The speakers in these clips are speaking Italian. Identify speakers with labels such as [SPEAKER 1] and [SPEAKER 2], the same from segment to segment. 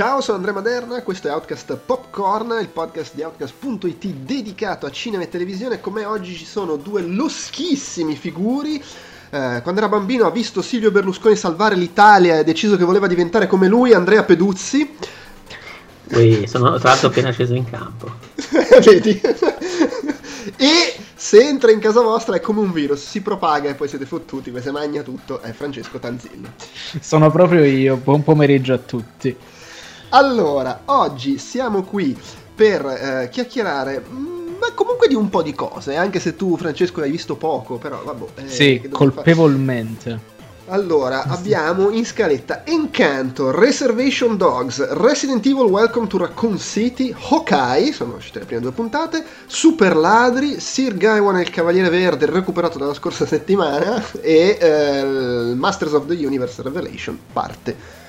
[SPEAKER 1] Ciao, sono Andrea Maderna, questo è Outcast Popcorn, il podcast di Outcast.it dedicato a cinema e televisione. Come oggi ci sono due loschissimi figuri. Eh, quando era bambino ha visto Silvio Berlusconi salvare l'Italia e ha deciso che voleva diventare come lui, Andrea Peduzzi.
[SPEAKER 2] Ui, sono tra l'altro appena sceso in campo.
[SPEAKER 1] Vedi? e se entra in casa vostra è come un virus, si propaga e poi siete fottuti, se magna tutto, è Francesco Tanzillo.
[SPEAKER 3] Sono proprio io, buon pomeriggio a tutti.
[SPEAKER 1] Allora, oggi siamo qui per eh, chiacchierare, mm, ma comunque di un po' di cose, anche se tu Francesco hai visto poco, però vabbè.
[SPEAKER 3] Eh, sì, colpevolmente.
[SPEAKER 1] Fare? Allora, abbiamo in scaletta Encanto, Reservation Dogs, Resident Evil Welcome to Raccoon City, Hawkeye, sono uscite le prime due puntate, Super Ladri, Sir Gaiwan e il Cavaliere Verde, recuperato dalla scorsa settimana, e eh, Masters of the Universe Revelation, parte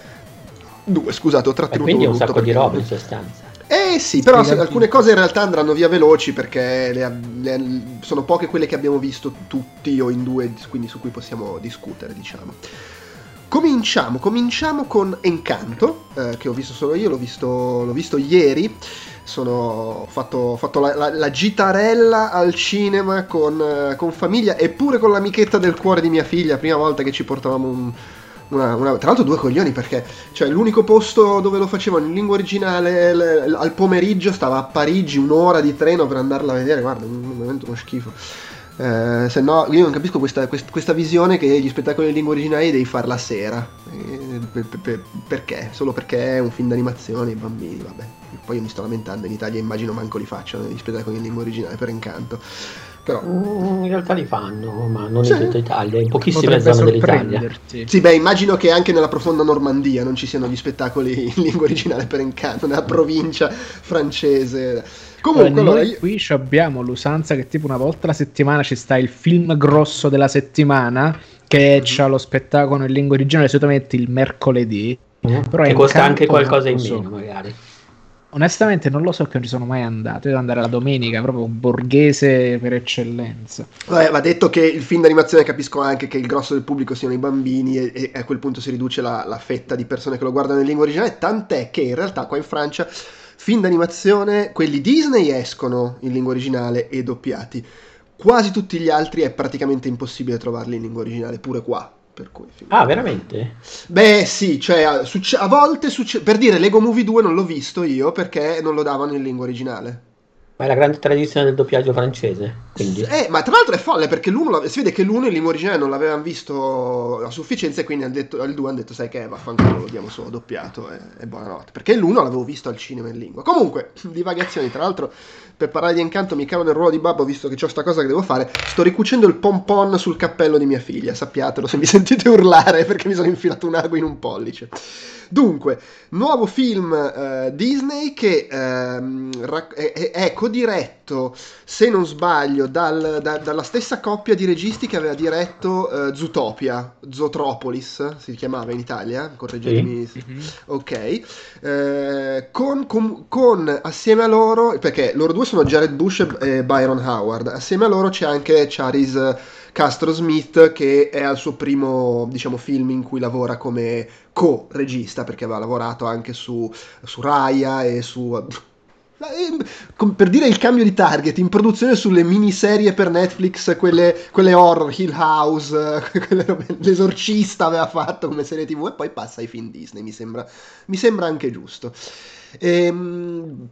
[SPEAKER 1] 2. Scusate, ho trattenuto
[SPEAKER 2] quindi è un sacco di roba in sostanza.
[SPEAKER 1] Eh sì, però se, alcune cose in realtà andranno via veloci perché le, le, sono poche quelle che abbiamo visto tutti o in due, quindi su cui possiamo discutere, diciamo. Cominciamo, cominciamo con Encanto, eh, che ho visto solo io, l'ho visto, l'ho visto ieri. Sono, ho fatto, fatto la, la, la, gitarella al cinema con, eh, con famiglia e pure con l'amichetta del cuore di mia figlia, prima volta che ci portavamo un, una, una, tra l'altro due coglioni perché cioè, l'unico posto dove lo facevano in lingua originale l- l- al pomeriggio stava a Parigi un'ora di treno per andarla a vedere, guarda, un momento uno schifo. Eh, se no, io non capisco questa, quest- questa, visione che gli spettacoli in lingua originale devi fare la sera. Eh, per, per, perché? Solo perché è un film d'animazione, i bambini, vabbè. Poi io mi sto lamentando, in Italia immagino manco li facciano gli spettacoli in lingua originale per incanto. Però...
[SPEAKER 2] Mm, in realtà li fanno, ma non sì. in tutta Italia, in pochissime zone dell'Italia.
[SPEAKER 1] Sì, beh, immagino che anche nella profonda Normandia non ci siano gli spettacoli in lingua originale per incanto, nella provincia francese.
[SPEAKER 3] Comunque, allora, noi io... qui abbiamo l'usanza che tipo una volta alla settimana ci sta il film grosso della settimana che mm-hmm. c'ha lo spettacolo in lingua originale solitamente il mercoledì.
[SPEAKER 2] Mm-hmm. Però che costa anche qualcosa in meno, magari.
[SPEAKER 3] Onestamente non lo so che non ci sono mai andato. Devo andare la domenica, proprio un borghese per eccellenza.
[SPEAKER 1] Vabbè, va detto che il film d'animazione capisco anche che il grosso del pubblico siano i bambini e, e a quel punto si riduce la, la, fetta di persone che lo guardano in lingua originale. Tant'è che in realtà qua in Francia film d'animazione, quelli Disney escono in lingua originale e doppiati. Quasi tutti gli altri è praticamente impossibile trovarli in lingua originale, pure qua.
[SPEAKER 2] Cui, ah, veramente?
[SPEAKER 1] Beh, sì, cioè a, succe- a volte succede. Per dire, Lego Movie 2 non l'ho visto io perché non lo davano in lingua originale.
[SPEAKER 2] Ma è la grande tradizione del doppiaggio francese.
[SPEAKER 1] Eh, ma tra l'altro è folle perché l'uno si vede che l'uno in lingua originale non l'avevano visto a sufficienza e quindi al 2 hanno detto sai che vaffanculo lo diamo solo doppiato e, e buonanotte. Perché l'uno l'avevo visto al cinema in lingua. Comunque, divagazioni, tra l'altro per parlare di incanto mi cavo nel ruolo di babbo visto che ho sta cosa che devo fare. Sto ricucendo il pompon sul cappello di mia figlia, sappiatelo se mi sentite urlare perché mi sono infilato un ago in un pollice. Dunque, nuovo film uh, Disney che uh, è, è, è, codiretto, se non sbaglio, dal, da, dalla stessa coppia di registi che aveva diretto uh, Zootopia, Zootropolis si chiamava in Italia, correggetemi. Sì. Mm-hmm. Ok, eh, con, con, con, assieme a loro, perché loro due sono Jared Bush e Byron Howard, assieme a loro c'è anche Charis Castro Smith che è al suo primo diciamo, film in cui lavora come co-regista perché aveva lavorato anche su, su Raya e su eh, per dire il cambio di target in produzione sulle miniserie per Netflix quelle, quelle horror Hill House quelle, l'esorcista aveva fatto come serie tv e poi passa ai film Disney mi sembra, mi sembra anche giusto. Ehm,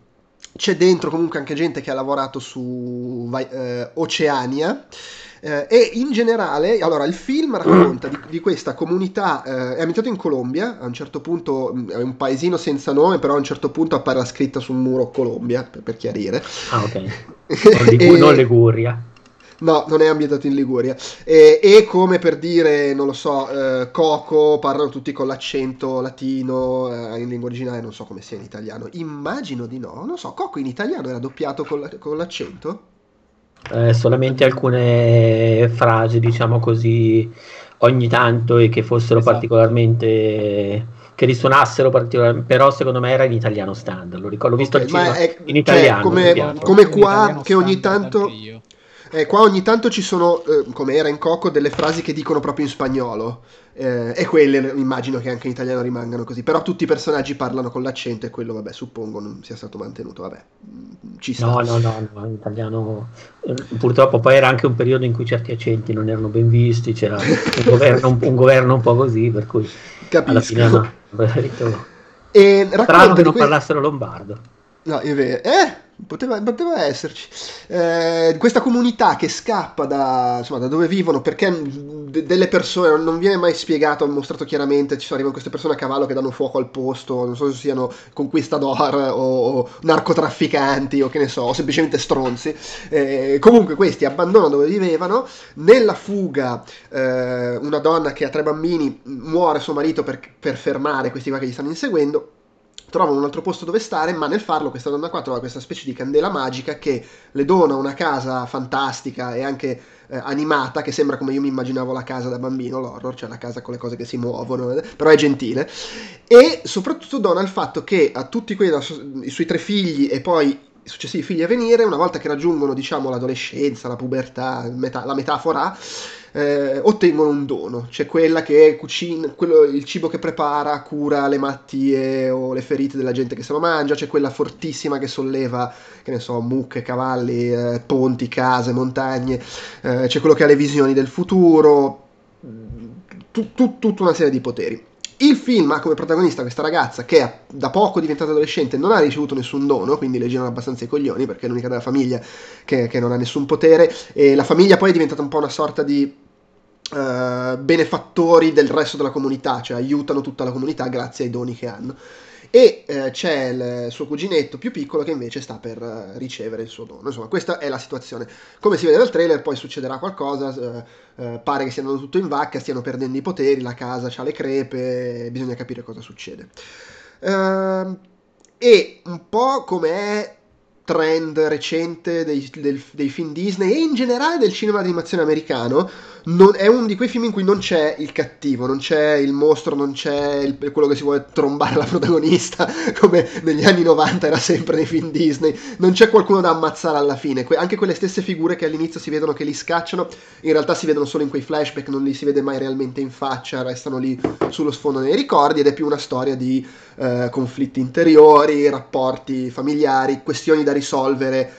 [SPEAKER 1] c'è dentro comunque anche gente che ha lavorato su eh, Oceania eh, e in generale, allora, il film racconta di, di questa comunità, eh, è ambientato in Colombia, a un certo punto mm, è un paesino senza nome, però a un certo punto appare la scritta sul muro Colombia, per, per chiarire.
[SPEAKER 2] Ah, ok. Non, Ligu- non Liguria.
[SPEAKER 1] No, non è ambientato in Liguria. E, e come per dire, non lo so, eh, Coco, parlano tutti con l'accento latino eh, in lingua originale, non so come sia in italiano. Immagino di no, non so, Coco in italiano era doppiato con, la, con l'accento?
[SPEAKER 2] Eh, solamente alcune frasi, diciamo così, ogni tanto e che fossero esatto. particolarmente che risuonassero particolarmente, però secondo me era in italiano standard, lo ricordo, l'ho visto okay, al cinema in italiano.
[SPEAKER 1] Cioè, come, come qua che ogni tanto... Eh, qua ogni tanto ci sono, eh, come era in Coco, delle frasi che dicono proprio in spagnolo. Eh, e quelle immagino che anche in italiano rimangano così. Però tutti i personaggi parlano con l'accento e quello, vabbè, suppongo non sia stato mantenuto. Vabbè, mm, ci sta.
[SPEAKER 2] No, no, no, no in italiano. Eh, purtroppo poi era anche un periodo in cui certi accenti non erano ben visti, c'era un governo un, un, governo un po' così, per cui
[SPEAKER 1] Capisco.
[SPEAKER 2] alla fine no.
[SPEAKER 1] E
[SPEAKER 2] Strano che non que... parlassero lombardo.
[SPEAKER 1] No, è vero. Eh, Poteva, poteva, esserci eh, questa comunità che scappa da, insomma, da dove vivono perché d- delle persone non viene mai spiegato, mostrato chiaramente. Ci arrivano queste persone a cavallo che danno fuoco al posto, non so se siano conquistador o, o narcotrafficanti o che ne so, o semplicemente stronzi. Eh, comunque, questi abbandonano dove vivevano. Nella fuga, eh, una donna che ha tre bambini muore suo marito per, per fermare questi qua che gli stanno inseguendo trovano un altro posto dove stare, ma nel farlo questa donna qua trova questa specie di candela magica che le dona una casa fantastica e anche eh, animata, che sembra come io mi immaginavo la casa da bambino, l'horror, cioè la casa con le cose che si muovono, eh, però è gentile. E soprattutto dona il fatto che a tutti quei, i suoi tre figli e poi i successivi figli a venire, una volta che raggiungono, diciamo, l'adolescenza, la pubertà, meta- la metafora, eh, ottengono un dono. C'è quella che cucina, quello, il cibo che prepara cura le malattie o le ferite della gente che se lo mangia, c'è quella fortissima che solleva, che ne so, mucche, cavalli, eh, ponti, case, montagne, eh, c'è quello che ha le visioni del futuro, tut, tut, tutta una serie di poteri. Il film ha come protagonista questa ragazza che da poco diventata adolescente non ha ricevuto nessun dono, quindi le girano abbastanza i coglioni perché è l'unica della famiglia che, che non ha nessun potere e la famiglia poi è diventata un po' una sorta di uh, benefattori del resto della comunità, cioè aiutano tutta la comunità grazie ai doni che hanno e eh, c'è il suo cuginetto più piccolo che invece sta per uh, ricevere il suo dono. Insomma, questa è la situazione. Come si vede dal trailer, poi succederà qualcosa, uh, uh, pare che stiano tutto in vacca, stiano perdendo i poteri, la casa ha le crepe, bisogna capire cosa succede. Ehm, e un po' come è trend recente dei, del, dei, film Disney e in generale del cinema d'animazione americano. Non, è uno di quei film in cui non c'è il cattivo, non c'è il mostro, non c'è il, quello che si vuole trombare la protagonista, come negli anni 90 era sempre nei film Disney. Non c'è qualcuno da ammazzare alla fine. Que- anche quelle stesse figure che all'inizio si vedono che li scacciano, in realtà si vedono solo in quei flashback, non li si vede mai realmente in faccia, restano lì sullo sfondo nei ricordi ed è più una storia di eh, conflitti interiori, rapporti familiari, questioni da risolvere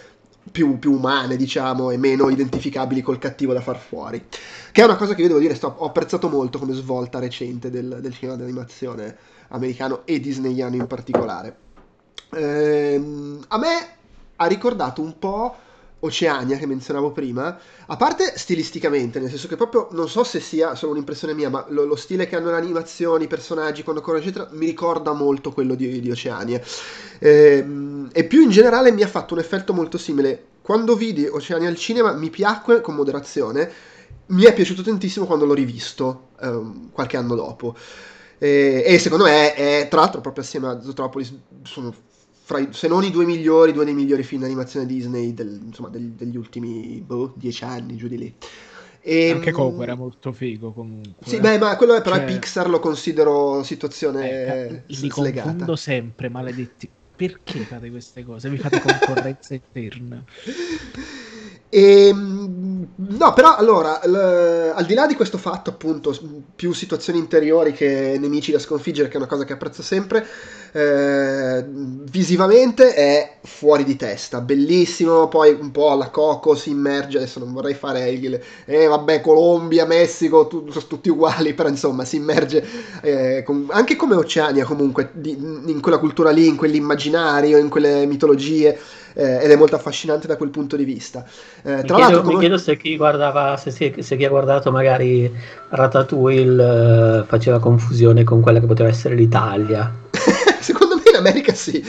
[SPEAKER 1] più, più, umane, diciamo, e meno identificabili col cattivo da far fuori. Che è una cosa che io devo dire, sto, ho apprezzato molto come svolta recente del, del cinema d'animazione americano e disneyano in particolare. Ehm, a me ha ricordato un po' Oceania che menzionavo prima, a parte stilisticamente, nel senso che proprio non so se sia solo un'impressione mia, ma lo, lo stile che hanno le animazioni, i personaggi quando corrono, eccetera, mi ricorda molto quello di, di Oceania. E, ehm, e più in generale mi ha fatto un effetto molto simile. Quando vidi Oceania al cinema mi piacque con moderazione, mi è piaciuto tantissimo quando l'ho rivisto um, qualche anno dopo. E, e, secondo me è, tra l'altro, proprio assieme a Zootropolis, sono fra, se non i due migliori, due dei migliori film d'animazione Disney del, insomma, del, degli ultimi boh, dieci anni, giù di lì.
[SPEAKER 3] E, Anche Coco era molto figo comunque.
[SPEAKER 1] Sì, beh, ma quello è però cioè... Pixar lo considero situazione eh,
[SPEAKER 3] li slegata. confondo sempre, maledetti. Perché fate queste cose? Vi fate concorrenza eterna.
[SPEAKER 1] E, ehm, no, però allora, l- al di là di questo fatto, appunto, più situazioni interiori che nemici da sconfiggere, che è una cosa che apprezzo sempre, eh, visivamente è fuori di testa, bellissimo, poi un po' alla Coco si immerge, adesso non vorrei fare il, eh vabbè, Colombia, Messico, tu, sono tutti uguali, però insomma si immerge eh, con, anche come Oceania comunque, di, in quella cultura lì, in quell'immaginario, in quelle mitologie eh, ed è molto affascinante da quel punto di vista.
[SPEAKER 2] Eh, tra mi, chiedo, come... mi chiedo se chi guardava, se, se, se chi ha guardato magari Ratatouille uh, faceva confusione con quella che poteva essere l'Italia.
[SPEAKER 1] Secondo me in America sì.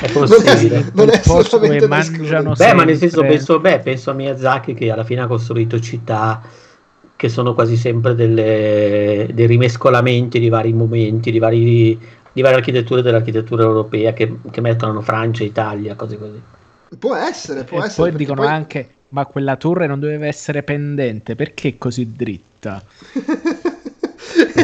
[SPEAKER 2] È possibile. non è, non è assolutamente mangiano Beh, ma nel senso penso, beh, penso a Miyazaki che alla fine ha costruito città che sono quasi sempre delle, dei rimescolamenti di vari momenti, di vari di varie architetture dell'architettura europea che, che mettono Francia, Italia, cose così.
[SPEAKER 1] Può essere, può
[SPEAKER 3] e
[SPEAKER 1] essere.
[SPEAKER 3] Poi dicono poi... anche, ma quella torre non doveva essere pendente, perché così dritta?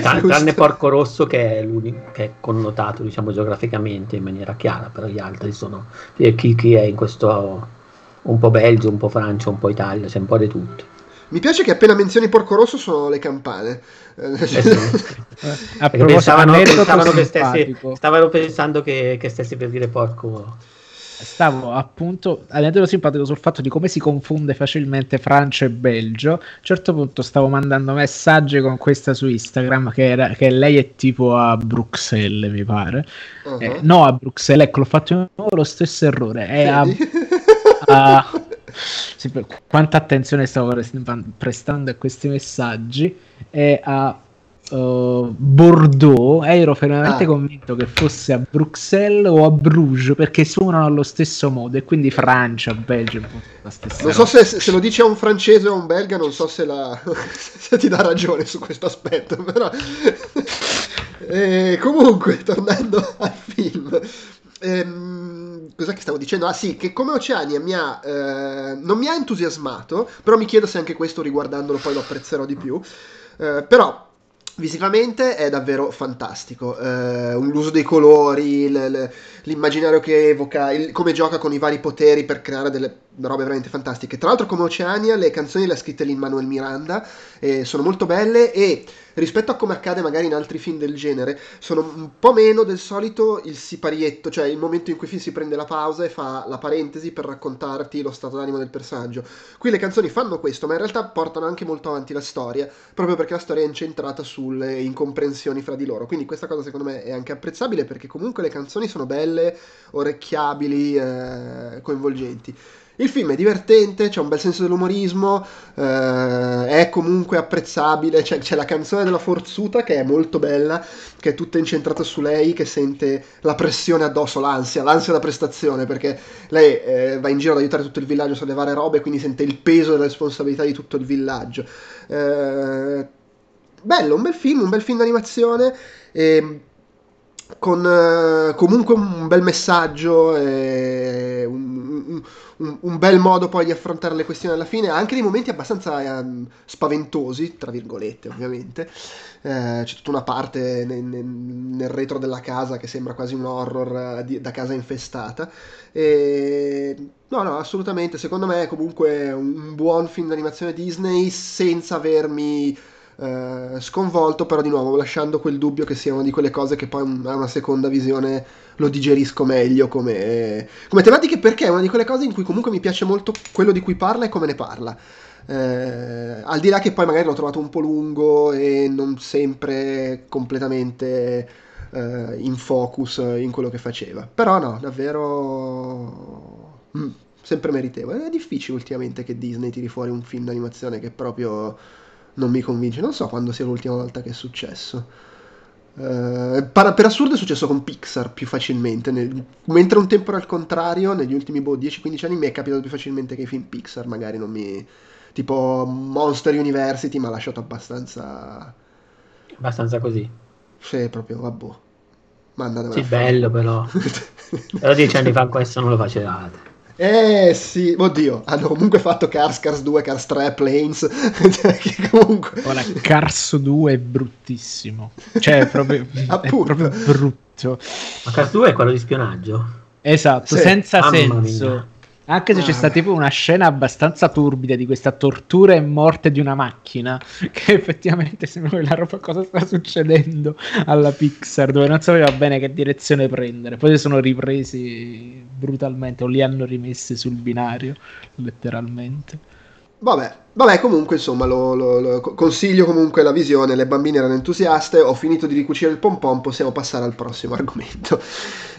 [SPEAKER 2] tranne Porco Rosso che è, l'unico, che è connotato diciamo geograficamente in maniera chiara, però gli altri sono chi, chi è in questo un po' Belgio, un po' Francia, un po' Italia, c'è un po' di tutto.
[SPEAKER 1] Mi piace che appena menzioni Porco Rosso sono le campane.
[SPEAKER 2] Eh sì. eh, pensavano, pensavano che stessi, stavano pensando che, che stessi per dire porco
[SPEAKER 3] stavo appunto aneddoto simpatico sul fatto di come si confonde facilmente Francia e Belgio. A un certo punto stavo mandando messaggi con questa su Instagram che, era, che lei è tipo a Bruxelles, mi pare. Uh-huh. Eh, no, a Bruxelles, ecco, l'ho fatto di nuovo lo stesso errore. È a, a sì, quanta attenzione stavo prestando a questi messaggi. È a uh, Bordeaux ero fermamente ah. convinto che fosse a Bruxelles o a Bruges perché suonano allo stesso modo e quindi Francia, Belgio
[SPEAKER 1] la stessa non so se, se, lo dice a un francese o a un belga non so se, la, se ti dà ragione su questo aspetto però e comunque tornando al film ehm, cos'è che stavo dicendo? Ah sì, che come Oceania mi ha, eh, non mi ha entusiasmato, però mi chiedo se anche questo riguardandolo poi lo apprezzerò di più. Eh, però Visivamente è davvero fantastico, eh, l'uso dei colori, l- l- l'immaginario che evoca, il- come gioca con i vari poteri per creare delle robe veramente fantastiche. Tra l'altro come Oceania le canzoni le ha scritte Lin Manuel Miranda, e sono molto belle e rispetto a come accade magari in altri film del genere, sono un po' meno del solito il siparietto, cioè il momento in cui il film si prende la pausa e fa la parentesi per raccontarti lo stato d'animo del personaggio. Qui le canzoni fanno questo, ma in realtà portano anche molto avanti la storia, proprio perché la storia è incentrata sulle incomprensioni fra di loro. Quindi questa cosa secondo me è anche apprezzabile perché comunque le canzoni sono belle, orecchiabili, eh, coinvolgenti. Il film è divertente, c'è un bel senso dell'umorismo, eh, è comunque apprezzabile, c'è, c'è, la canzone della Forzuta che è molto bella, che è tutta incentrata su lei, che sente la pressione addosso, l'ansia, l'ansia da prestazione, perché lei eh, va in giro ad aiutare tutto il villaggio a sollevare robe, quindi sente il peso della responsabilità di tutto il villaggio. Eh, bello, un bel film, un bel film d'animazione. E con uh, comunque un bel messaggio e un, un, un, bel modo poi di affrontare le questioni alla fine, anche nei momenti abbastanza um, spaventosi, tra virgolette ovviamente. Eh, c'è tutta una parte nel, nel, retro della casa che sembra quasi un horror uh, di, da casa infestata. E, no, no, assolutamente, secondo me è comunque un buon film d'animazione Disney senza avermi eh, sconvolto, però di nuovo lasciando quel dubbio che sia una di quelle cose che poi a una seconda visione lo digerisco meglio come, come tematiche, perché è una di quelle cose in cui comunque mi piace molto quello di cui parla e come ne parla. Eh, al di là che poi magari l'ho trovato un po' lungo e non sempre completamente eh, in focus in quello che faceva. Però no, davvero mm, sempre meritevole. È difficile ultimamente che Disney tiri fuori un film d'animazione che proprio non mi convince. Non so quando sia l'ultima volta che è successo. Uh, per assurdo è successo con Pixar più facilmente, nel, mentre un tempo era al contrario, negli ultimi boh, 10-15 anni mi è capitato più facilmente che i film Pixar magari non mi... tipo Monster University mi ha lasciato abbastanza...
[SPEAKER 2] Abbastanza così.
[SPEAKER 1] Sì, proprio, vabbè.
[SPEAKER 2] Manda sì, bello però. però dieci anni fa questo non lo facevate.
[SPEAKER 1] Eh sì, oddio, hanno comunque fatto Cars, Cars 2, Cars 3, Planes.
[SPEAKER 3] Cioè, comunque... Ora, Cars 2 è bruttissimo. Cioè, è proprio, è proprio brutto.
[SPEAKER 2] Ma Cars 2 è quello di spionaggio?
[SPEAKER 3] Esatto, sì. senza Mamma senso. Mia. Anche se ah. c'è stata tipo una scena abbastanza turbida di questa tortura e morte di una macchina, che effettivamente sembra la roba cosa sta succedendo alla Pixar, dove non sapeva bene che direzione prendere. Poi si sono ripresi brutalmente o li hanno rimessi sul binario, letteralmente.
[SPEAKER 1] Vabbè, vabbè, comunque insomma lo, lo, lo, consiglio comunque la visione, le bambine erano entusiaste, ho finito di ricucire il pompon, possiamo passare al prossimo argomento.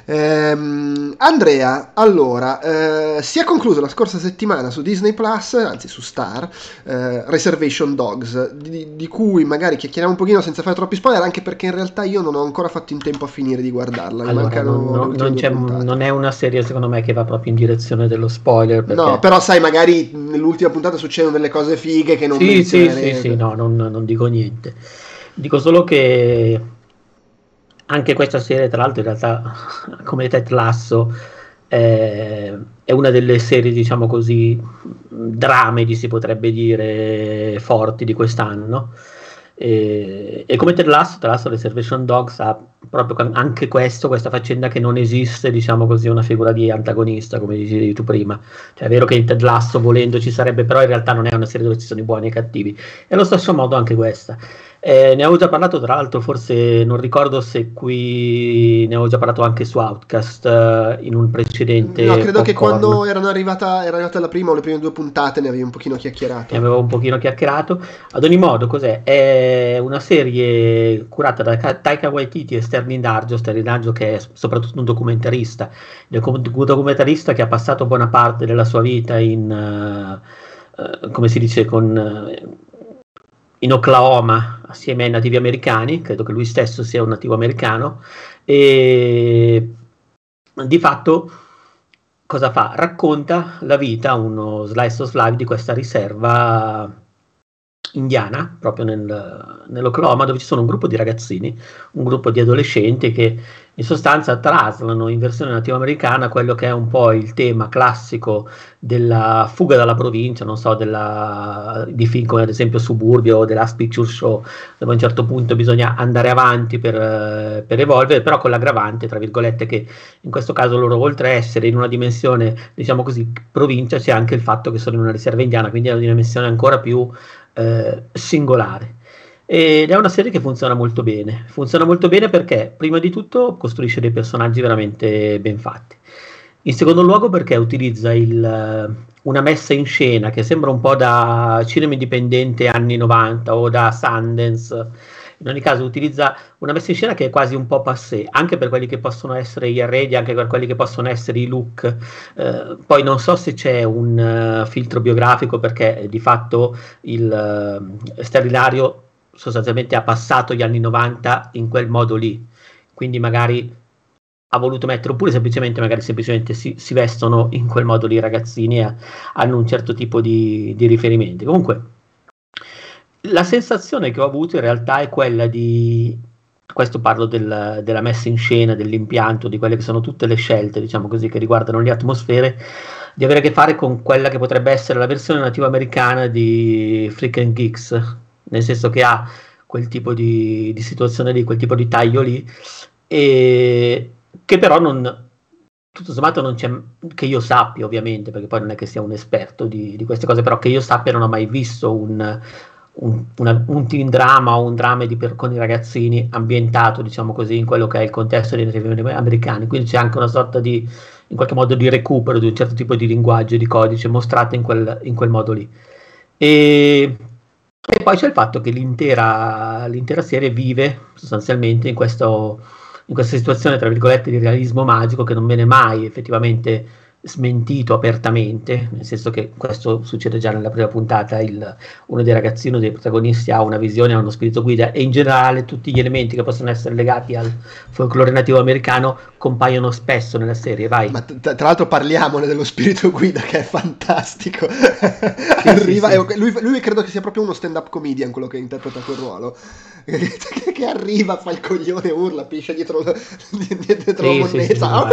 [SPEAKER 1] Ehm, Andrea, allora, eh, si è conclusa la scorsa settimana su Disney Plus, anzi su Star, eh, Reservation Dogs, di, di, cui magari chiacchieriamo un pochino senza fare troppi spoiler, anche perché in realtà io non ho ancora fatto in tempo a finire di guardarla.
[SPEAKER 2] Allora, non, non, non, è una serie secondo me che va proprio in direzione dello spoiler. Perché...
[SPEAKER 1] No, però sai, magari nell'ultima puntata succedono delle cose fighe che non
[SPEAKER 2] Sì, sì, sì, sì, no, non, non dico niente. Dico solo che anche questa serie, tra l'altro, in realtà, come Ted Lasso, eh, è una delle serie, diciamo così, dramedi, si potrebbe dire, forti di quest'anno. E, e come Ted Lasso, Ted Lasso Reservation Dogs ha proprio anche questo, questa faccenda che non esiste, diciamo così, una figura di antagonista, come dicevi tu prima. Cioè è vero che in Ted Lasso volendo ci sarebbe, però in realtà non è una serie dove ci sono i buoni e i cattivi. E allo stesso modo anche questa. Eh, ne avevo già parlato, tra l'altro, forse non ricordo se qui ne avevo già parlato anche su Outcast eh, in un precedente.
[SPEAKER 1] No, credo che quando erano arrivata, era arrivata la prima o le prime due puntate ne avevi un pochino chiacchierato.
[SPEAKER 2] Ne avevo un pochino chiacchierato. Ad ogni modo, cos'è? È una serie curata da Taika Waititi e Sterling Dargio. Sterling Dargio, che è soprattutto un documentarista, un documentarista che ha passato buona parte della sua vita in. Uh, uh, come si dice con. Uh, in Oklahoma assieme ai nativi americani, credo che lui stesso sia un nativo americano, e di fatto cosa fa? Racconta la vita, uno slice of life di questa riserva indiana, proprio nel, nell'Oklahoma, dove ci sono un gruppo di ragazzini, un gruppo di adolescenti che in sostanza traslano in versione nativa americana quello che è un po' il tema classico della fuga dalla provincia, non so, della, di film come ad esempio Suburbio o The Picture Show, dove a un certo punto bisogna andare avanti per, per evolvere, però con l'aggravante, tra virgolette, che in questo caso loro oltre a essere in una dimensione, diciamo così, provincia, c'è anche il fatto che sono in una riserva indiana, quindi è una dimensione ancora più eh, singolare. Ed è una serie che funziona molto bene. Funziona molto bene perché, prima di tutto, costruisce dei personaggi veramente ben fatti. In secondo luogo, perché utilizza il, una messa in scena che sembra un po' da cinema indipendente anni 90 o da Sundance. In ogni caso, utilizza una messa in scena che è quasi un po' passé, anche per quelli che possono essere gli arredi, anche per quelli che possono essere i look. Eh, poi non so se c'è un uh, filtro biografico, perché di fatto il uh, Steriliario sostanzialmente ha passato gli anni 90 in quel modo lì, quindi magari ha voluto mettere, oppure semplicemente magari semplicemente si, si vestono in quel modo lì i ragazzini e hanno un certo tipo di, di riferimenti. Comunque, la sensazione che ho avuto in realtà è quella di, questo parlo del, della messa in scena, dell'impianto, di quelle che sono tutte le scelte, diciamo così, che riguardano le atmosfere, di avere a che fare con quella che potrebbe essere la versione nativa americana di Freak and Geeks, nel senso che ha quel tipo di, di situazione lì, quel tipo di taglio lì, e che però non, tutto sommato non c'è, che io sappia ovviamente, perché poi non è che sia un esperto di, di queste cose, però che io sappia non ho mai visto un, un, un teen drama o un dramma per, con i ragazzini ambientato, diciamo così, in quello che è il contesto dei nativi americani, quindi c'è anche una sorta di, in qualche modo, di recupero di un certo tipo di linguaggio, di codice mostrato in quel, in quel modo lì. E e poi c'è il fatto che l'intera, l'intera serie vive sostanzialmente in, questo, in questa situazione, tra virgolette, di realismo magico che non viene mai effettivamente smentito apertamente, nel senso che questo succede già nella prima puntata, il, uno dei ragazzini, uno dei protagonisti ha una visione, ha uno spirito guida e in generale tutti gli elementi che possono essere legati al folklore nativo americano compaiono spesso nella serie. Vai.
[SPEAKER 1] Ma t- tra l'altro parliamone dello spirito guida che è fantastico. Sì, Arriva, sì, sì. Lui, lui, credo che sia proprio uno stand-up comedian quello che interpreta quel ruolo. che arriva, fa il coglione, urla, piscia dietro, dietro la monnezza.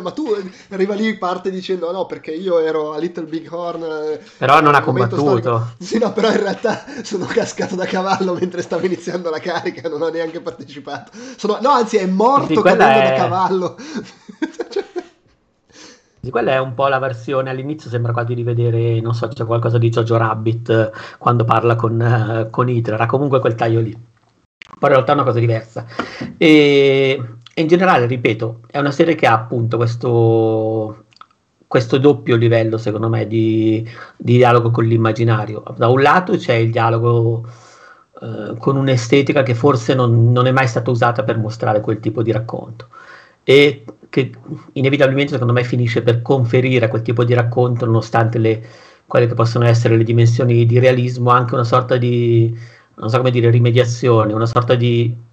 [SPEAKER 1] Ma tu arriva lì parte dicendo no perché io ero a Little Big Horn
[SPEAKER 2] eh, però non ha combattuto storico.
[SPEAKER 1] sì no però in realtà sono cascato da cavallo mentre stavo iniziando la carica non ho neanche partecipato. Sono, no anzi è morto cadendo è... da cavallo.
[SPEAKER 2] Sì, quella è un po' la versione all'inizio, sembra quasi di vedere, non so, c'è qualcosa di Jojo Rabbit eh, quando parla con, uh, con Hitler, ha comunque quel taglio lì. Poi in realtà è una cosa diversa. E e in generale, ripeto, è una serie che ha appunto questo, questo doppio livello, secondo me, di, di, dialogo con l'immaginario. Da un lato c'è il dialogo eh, con un'estetica che forse non, non, è mai stata usata per mostrare quel tipo di racconto e che inevitabilmente, secondo me, finisce per conferire a quel tipo di racconto, nonostante le, quelle che possono essere le dimensioni di realismo, anche una sorta di, non so come dire, rimediazione, una sorta di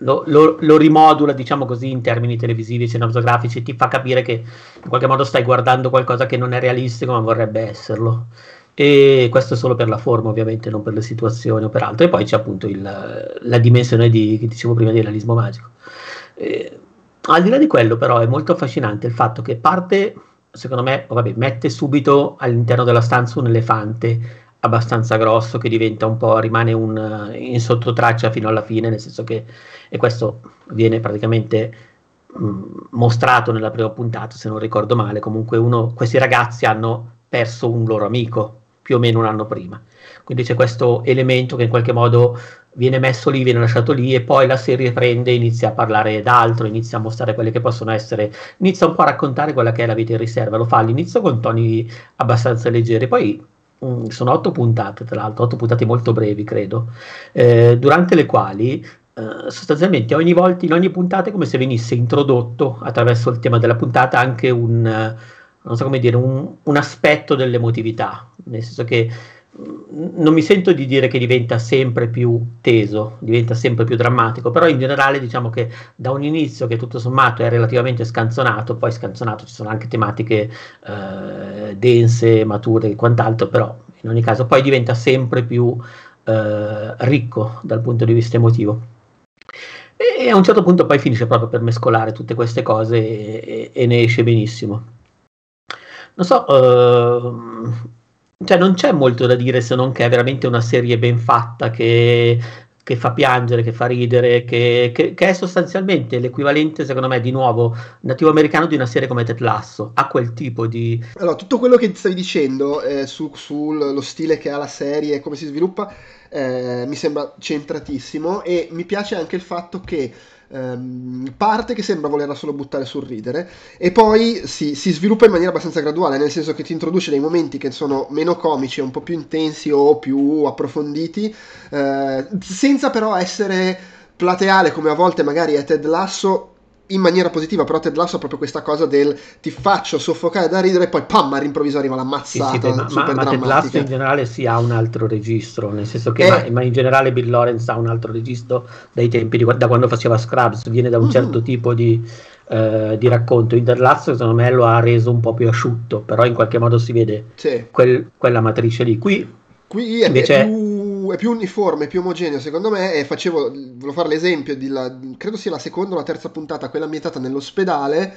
[SPEAKER 2] lo, lo, lo, rimodula, diciamo così, in termini televisivi, cinematografici, ti fa capire che in qualche modo stai guardando qualcosa che non è realistico, ma vorrebbe esserlo. E questo solo per la forma, ovviamente, non per le situazioni o per altro. E poi c'è appunto il, la dimensione di, che dicevo prima, di realismo magico. E, al di là di quello, però, è molto affascinante il fatto che parte, secondo me, vabbè, mette subito all'interno della stanza un elefante abbastanza grosso che diventa un po', rimane un, in sottotraccia fino alla fine, nel senso che, e questo viene praticamente mh, mostrato nella prima puntata, se non ricordo male, comunque uno, questi ragazzi hanno perso un loro amico più o meno un anno prima. Quindi c'è questo elemento che in qualche modo viene messo lì, viene lasciato lì e poi la serie prende inizia a parlare d'altro, inizia a mostrare quelle che possono essere, inizia un po' a raccontare quella che è la vita in riserva, lo fa all'inizio con toni abbastanza leggeri, poi um, sono otto puntate tra l'altro, otto puntate molto brevi credo, eh, durante le quali eh, sostanzialmente ogni volta, in ogni puntata è come se venisse introdotto attraverso il tema della puntata anche un, non so dire, un, un aspetto dell'emotività, nel senso che non mi sento di dire che diventa sempre più teso, diventa sempre più drammatico, però in generale diciamo che da un inizio che tutto sommato è relativamente scanzonato, poi scanzonato ci sono anche tematiche eh, dense, mature e quant'altro, però in ogni caso poi diventa sempre più eh, ricco dal punto di vista emotivo. E a un certo punto poi finisce proprio per mescolare tutte queste cose e, e ne esce benissimo. Non so, eh, cioè non c'è molto da dire se non che è veramente una serie ben fatta che, che fa piangere, che fa ridere, che, che, che, è sostanzialmente l'equivalente, secondo me, di nuovo nativo americano di una serie come Ted Lasso. Ha quel tipo di.
[SPEAKER 1] Allora, tutto quello che stavi dicendo eh, su, sullo stile che ha la serie e come si sviluppa eh, mi sembra centratissimo e mi piace anche il fatto che ehm, parte che sembra volerla solo buttare sul ridere e poi si, si, sviluppa in maniera abbastanza graduale, nel senso che ti introduce dei momenti che sono meno comici, un po' più intensi o più approfonditi, eh, senza però essere plateale come a volte magari è Ted Lasso in maniera positiva, però Ted Lasso ha proprio questa cosa del ti faccio soffocare da ridere e poi pam, all'improvviso arriva l'ammazzata sì, sì,
[SPEAKER 2] ma, super ma, ma Ted Lasso in generale si ha un altro registro, nel senso che, eh, ma, in generale Bill Lawrence ha un altro registro dai tempi, di, da quando faceva Scrubs, viene da un mm-hmm. certo tipo di, eh, di racconto. In Ted Lasso secondo me lo ha reso un po' più asciutto, però in qualche modo si vede sì. quel, quella matrice lì. Qui,
[SPEAKER 1] Qui invece... è più è più uniforme, più omogeneo secondo me e facevo, volevo fare l'esempio di la, credo sia la seconda o la terza puntata, quella ambientata nell'ospedale,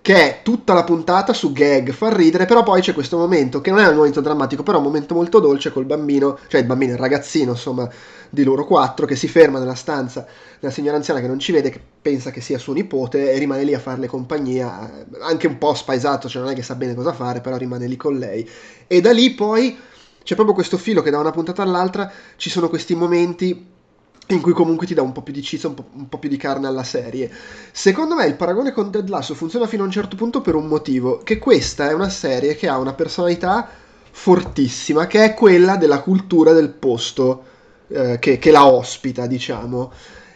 [SPEAKER 1] che è tutta la puntata su gag, far ridere, però poi c'è questo momento che non è un momento drammatico, però è un momento molto dolce col bambino, cioè il bambino, il ragazzino, insomma, di loro quattro, che si ferma nella stanza della signora anziana che non ci vede, che pensa che sia suo nipote e rimane lì a farle compagnia, anche un po' spaesato, cioè non è che sa bene cosa fare, però rimane lì con lei. E da lì poi c'è proprio questo filo che da una puntata all'altra ci sono questi momenti in cui comunque ti dà un po' più di cizza, un un po', più di carne alla serie. Secondo me il paragone con Dead Lasso funziona fino a un certo punto per un motivo, che questa è una serie che ha una personalità fortissima, che è quella della cultura del posto eh, che, che, la ospita, diciamo.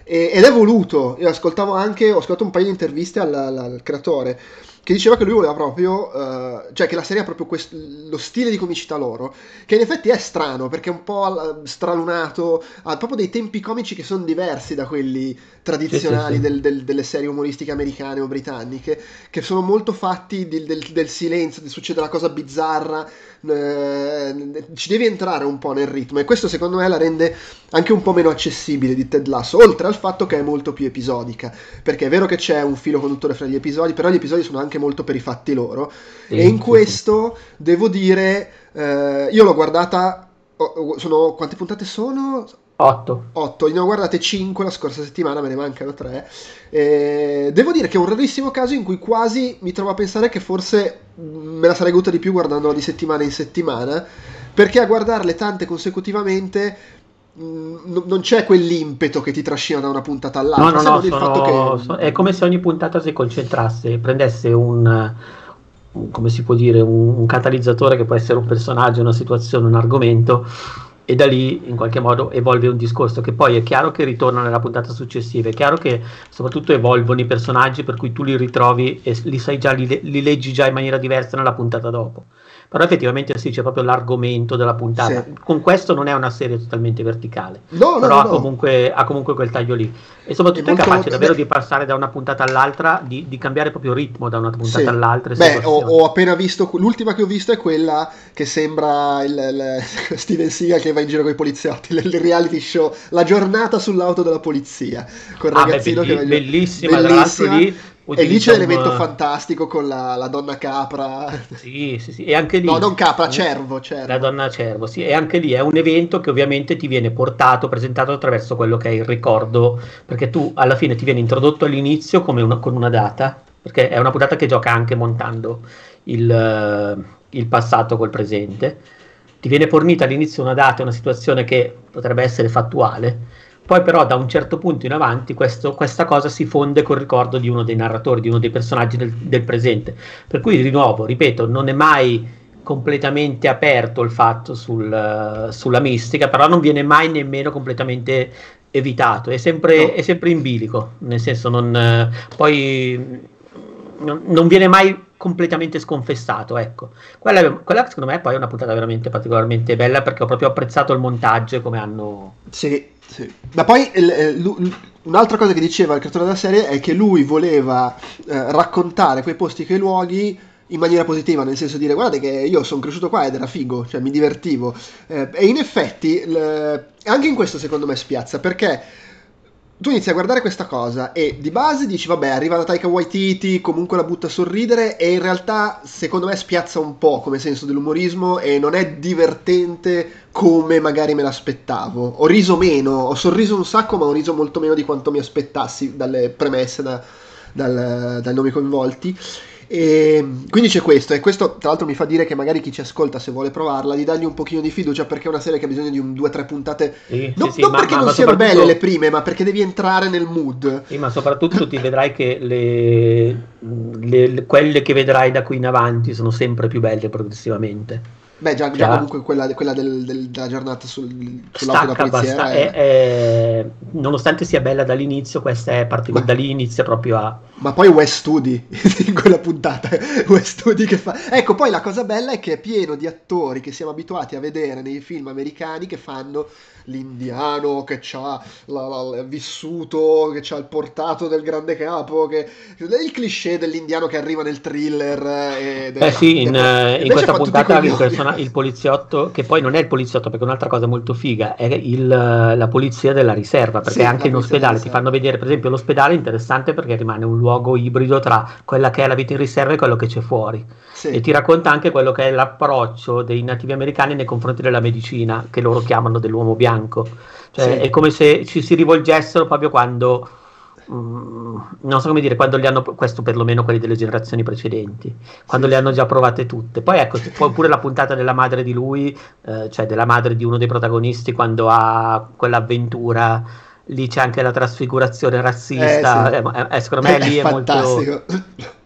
[SPEAKER 1] E, ed è voluto, io ascoltavo anche, ho ascoltato un paio di interviste al, al, al creatore, che diceva che lui voleva proprio, uh, cioè che la serie ha proprio quest- lo stile di comicità loro, che in effetti è strano perché è un po' stralunato, ha proprio dei tempi comici che sono diversi da quelli tradizionali sì, sì, sì. Del, del, delle serie umoristiche americane o britanniche, che sono molto fatti del, del silenzio, succede la cosa bizzarra, eh, ci devi entrare un po' nel ritmo e questo secondo me la rende anche un po' meno accessibile di Ted Lasso, oltre al fatto che è molto più episodica, perché è vero che c'è un filo conduttore fra gli episodi, però gli episodi sono anche molto per i fatti loro sì, e in questo sì. devo dire, eh, io l'ho guardata, sono, quante puntate sono?
[SPEAKER 2] 8.
[SPEAKER 1] 8, ne ho guardate 5 la scorsa settimana, me ne mancano 3. Eh, devo dire che è un rarissimo caso in cui quasi mi trovo a pensare che forse me la sarei goduta di più guardandola di settimana in settimana, perché a guardarle tante consecutivamente non c'è quell'impeto che ti trascina da una puntata all'altra.
[SPEAKER 2] No, no, no, sono, che... è come se ogni puntata si concentrasse, prendesse un, un come si può dire, un, un, catalizzatore che può essere un personaggio, una situazione, un argomento, e da lì in qualche modo evolve un discorso che poi è chiaro che ritorna nella puntata successiva, è chiaro che soprattutto evolvono i personaggi per cui tu li ritrovi e li, sai già, li, li leggi già in maniera diversa nella puntata dopo però effettivamente sì, c'è proprio l'argomento della puntata. Sì. Con questo non è una serie totalmente verticale, no, però no, ha, comunque, ha, comunque, quel taglio lì. E soprattutto è, è capace davvero di passare da una puntata all'altra, di, di cambiare proprio ritmo da una puntata sì. all'altra.
[SPEAKER 1] Beh, ho, ho, appena visto, l'ultima che ho visto è quella che sembra il, il Steven Seagal che va in giro con i poliziotti, il, reality show, la giornata sull'auto della polizia,
[SPEAKER 2] con il ah, ragazzino beh, belli, che va in giro. Bellissima, bellissima. tra l'altro lì
[SPEAKER 1] e lì c'è l'elemento un... fantastico con la, la, donna capra.
[SPEAKER 2] Sì, sì, sì, e anche lì...
[SPEAKER 1] No, non capra, cervo, cervo.
[SPEAKER 2] La donna cervo, sì, e anche lì è un evento che ovviamente ti viene portato, presentato attraverso quello che è il ricordo, perché tu alla fine ti viene introdotto all'inizio come una, con una data, perché è una puntata che gioca anche montando il, il passato col presente. Ti viene fornita all'inizio una data, una situazione che potrebbe essere fattuale, poi però da un certo punto in avanti questo, questa cosa si fonde col ricordo di uno dei narratori, di uno dei personaggi del, del presente. Per cui di nuovo, ripeto, non è mai completamente aperto il fatto sul, sulla mistica, però non viene mai nemmeno completamente evitato, è sempre, no. è sempre in bilico, nel senso non, poi non, non viene mai completamente sconfessato. Ecco. Quella, quella, secondo me poi è una puntata veramente particolarmente bella perché ho proprio apprezzato il montaggio come hanno...
[SPEAKER 1] Sì, sì. Ma poi l- un'altra cosa che diceva il creatore della serie è che lui voleva eh, raccontare quei posti, quei luoghi in maniera positiva, nel senso di dire guardate che io sono cresciuto qua ed era figo, cioè mi divertivo. Eh, e in effetti l- anche in questo secondo me spiazza perché tu inizi a guardare questa cosa e di base dici vabbè arriva da Taika Waititi comunque la butta a sorridere e in realtà secondo me spiazza un po' come senso dell'umorismo e non è divertente come magari me l'aspettavo. Ho riso meno ho sorriso un sacco ma ho riso molto meno di quanto mi aspettassi dalle premesse da, dal, dai nomi coinvolti e quindi c'è questo, e questo tra l'altro mi fa dire che magari chi ci ascolta, se vuole provarla, di dargli un pochino di fiducia perché è una serie che ha bisogno di un, due o tre puntate. Sì, non, sì, non sì, perché ma, non ma siano soprattutto... belle le prime, ma perché devi entrare nel mood.
[SPEAKER 2] Sì, ma soprattutto ti vedrai che le, le, le, quelle che vedrai da qui in avanti sono sempre più belle progressivamente.
[SPEAKER 1] Beh, già, già comunque quella, quella del, del, della giornata sul, sull'auto da polizia
[SPEAKER 2] è... È, è... nonostante sia bella dall'inizio, questa è particolare, da lì inizia proprio a...
[SPEAKER 1] Ma poi West Studi, in quella puntata, West Studi che fa... Ecco, poi la cosa bella è che è pieno di attori che siamo abituati a vedere nei film americani che fanno l'indiano che ha vissuto, che ha il portato del grande capo, che, il cliché dell'indiano che arriva nel thriller.
[SPEAKER 2] Eh, eh sì, in, eh, in questa puntata il, persona, il, poliziotto, che poi non è il poliziotto perché un'altra cosa molto figa, è il, la polizia della riserva, perché sì, anche in ospedale ti fanno vedere, per esempio l'ospedale è interessante perché rimane un luogo ibrido tra quella che è la vita in riserva e quello che c'è fuori. Sì. E ti racconta anche quello che è l'approccio dei nativi americani nei confronti della medicina, che loro chiamano dell'uomo bianco bianco. Cioè, sì. È come se ci si rivolgessero proprio quando mm, non so come dire, quando li hanno, questo perlomeno quelli delle generazioni precedenti, quando sì. le hanno già provate tutte. Poi ecco, pure la puntata della madre di lui, eh, cioè della madre di uno dei protagonisti, quando ha quell'avventura lì c'è anche la trasfigurazione razzista, eh, sì. eh, secondo me è lì è, è molto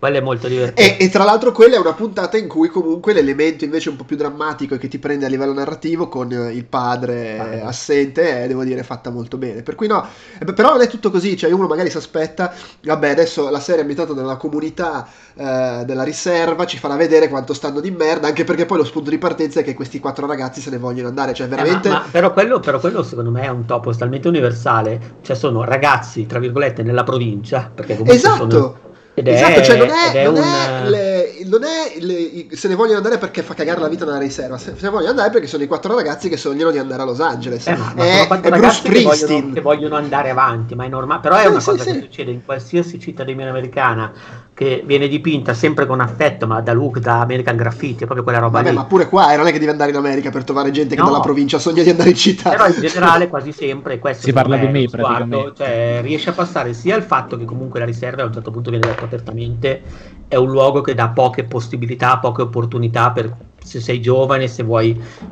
[SPEAKER 2] quello è molto divertente.
[SPEAKER 1] E, e, tra l'altro quella è una puntata in cui comunque l'elemento invece un po' più drammatico e che ti prende a livello narrativo con il padre ah, assente è, devo dire, fatta molto bene. Per cui no, eh, però non è tutto così, cioè uno magari si aspetta, vabbè adesso la serie è ambientata nella comunità eh, della riserva, ci farà vedere quanto stanno di merda, anche perché poi lo spunto di partenza è che questi quattro ragazzi se ne vogliono andare, cioè veramente...
[SPEAKER 2] Eh, ma, ma però, quello, però quello secondo me è un topo talmente universale, cioè sono ragazzi, tra virgolette, nella provincia, perché comunque
[SPEAKER 1] esatto.
[SPEAKER 2] sono
[SPEAKER 1] ed esatto, è, cioè non è, non un... è, le, non è le, se ne vogliono andare perché fa cagare la vita nella riserva, se, se ne vogliono andare perché sono i quattro ragazzi che sognano di andare a Los Angeles.
[SPEAKER 2] Eh, ma, ma è, è Bruce Springsteen. Che vogliono, che vogliono, andare avanti, ma è normale. Però è sì, una cosa sì, che sì. succede in qualsiasi cittadina americana che viene dipinta sempre con affetto, ma da look, da American Graffiti, è proprio quella roba
[SPEAKER 1] Vabbè,
[SPEAKER 2] lì.
[SPEAKER 1] ma pure qua eh, non è che devi andare in America per trovare gente che no. dalla provincia sogna di andare in città.
[SPEAKER 2] Però in generale quasi sempre questo
[SPEAKER 3] si parla di me praticamente.
[SPEAKER 2] Cioè, riesce a passare sia il fatto che comunque la riserva a un certo punto viene detto apertamente è un luogo che dà poche possibilità, poche opportunità per se sei giovane, se vuoi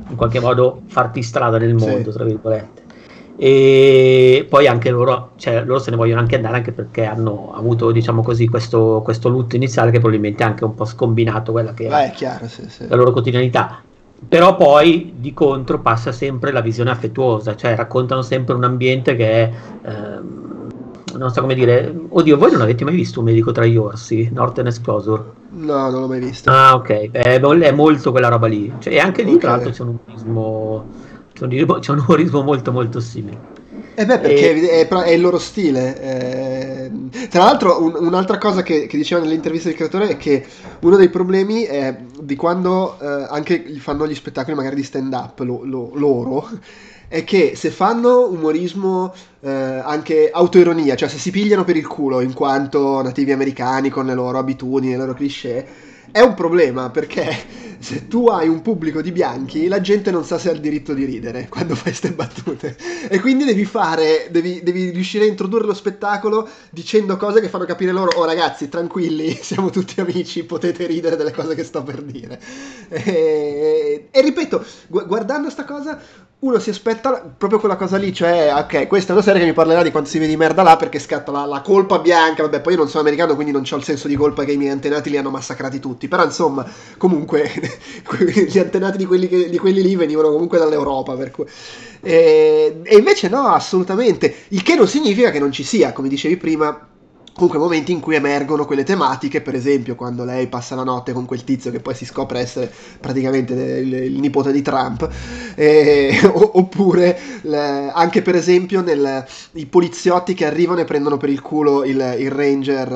[SPEAKER 2] in qualche modo farti strada nel mondo, sì. tra virgolette e poi anche loro, cioè, loro se ne vogliono anche andare anche perché hanno avuto diciamo così questo, questo lutto iniziale che probabilmente è anche un po' scombinato quella che
[SPEAKER 1] è chiaro, sì, sì.
[SPEAKER 2] la loro quotidianità però poi di contro passa sempre la visione affettuosa cioè raccontano sempre un ambiente che è ehm, non so come dire oddio voi non avete mai visto un medico tra gli orsi Northern Exposure
[SPEAKER 1] no non l'ho mai visto
[SPEAKER 2] ah ok è, è molto quella roba lì cioè, e anche lì okay. tra l'altro c'è un umorismo c'è un umorismo molto molto simile.
[SPEAKER 1] Eh beh, perché e... è, è, il loro stile. Eh, tra l'altro, un, un'altra cosa che, che, diceva nell'intervista del creatore è che uno dei problemi è di quando eh, anche fanno gli spettacoli magari di stand up lo, lo, loro è che se fanno umorismo eh, anche autoironia, cioè se si pigliano per il culo in quanto nativi americani con le loro abitudini, le loro cliché, è un problema perché se tu hai un pubblico di bianchi, la gente non sa se ha il diritto di ridere quando fai queste battute. E quindi devi fare, devi, devi, riuscire a introdurre lo spettacolo dicendo cose che fanno capire loro, oh ragazzi, tranquilli, siamo tutti amici, potete ridere delle cose che sto per dire. E, e ripeto, gu- guardando sta cosa, uno si aspetta proprio quella cosa lì, cioè, ok, questa è una serie che mi parlerà di quanto si vede di merda là perché scatta la, la colpa bianca, vabbè, poi io non sono americano, quindi non ho il senso di colpa che i miei antenati li hanno massacrati tutti, però insomma, comunque, gli antenati di quelli, che, di quelli lì venivano comunque dall'Europa, cui... e, e invece no, assolutamente, il che non significa che non ci sia, come dicevi prima, comunque momenti in cui emergono quelle tematiche, per esempio quando lei passa la notte con quel tizio che poi si scopre essere praticamente il, il nipote di Trump, eh, oppure le, anche per esempio nel, i poliziotti che arrivano e prendono per il culo il, il ranger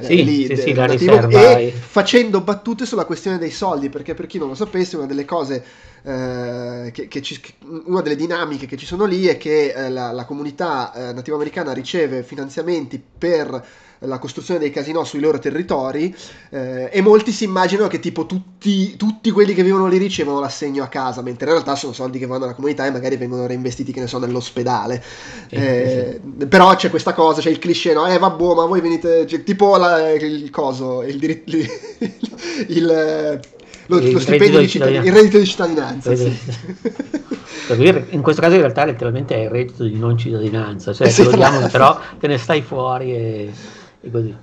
[SPEAKER 1] eh,
[SPEAKER 2] sì,
[SPEAKER 1] lì,
[SPEAKER 2] sì, sì,
[SPEAKER 1] nativo, e facendo battute sulla questione dei soldi, perché per chi non lo sapesse una delle cose eh, che, che ci, una delle dinamiche che ci sono lì è che eh, la, la, comunità eh, nativa americana riceve finanziamenti per la costruzione dei casinò sui loro territori eh, e molti si immaginano che tipo tutti, tutti, quelli che vivono lì ricevono l'assegno a casa, mentre in realtà sono soldi che vanno alla comunità e magari vengono reinvestiti, che ne so, nell'ospedale. Eh. Però c'è questa cosa, c'è il cliché, no? Eh vabbè, ma voi venite... Cioè, tipo la, il coso, il diritto... il, lo, lo stipendio di cittadinanza, il reddito di cittadinanza. Sì.
[SPEAKER 2] in questo caso in realtà letteralmente è il reddito di non cittadinanza, cioè te lo diamo però te ne stai fuori e, e così.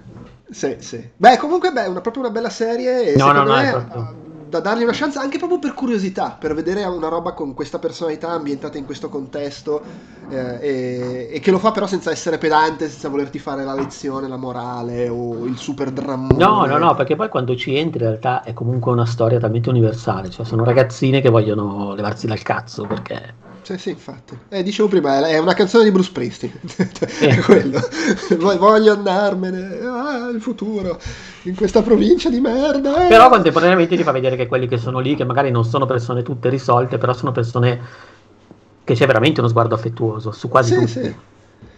[SPEAKER 1] Sì, sì. Beh, comunque beh, è una, proprio una bella serie. No, no, no, me, proprio da dargli una chance anche proprio per curiosità, per vedere una roba con questa personalità ambientata in questo contesto eh, e, e, che lo fa però senza essere pedante, senza volerti fare la lezione, la morale o il super dramma.
[SPEAKER 2] No, no, no, perché poi quando ci entri in realtà è comunque una storia talmente universale, cioè sono ragazzine che vogliono levarsi dal cazzo perché
[SPEAKER 1] sì, sì, infatti. Eh, dicevo prima, è una canzone di Bruce Springsteen. è quello. Voglio andarmene. Ah, il futuro. In questa provincia di merda.
[SPEAKER 2] Eh. Però contemporaneamente ti fa vedere che quelli che sono lì, che magari non sono persone tutte risolte, però sono persone che c'è veramente uno sguardo affettuoso su quasi sì, tutti.
[SPEAKER 1] Sì.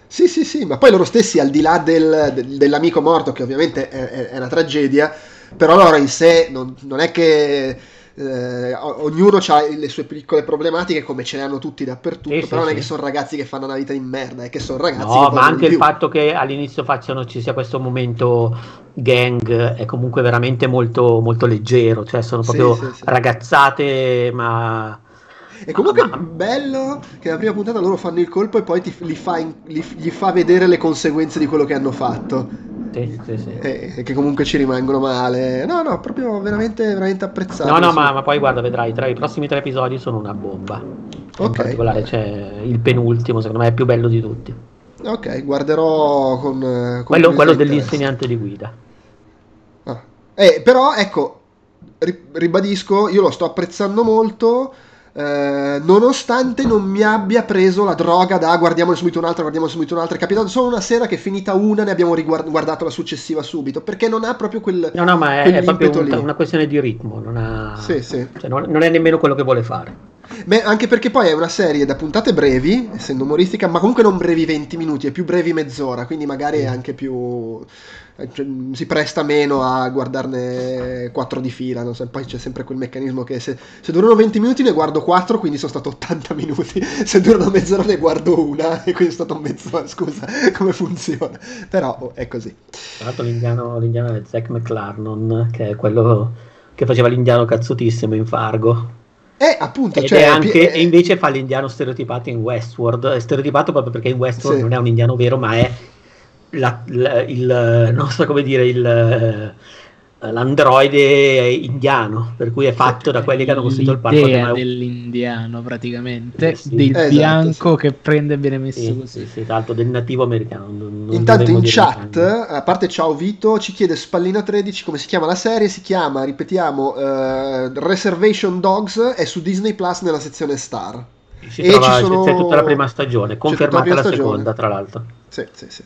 [SPEAKER 1] Sì, sì, sì, ma poi loro stessi, al di là del, del, dell'amico morto, che ovviamente è, è, è, una tragedia, però loro in sé non, non è che eh, ognuno ha le sue piccole problematiche come ce le hanno tutti dappertutto, sì, però sì, non è che sono ragazzi che fanno una vita di merda, è che sono ragazzi
[SPEAKER 2] no, ma anche il fatto che all'inizio facciano ci sia questo momento gang è comunque veramente molto, molto leggero, cioè sono proprio sì, ragazzate ma...
[SPEAKER 1] E comunque è bello che la prima puntata loro fanno il colpo e poi ti, li fa in, li, gli fa vedere le conseguenze di quello che hanno fatto.
[SPEAKER 2] Sì, sì, sì.
[SPEAKER 1] E, che comunque ci rimangono male. No, no, proprio veramente, veramente apprezzato.
[SPEAKER 2] No, no, ma, ma, poi guarda, vedrai, tra i prossimi tre episodi sono una bomba. Ok. In particolare c'è il penultimo, secondo me è più bello di tutti.
[SPEAKER 1] Ok, guarderò con... con
[SPEAKER 2] quello, quello dell'insegnante di guida.
[SPEAKER 1] Ah. Eh, però, ecco, ribadisco, io lo sto apprezzando molto eh, nonostante non mi abbia preso la droga da guardiamone subito un'altra, guardiamone subito un'altra, è capitato solo una sera che finita una ne abbiamo riguardato la successiva subito, perché non ha proprio quel...
[SPEAKER 2] No, no, ma è, è proprio un, una questione di ritmo, non, ha,
[SPEAKER 1] sì, sì.
[SPEAKER 2] Cioè non, non è nemmeno quello che vuole fare.
[SPEAKER 1] Beh, anche perché poi è una serie da puntate brevi, essendo umoristica, ma comunque non brevi 20 minuti, è più brevi mezz'ora, quindi magari è anche più cioè, si presta meno a guardarne 4 di fila. No? Poi c'è sempre quel meccanismo che se, se, durano 20 minuti ne guardo 4, quindi sono stato 80 minuti. Se durano mezz'ora ne guardo una, e quindi è stato mezz'ora. Scusa, come funziona? Però oh, è così.
[SPEAKER 2] Tra l'altro, l'indiano, l'indiano è Zack McLarnon, che è quello che faceva l'indiano cazzutissimo in Fargo.
[SPEAKER 1] Eh, appunto, cioè,
[SPEAKER 2] anche, eh, e invece fa l'indiano stereotipato in Westworld. Stereotipato proprio perché in Westworld sì. non è un indiano vero, ma è la, la, il, non so come dire, il, l'androide indiano, per cui è fatto da quelli che hanno costruito il parco
[SPEAKER 3] L'idea dell'indiano praticamente, eh sì. del esatto, bianco sì. che prende e viene messo
[SPEAKER 2] sì,
[SPEAKER 3] così.
[SPEAKER 2] Sì, sì, tanto del nativo americano. Non,
[SPEAKER 1] non Intanto in chat, a parte ciao Vito, ci chiede Spallino 13 come si chiama la serie, si chiama, ripetiamo, uh, Reservation Dogs, è su Disney Plus nella sezione Star.
[SPEAKER 2] Si e trova, sono... C'è tutta la prima stagione, confermata la, la seconda tra l'altro.
[SPEAKER 1] Sì, sì, sì.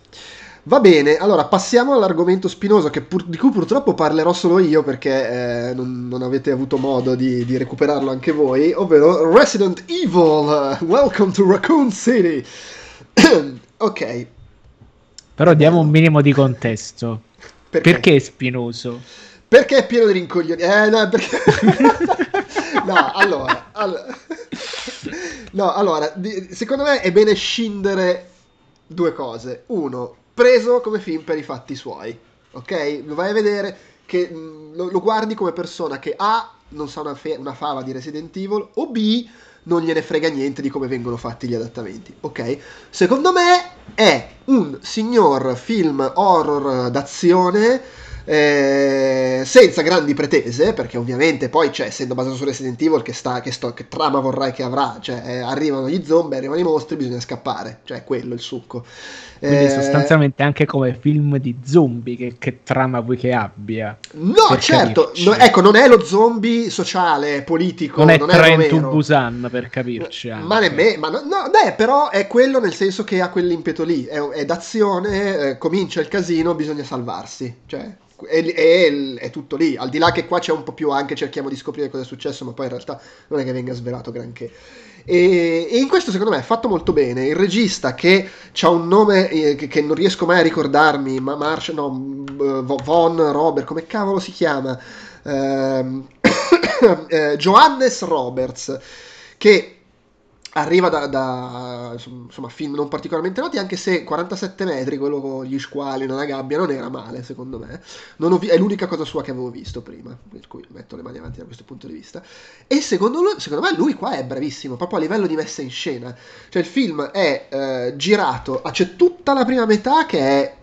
[SPEAKER 1] Va bene, allora passiamo all'argomento spinoso pur, di cui purtroppo parlerò solo io perché eh, non, non, avete avuto modo di, di, recuperarlo anche voi, ovvero Resident Evil, Welcome to Raccoon City. ok.
[SPEAKER 3] Però diamo un minimo di contesto. Perché, perché è spinoso?
[SPEAKER 1] Perché è pieno di rincoglioni. Eh, no, perché... no, allora, allora... no, allora, secondo me è bene scindere due cose. Uno, preso come film per i fatti suoi, ok? Lo vai a vedere che mm, lo, lo guardi come persona che A non sa una, fe- una fava di Resident Evil o B non gliene frega niente di come vengono fatti gli adattamenti, ok? Secondo me è un signor film horror d'azione eh, senza grandi pretese, perché ovviamente poi, cioè, essendo basato su Resident Evil, che, sta, che, sto, che trama vorrai che avrà? Cioè, eh, arrivano gli zombie, arrivano i mostri, bisogna scappare, cioè, è quello il succo.
[SPEAKER 3] Quindi eh, sostanzialmente anche come film di zombie, che, che trama vuoi che abbia?
[SPEAKER 1] No, certo, no, ecco, non è lo zombie sociale, politico,
[SPEAKER 3] non è non Trent to Busan, per capirci.
[SPEAKER 1] Anche. Ma nemmeno, ma no, no, beh, però è quello nel senso che ha quell'impeto lì, è, è d'azione, eh, comincia il casino, bisogna salvarsi, cioè è, è, è, tutto lì. Al di là che qua c'è un po' più anche cerchiamo di scoprire cosa è successo, ma poi in realtà non è che venga svelato granché. E, e in questo secondo me è fatto molto bene. Il regista che ha un nome eh, che, che, non riesco mai a ricordarmi, ma Marsh, no, Von Robert, come cavolo si chiama? Eh, eh, Johannes Roberts, che arriva da, da, insomma, film non particolarmente noti, anche se 47 metri, quello con gli squali nella gabbia, non era male, secondo me. Vi- è l'unica cosa sua che avevo visto prima, per cui metto le mani avanti da questo punto di vista. E secondo, lui, secondo me lui qua è bravissimo, proprio a livello di messa in scena. Cioè il film è eh, girato, c'è tutta la prima metà che è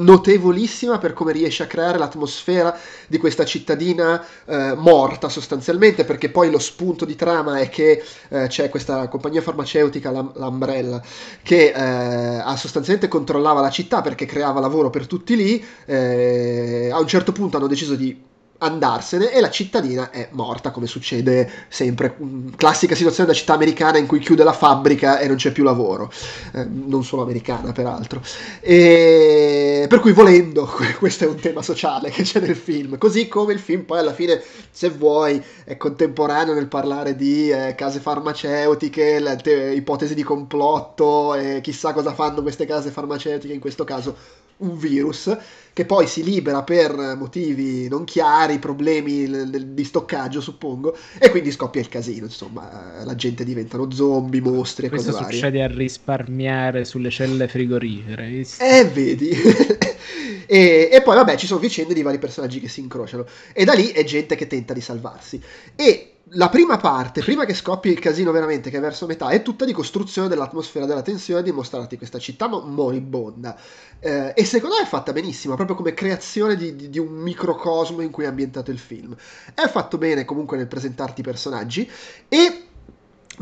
[SPEAKER 1] notevolissima per come riesce a creare l'atmosfera di questa cittadina eh, morta sostanzialmente perché poi lo spunto di trama è che eh, c'è questa compagnia farmaceutica l'Umbrella che eh, sostanzialmente controllava la città perché creava lavoro per tutti lì eh, a un certo punto hanno deciso di andarsene e la cittadina è morta, come succede sempre. Classica situazione da città americana in cui chiude la fabbrica e non c'è più lavoro, eh, non solo americana peraltro. E per cui volendo, questo è un tema sociale che c'è nel film, così come il film poi alla fine, se vuoi, è contemporaneo nel parlare di eh, case farmaceutiche, te- ipotesi di complotto e chissà cosa fanno queste case farmaceutiche, in questo caso un virus che poi si libera per motivi non chiari, problemi di stoccaggio suppongo, e quindi scoppia il casino, insomma, la gente diventano zombie, mostri e
[SPEAKER 3] Questo
[SPEAKER 1] cose
[SPEAKER 3] varie. succede a risparmiare sulle celle frigorifere.
[SPEAKER 1] Eh, vedi. e, e, poi vabbè ci sono vicende di vari personaggi che si incrociano, e da lì è gente che tenta di salvarsi. E la prima parte, prima che scoppi il casino veramente, che è verso metà, è tutta di costruzione dell'atmosfera della tensione, di mostrarti questa città moribonda. Eh, e secondo me è fatta benissimo, proprio come creazione di, di, di, un microcosmo in cui è ambientato il film. È fatto bene comunque nel presentarti i personaggi e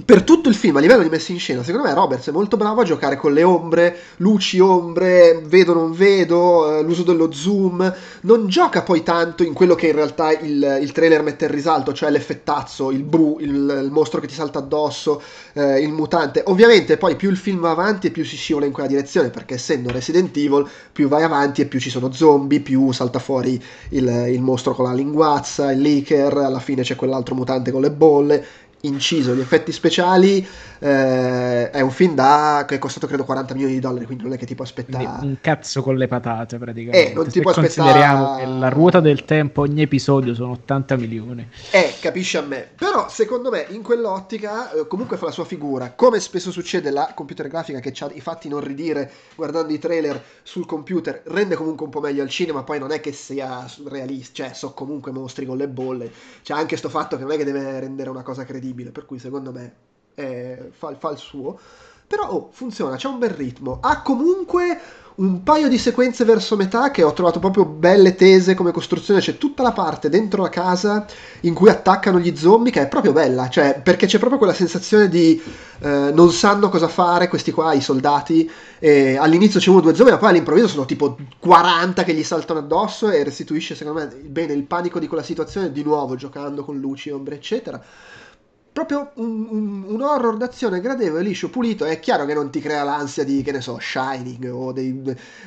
[SPEAKER 1] per tutto il film a livello di messa in scena, secondo me Roberts è molto bravo a giocare con le ombre, luci, ombre, vedo, non vedo, eh, l'uso dello zoom. Non gioca poi tanto in quello che in realtà il, il trailer mette in risalto, cioè l'effettazzo, il bru, il, il mostro che ti salta addosso, eh, il mutante. Ovviamente poi più il film va avanti e più si scivola in quella direzione, perché essendo Resident Evil, più vai avanti e più ci sono zombie, più salta fuori il, il mostro con la linguazza, il leaker, alla fine c'è quell'altro mutante con le bolle inciso. Gli effetti speciali eh, è un film da, che è costato credo 40 milioni di dollari quindi non è che ti può aspettare.
[SPEAKER 3] Un cazzo con le patate praticamente.
[SPEAKER 1] Eh, non ti può
[SPEAKER 3] consideriamo aspettare... che la ruota del tempo ogni episodio sono 80 milioni.
[SPEAKER 1] Eh capisci a me. Però secondo me in quell'ottica eh, comunque fa la sua figura. Come spesso succede la computer grafica che ha i fatti non ridire guardando i trailer sul computer rende comunque un po' meglio al cinema poi non è che sia realista cioè so comunque mostri con le bolle. C'è anche sto fatto che non è che deve rendere una cosa credibile incredibile, per cui secondo me è, fa, fa, il suo. Però oh, funziona, c'è un bel ritmo. Ha comunque un paio di sequenze verso metà che ho trovato proprio belle tese come costruzione. C'è tutta la parte dentro la casa in cui attaccano gli zombie che è proprio bella, cioè perché c'è proprio quella sensazione di eh, non sanno cosa fare questi qua, i soldati. E all'inizio c'è uno o due zombie, ma poi all'improvviso sono tipo 40 che gli saltano addosso e restituisce secondo me bene il panico di quella situazione di nuovo giocando con luci, ombre, eccetera proprio un, un, un, horror d'azione gradevole, liscio, pulito. È chiaro che non ti crea l'ansia di, che ne so, Shining o dei,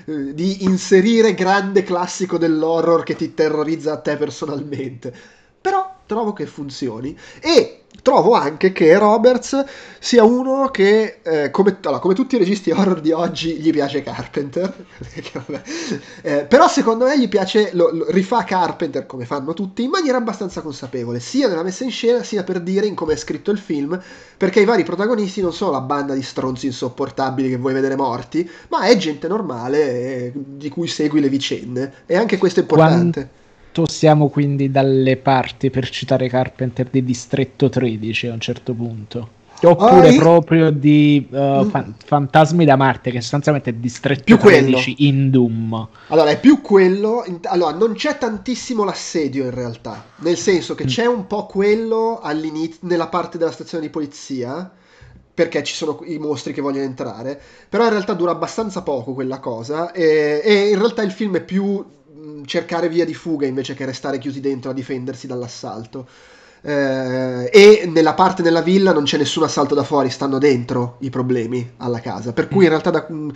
[SPEAKER 1] eh, di inserire grande classico dell'horror che ti terrorizza a te personalmente. Però trovo che funzioni e trovo anche che Roberts sia uno che, eh, come, allora, come, tutti i registi horror di oggi, gli piace Carpenter. eh, però secondo me gli piace, lo, lo, rifà Carpenter come fanno tutti, in maniera abbastanza consapevole, sia nella messa in scena, sia per dire in come è scritto il film, perché i vari protagonisti non sono la banda di stronzi insopportabili che vuoi vedere morti, ma è gente normale eh, di cui segui le vicende. E anche questo è importante.
[SPEAKER 3] Quanto siamo quindi dalle parti, per citare Carpenter, di Distretto 13 a un certo punto. Oppure oh, io... proprio di uh, mm. fan- Fantasmi da Marte, che sostanzialmente è Distretto più 13 quello. in Doom.
[SPEAKER 1] Allora, è più quello. In... Allora, non c'è tantissimo l'assedio in realtà. Nel senso che mm. c'è un po' quello all'inizio, nella parte della stazione di polizia perché ci sono i mostri che vogliono entrare, però in realtà dura abbastanza poco quella cosa e, e in realtà il film è più cercare via di fuga invece che restare chiusi dentro a difendersi dall'assalto. Eh, e nella parte della villa non c'è nessun assalto da fuori, stanno dentro i problemi alla casa. Per cui in realtà da, mh,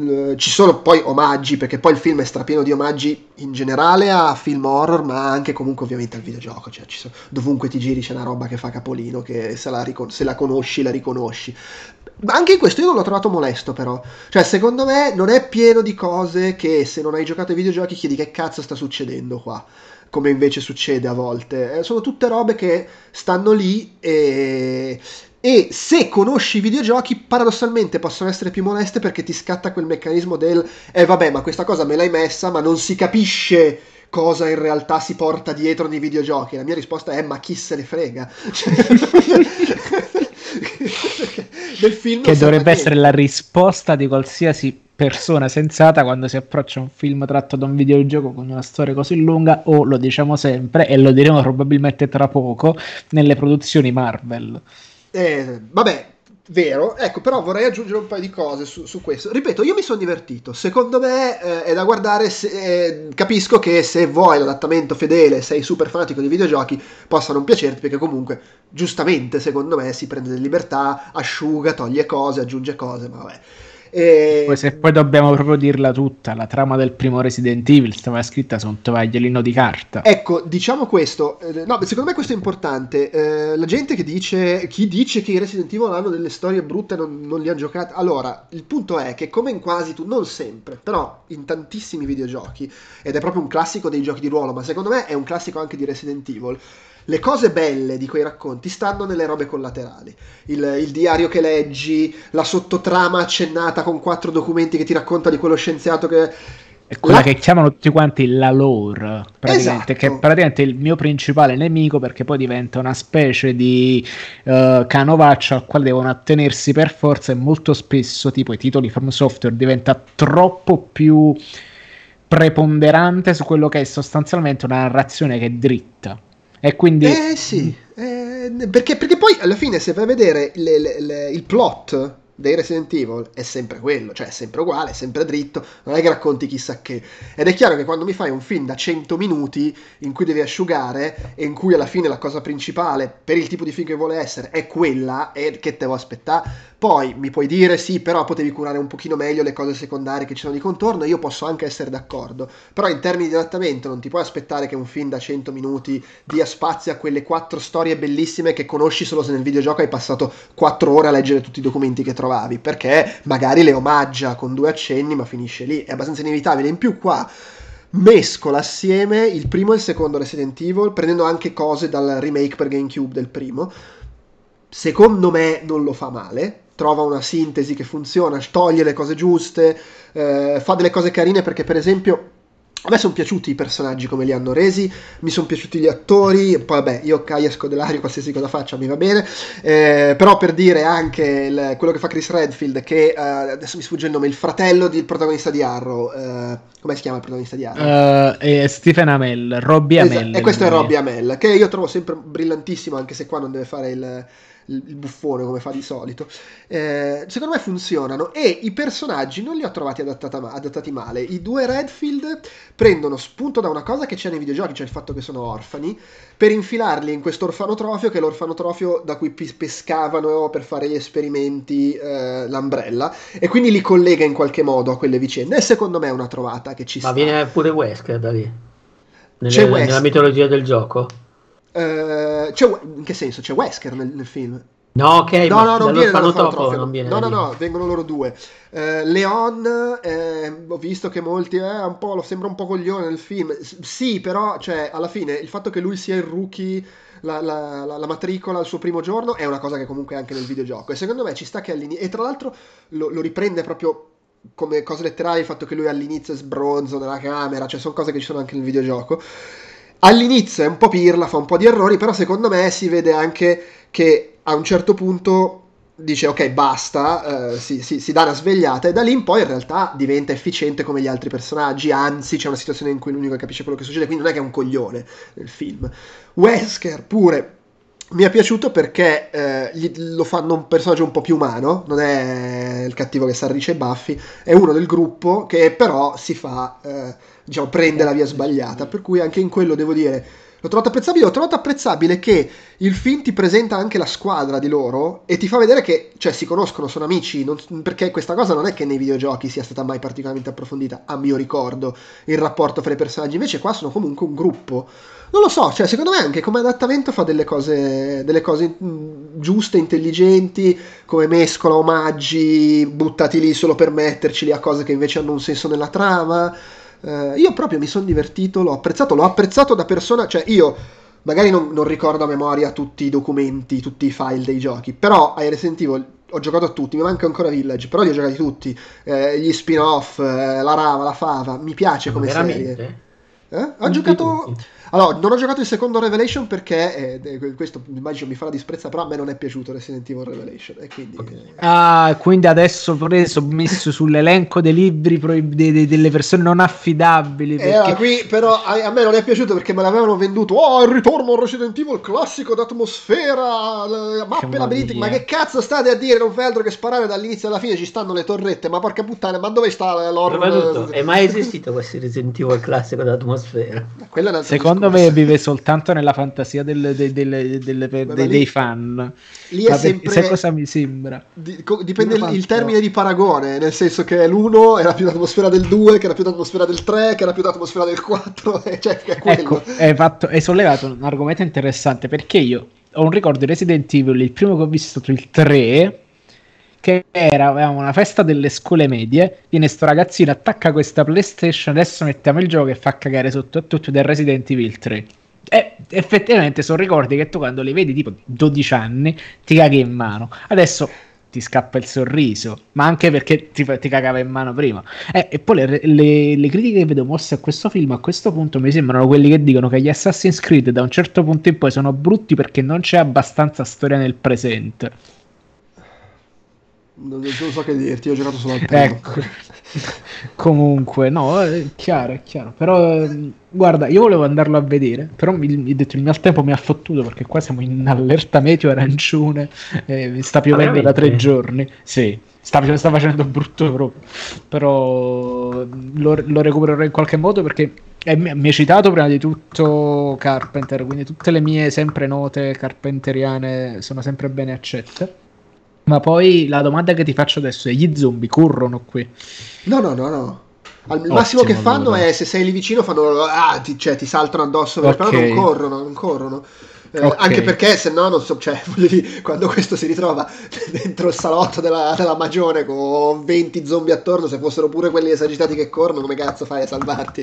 [SPEAKER 1] mm, ci sono poi omaggi, perché poi il film è strapieno di omaggi in generale a film horror, ma anche comunque ovviamente al videogioco. Cioè, sono, dovunque ti giri c'è una roba che fa capolino, che se la, se la conosci la riconosci. Anche in questo io non l'ho trovato molesto, però. Cioè, secondo me non è pieno di cose che se non hai giocato ai videogiochi chiedi che cazzo sta succedendo qua. Come invece succede a volte. Eh, sono tutte robe che stanno lì e. E se conosci i videogiochi, paradossalmente possono essere più moleste perché ti scatta quel meccanismo del eh vabbè, ma questa cosa me l'hai messa, ma non si capisce cosa in realtà si porta dietro nei videogiochi. La mia risposta è ma chi se ne frega.
[SPEAKER 3] del film. Che dovrebbe essere la risposta di qualsiasi persona sensata quando si approccia a un film tratto da un videogioco con una storia così lunga o lo diciamo sempre e lo diremo probabilmente tra poco nelle produzioni Marvel.
[SPEAKER 1] Eh, vabbè, Vero, ecco, però vorrei aggiungere un paio di cose su, su questo. Ripeto, io mi sono divertito. Secondo me eh, è da guardare. Se, eh, capisco che se vuoi l'adattamento fedele, sei super fanatico di videogiochi, possa non piacerti, perché comunque, giustamente, secondo me, si prende delle libertà, asciuga, toglie cose, aggiunge cose, ma vabbè.
[SPEAKER 3] E... Poi se poi dobbiamo proprio dirla tutta, la trama del primo Resident Evil stava scritta su un tovagliolino di carta.
[SPEAKER 1] Ecco, diciamo questo, eh, no, secondo me questo è importante. Eh, la gente che dice, chi dice che i Resident Evil hanno delle storie brutte e non, non li ha giocate, allora, il punto è che come in quasi tu, non sempre, però in tantissimi videogiochi, ed è proprio un classico dei giochi di ruolo, ma secondo me è un classico anche di Resident Evil, le cose belle di quei racconti stanno nelle robe collaterali. Il, il, diario che leggi, la sottotrama accennata con quattro documenti che ti racconta di quello scienziato che...
[SPEAKER 3] È quella la... che chiamano tutti quanti la lore, praticamente, esatto. che è praticamente il mio principale nemico perché poi diventa una specie di uh, canovaccio al quale devono attenersi per forza e molto spesso, tipo i titoli From Software, diventa troppo più preponderante su quello che è sostanzialmente una narrazione che è dritta e quindi...
[SPEAKER 1] Eh sì, eh, perché, perché, poi alla fine se vai a vedere le, le, le, il plot dei Resident Evil è sempre quello, cioè è sempre uguale, è sempre dritto, non è che racconti chissà che. Ed è chiaro che quando mi fai un film da 100 minuti in cui devi asciugare e in cui alla fine la cosa principale per il tipo di film che vuole essere è quella e che te devo aspettare, poi mi puoi dire sì, però potevi curare un pochino meglio le cose secondarie che ci sono di contorno, io posso anche essere d'accordo, però in termini di adattamento non ti puoi aspettare che un film da 100 minuti dia spazio a quelle quattro storie bellissime che conosci solo se nel videogioco hai passato 4 ore a leggere tutti i documenti che trovavi, perché magari le omaggia con due accenni ma finisce lì, è abbastanza inevitabile. In più qua mescola assieme il primo e il secondo Resident Evil, prendendo anche cose dal remake per GameCube del primo. Secondo me non lo fa male, trova una sintesi che funziona, toglie le cose giuste, eh, fa delle cose carine perché per esempio a me sono piaciuti i personaggi come li hanno resi, mi sono piaciuti gli attori, poi vabbè, io Caia Scodelario, qualsiasi cosa faccia mi va bene, eh, però per dire anche il, quello che fa Chris Redfield, che eh, adesso mi sfugge il nome, il fratello del protagonista di Arrow, eh, come si chiama il protagonista di
[SPEAKER 3] Arrow? Uh, è Stephen Amell, Robbie Amell.
[SPEAKER 1] Esatto, e questo è Robbie Amell, che io trovo sempre brillantissimo, anche se qua non deve fare il il, buffone come fa di solito. Eh, secondo me funzionano e i personaggi non li ho trovati adattata, adattati male. I due Redfield prendono spunto da una cosa che c'è nei videogiochi, cioè il fatto che sono orfani, per infilarli in questo orfanotrofio che è l'orfanotrofio da cui pescavano per fare gli esperimenti eh, l'Umbrella e quindi li collega in qualche modo a quelle vicende e secondo me è una trovata che ci
[SPEAKER 2] Ma
[SPEAKER 1] sta.
[SPEAKER 2] viene pure Wesker da lì? Nelle- nella mitologia del gioco?
[SPEAKER 1] C'è- in che senso? C'è Wesker nel, nel film?
[SPEAKER 2] No, ok,
[SPEAKER 1] No, no, non viene
[SPEAKER 2] dall'orfanotrofio. non viene
[SPEAKER 1] No, no, no, vengono loro due. Eh, Leon, eh, ho visto che molti, eh, un po', lo sembra un po' coglione nel film. S- sì, però, cioè, alla fine, il fatto che lui sia il rookie, la, la- la- la matricola al suo primo giorno, è una cosa che comunque è anche nel videogioco. E secondo me ci sta che all'inizio... E tra l'altro lo, lo riprende proprio come cose letterali il fatto che lui all'inizio è sbronzo nella camera, cioè sono cose che ci sono anche nel videogioco. All'inizio è un po' pirla, fa un po' di errori, però secondo me si vede anche che a un certo punto dice ok basta, eh, si, si- si dà una svegliata e da lì in poi in realtà diventa efficiente come gli altri personaggi, anzi c'è una situazione in cui l'unico che capisce quello che succede, quindi non è che è un coglione nel film. Wesker pure mi è piaciuto perché eh, gli- lo fanno un personaggio un po' più umano, non è il cattivo che s'arrice i baffi, è uno del gruppo che però si fa, eh, diciamo, prende la via sbagliata, per cui anche in quello devo dire, l'ho trovato apprezzabile, ho trovato apprezzabile che il film ti presenta anche la squadra di loro e ti fa vedere che, cioè, si conoscono, sono amici, non- perché questa cosa non è che nei videogiochi sia stata mai particolarmente approfondita, a mio ricordo, il rapporto fra i personaggi, invece qua sono comunque un gruppo. Non lo so, cioè secondo me anche come adattamento fa delle cose, delle cose mh, giuste, intelligenti, come mescola omaggi buttati lì solo per metterceli a cose che invece hanno un senso nella trama. Eh, io proprio mi sono divertito, l'ho apprezzato, l'ho apprezzato da persona, cioè io magari non, non ricordo a memoria tutti i documenti, tutti i file dei giochi, però ai Resident Evil ho giocato a tutti, mi manca ancora Village, però li ho giocati tutti, eh, gli spin-off, eh, la rava, la fava, mi piace come
[SPEAKER 2] Veramente?
[SPEAKER 1] serie. Eh? Ho giocato...
[SPEAKER 2] tutti.
[SPEAKER 1] Allora, non ho giocato il secondo Revelation perché, eh, questo immagino mi fa la disprezza, però a me non è piaciuto Resident Evil Revelation e quindi...
[SPEAKER 2] Ok.
[SPEAKER 1] eh,
[SPEAKER 3] Ah, quindi adesso preso, messo sull'elenco dei libri proib- de- de- delle persone non affidabili.
[SPEAKER 1] Eh,
[SPEAKER 3] Perché...
[SPEAKER 1] qui però a, a me non è piaciuto perché me l'avevano venduto. Oh, il ritorno a Resident Evil classico d'atmosfera, le mappe
[SPEAKER 3] Che
[SPEAKER 1] labirinthiche. Ma che cazzo state a dire? Non fai altro che sparare dall'inizio alla fine. Ci stanno le torrette. Ma porca puttana, ma dove sta l'orlo?
[SPEAKER 2] Soprattutto, è mai esistito questo Resident Evil classico d'atmosfera?
[SPEAKER 1] Quella è un altro
[SPEAKER 3] Secondo me vive soltanto nella fantasia del- de- delle- delle-
[SPEAKER 1] ma
[SPEAKER 3] dei,
[SPEAKER 1] lì-
[SPEAKER 3] dei fan.
[SPEAKER 1] Lì è
[SPEAKER 3] perché-
[SPEAKER 1] sempre-
[SPEAKER 3] sai cosa mi sembra?
[SPEAKER 1] Di- co- dipende il, il termine di paragone, nel senso che l'uno era più l'atmosfera del 2, che era più l'atmosfera del 3, che era più l'atmosfera del 4, cioè è quello.
[SPEAKER 3] Ecco, hai, fatto- hai sollevato un argomento interessante perché io ho un ricordo di Resident Evil, il primo che ho visto è stato il 3, che era una festa delle scuole medie, viene sto ragazzino, attacca questa PlayStation, adesso mettiamo il gioco e fa cagare sotto a tutto del Resident Evil 3. E effettivamente sono ricordi che tu quando li vedi tipo 12 anni ti caghi in mano. Adesso ti scappa il sorriso, ma anche perché ti, ti cagava in mano prima. Eh, e poi le, le- le critiche che vedo mosse a questo film a questo punto mi sembrano quelli che dicono che gli Assassin's Creed da un certo punto in poi sono brutti perché non c'è abbastanza storia nel presente.
[SPEAKER 1] Non, non so che dirti, io ho giocato solo al primo.
[SPEAKER 3] Ecco. Comunque, no, è chiaro, è chiaro. Però, guarda, io volevo andarlo a vedere, però mi, mi detto, il mio tempo mi ha fottuto perché qua siamo in allerta meteo arancione, eh, mi sta piovendo da tre giorni. Sì, sta, sta facendo brutto proprio. Però lo, lo recupererò in qualche modo perché eh, mi mi hai citato prima di tutto Carpenter, quindi tutte le mie sempre note carpenteriane sono sempre bene accette. Ma poi la domanda che ti faccio adesso è: gli zombie corrono qui?
[SPEAKER 1] No, no, no, no. Al il
[SPEAKER 3] Ottimo,
[SPEAKER 1] massimo che fanno
[SPEAKER 3] allora.
[SPEAKER 1] è se sei lì vicino fanno ah, ti, cioè, ti saltano addosso,
[SPEAKER 3] Ok.
[SPEAKER 1] però non corrono, non corrono. Eh,
[SPEAKER 3] Ok.
[SPEAKER 1] Anche perché se no, non so, cioè, dire, quando questo si ritrova dentro il salotto della, della magione con 20 zombie attorno, se fossero pure quelli esagitati che corrono, come cazzo fai a salvarti?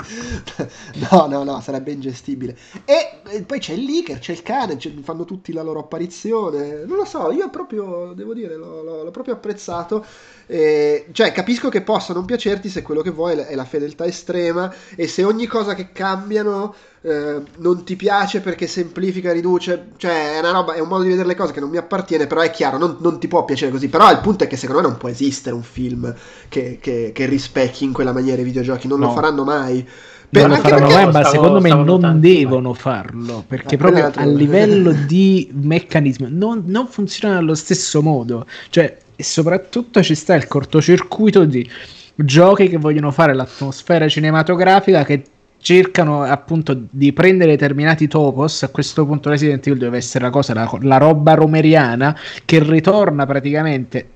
[SPEAKER 1] no, no, no, sarebbe ingestibile. E, e poi c'è il leaker, c'è il cane, c'è- fanno tutti la loro apparizione. Non lo so, io proprio, devo dire, l'ho, l'ho- l'ho proprio apprezzato. Eh, cioè, capisco che possa non piacerti se quello che vuoi è la- fedeltà estrema e se ogni cosa che cambiano eh, non ti piace perché semplifica, riduce, cioè è una roba, è un modo di vedere le cose che non mi appartiene, però è chiaro, non, non ti può piacere così. Però il punto è che secondo me non può esistere un film che, che- che rispecchi in quella maniera i videogiochi, non lo
[SPEAKER 3] No.
[SPEAKER 1] faranno mai.
[SPEAKER 3] Non lo faranno mai, ma secondo me non devono farlo perché eh, proprio a livello di meccanismo non, non funzionano allo stesso modo. Cioè, e soprattutto ci sta il cortocircuito di giochi che vogliono fare l'atmosfera cinematografica che cercano appunto di prendere determinati topos. A questo punto Resident Evil deve essere la cosa, la, la roba romeriana che ritorna praticamente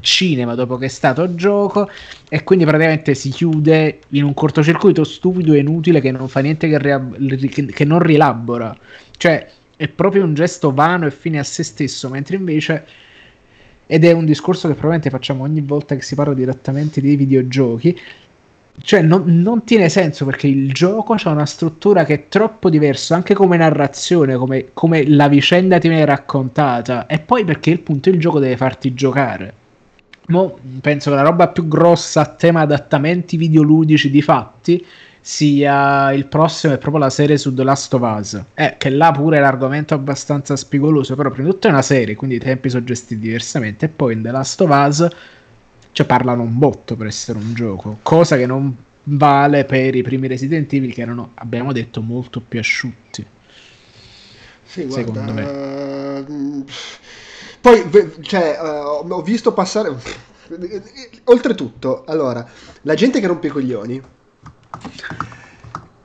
[SPEAKER 3] cinema dopo che è stato gioco e quindi praticamente si chiude in un cortocircuito stupido e inutile che non fa niente che, ria- che non rielabora. Cioè è proprio un gesto vano e fine a se stesso mentre invece ed è un discorso che probabilmente facciamo ogni volta che si parla direttamente dei videogiochi cioè non, non, tiene senso perché il gioco ha una struttura che è troppo diversa anche come narrazione, come, come, la vicenda ti viene raccontata. E poi perché il punto il gioco deve farti giocare. Mo, penso che la roba più grossa a tema adattamenti videoludici di fatti sia il prossimo è proprio la serie su The Last of Us. Eh, che là pure è l'argomento abbastanza spigoloso però prima di tutto è una serie quindi i tempi sono gestiti diversamente. E poi in The Last of Us cioè parlano un botto per essere un gioco, cosa che non vale per i primi Resident Evil che erano, abbiamo detto, molto più asciutti.
[SPEAKER 1] Sì, guarda, secondo me. Uh, poi, cioè, uh, ho visto passare... Oltretutto, allora, la gente che rompe i coglioni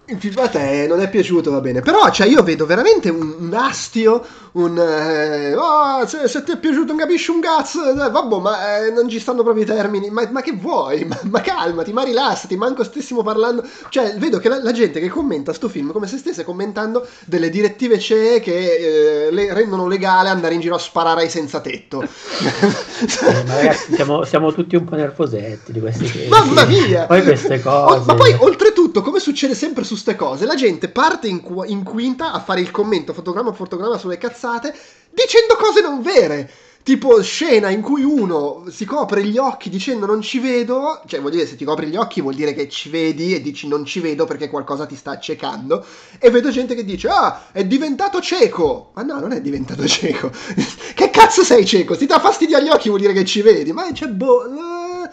[SPEAKER 1] a te non è piaciuto, va bene. Però, cioè, io vedo veramente un, un astio, un... Eh, oh, se, se, ti è piaciuto non capisci un cazzo, eh, vabbè, ma eh, non ci stanno proprio i termini. Ma, ma che vuoi? Ma, ma, calmati, ma rilassati, manco stessimo parlando... Cioè, vedo che la, la, gente che commenta sto film come se stesse commentando delle direttive CE che eh, le rendono legale andare in giro a sparare ai senza tetto.
[SPEAKER 2] Eh, ma ragazzi, siamo, siamo, tutti un po' nervosetti di queste
[SPEAKER 1] cose. Mamma mia!
[SPEAKER 2] Poi queste cose...
[SPEAKER 1] Oh, ma poi, oltretutto, come succede sempre su queste cose, la gente parte in, qu- in quinta a fare il commento fotogramma a fotogramma sulle cazzate dicendo cose non vere. Tipo scena in cui uno si copre gli occhi dicendo non ci vedo, cioè vuol dire se ti copri gli occhi vuol dire che ci vedi e dici non ci vedo perché qualcosa ti sta accecando. E vedo gente che dice ah è diventato cieco. Ma no, non è diventato cieco. che cazzo sei cieco? Ti dà fastidio agli occhi vuol dire che ci vedi. Ma c'è boh... Eh,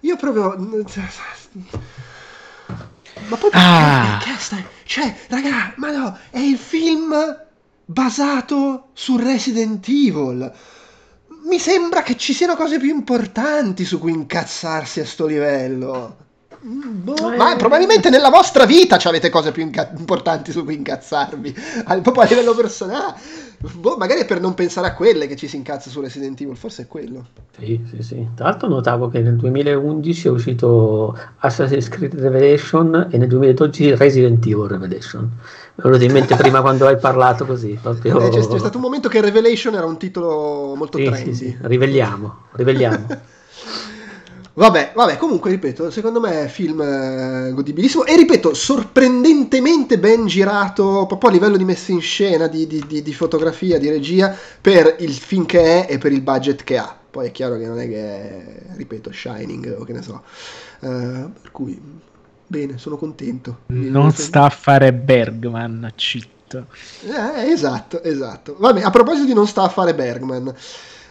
[SPEAKER 1] io proprio... Ma poi ah. perché stai... Cioè, raga, ma no, è il film basato su Resident Evil. Mi sembra che ci siano cose più importanti su cui incazzarsi a sto livello. Boh, eh. ma probabilmente nella vostra vita avete cose più inca- importanti su cui incazzarvi, proprio a livello personale. Boh, magari è per non pensare a quelle che ci si incazza su Resident Evil, forse è quello.
[SPEAKER 2] Sì, sì, sì. Tra l'altro notavo che nel 2011 è uscito Assassin's Creed Revelation e nel 2012 Resident Evil Revelation. Mi è venuto in mente prima quando hai parlato così. Proprio...
[SPEAKER 1] Eh, c'è, c'è, stato un momento che Revelation era un titolo molto sì, trendy. Sì, sì.
[SPEAKER 2] Rivegliamo, rivegliamo.
[SPEAKER 1] Vabbè, vabbè, comunque ripeto, secondo me è film eh, godibilissimo e ripeto, sorprendentemente ben girato proprio a livello di messa in scena, di, di, di, di, fotografia, di regia, per il film che è e per il budget che ha. Poi è chiaro che non è che è, ripeto, Shining o che ne so. Uh, per cui, bene, sono contento.
[SPEAKER 3] Non sta a fare Bergman, cheat.
[SPEAKER 1] Eh, esatto, esatto. Vabbè, a proposito di non sta a fare Bergman,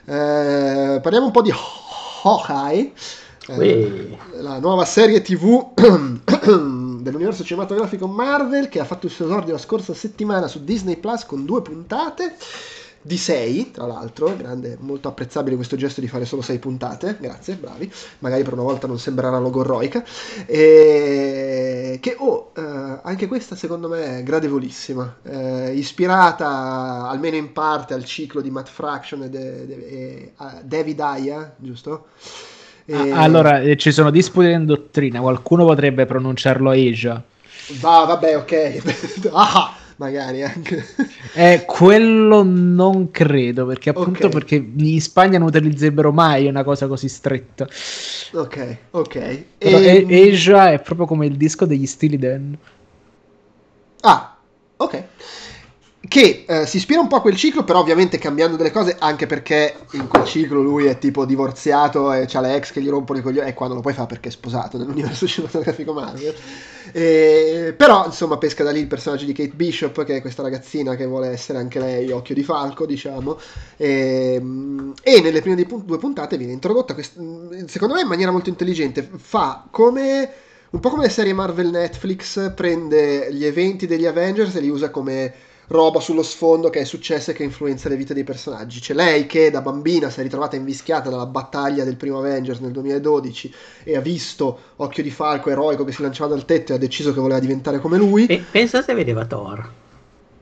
[SPEAKER 1] eh, parliamo un po' di Hawkeye eh, la nuova serie tv dell'universo cinematografico Marvel che ha fatto il suo esordio la scorsa settimana su Disney Plus con due puntate di sei, tra l'altro, grande, molto apprezzabile questo gesto di fare solo sei puntate, grazie, bravi, magari per una volta non sembrerà logorroica, e che oh, eh, anche questa secondo me è gradevolissima, eh, ispirata almeno in parte al ciclo di Matt Fraction e, de, de, e uh, David Aya, giusto?
[SPEAKER 3] E... Ah, allora, eh, ci sono dispute in dottrina, qualcuno potrebbe pronunciarlo Asia.
[SPEAKER 1] Va, vabbè, ok. ah, magari anche.
[SPEAKER 3] eh, quello non credo, perché appunto okay. perché in Spagna non utilizzerebbero mai una cosa così stretta.
[SPEAKER 1] Ok, ok.
[SPEAKER 3] Però e... Asia è proprio come il disco degli stili Dan.
[SPEAKER 1] Ah, ok che eh, si ispira un po' a quel ciclo, però ovviamente cambiando delle cose, anche perché in quel ciclo lui è tipo divorziato e c'ha le ex che gli rompono i coglioni, e quando lo puoi fare perché è sposato nell'universo cinematografico Marvel. E, però, insomma, pesca da lì il personaggio di Kate Bishop, che è questa ragazzina che vuole essere anche lei occhio di falco, diciamo, e, e nelle prime due puntate viene introdotta, quest- secondo me in maniera molto intelligente, fa come un po' come le serie Marvel Netflix, prende gli eventi degli Avengers e li usa come roba sullo sfondo che è successa e che influenza le vite dei personaggi. C'è lei che da bambina si è ritrovata invischiata dalla battaglia del primo Avengers nel 2012 e ha visto Occhio di Falco eroico che si lanciava dal tetto e ha deciso che voleva diventare come lui.
[SPEAKER 2] E pensa se vedeva Thor.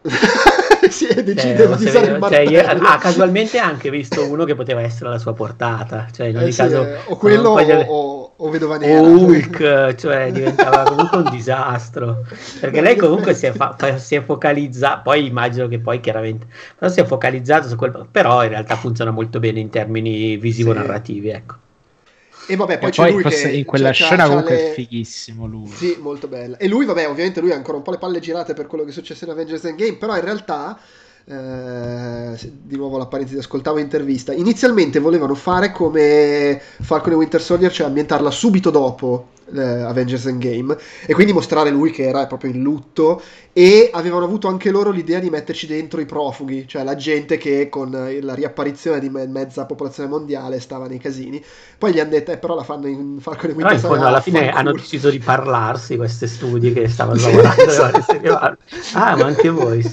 [SPEAKER 1] si è deciso
[SPEAKER 2] Eh,
[SPEAKER 1] di usare il
[SPEAKER 2] cioè, io-
[SPEAKER 1] martello.
[SPEAKER 2] ha casualmente anche visto uno che poteva essere alla sua portata. Cioè, in
[SPEAKER 1] Eh
[SPEAKER 2] ogni
[SPEAKER 1] sì,
[SPEAKER 2] caso,
[SPEAKER 1] eh, o quello
[SPEAKER 2] voglio-
[SPEAKER 1] o, o Vedova
[SPEAKER 2] o
[SPEAKER 1] Nera.
[SPEAKER 2] Hulk, cioè diventava comunque un disastro. Perché lei comunque si è, fa- si è focalizzata, poi immagino che poi chiaramente, però si è focalizzato su quel, però in realtà funziona molto bene in termini visivo-narrativi, ecco.
[SPEAKER 1] E vabbè, poi
[SPEAKER 3] E
[SPEAKER 1] c'è
[SPEAKER 3] poi
[SPEAKER 1] lui
[SPEAKER 3] forse
[SPEAKER 1] che
[SPEAKER 3] in quella
[SPEAKER 1] c'ha-
[SPEAKER 3] scena
[SPEAKER 1] c'ha
[SPEAKER 3] comunque
[SPEAKER 1] le-
[SPEAKER 3] è fighissimo lui.
[SPEAKER 1] Sì, molto bella. E lui, vabbè, ovviamente lui ha ancora un po' le palle girate per quello che è successo in Avengers Endgame, però in realtà, eh, di nuovo la parentesi, ascoltavo intervista, inizialmente volevano fare come Falcon e Winter Soldier, cioè ambientarla subito dopo eh, Avengers Endgame, e quindi mostrare lui che era proprio in lutto, e avevano avuto anche loro l'idea di metterci dentro i profughi, cioè la gente che con eh, la riapparizione di me- mezza popolazione mondiale stava nei casini. Poi gli hanno detto, eh, però la fanno in Falcon e
[SPEAKER 2] Però
[SPEAKER 1] Winter
[SPEAKER 2] in fondo
[SPEAKER 1] Soldier.
[SPEAKER 2] alla
[SPEAKER 1] ah,
[SPEAKER 2] fine
[SPEAKER 1] fanculo.
[SPEAKER 2] hanno deciso di parlarsi questi studi che stavano lavorando.
[SPEAKER 1] esatto.
[SPEAKER 2] Ah, ma anche voi.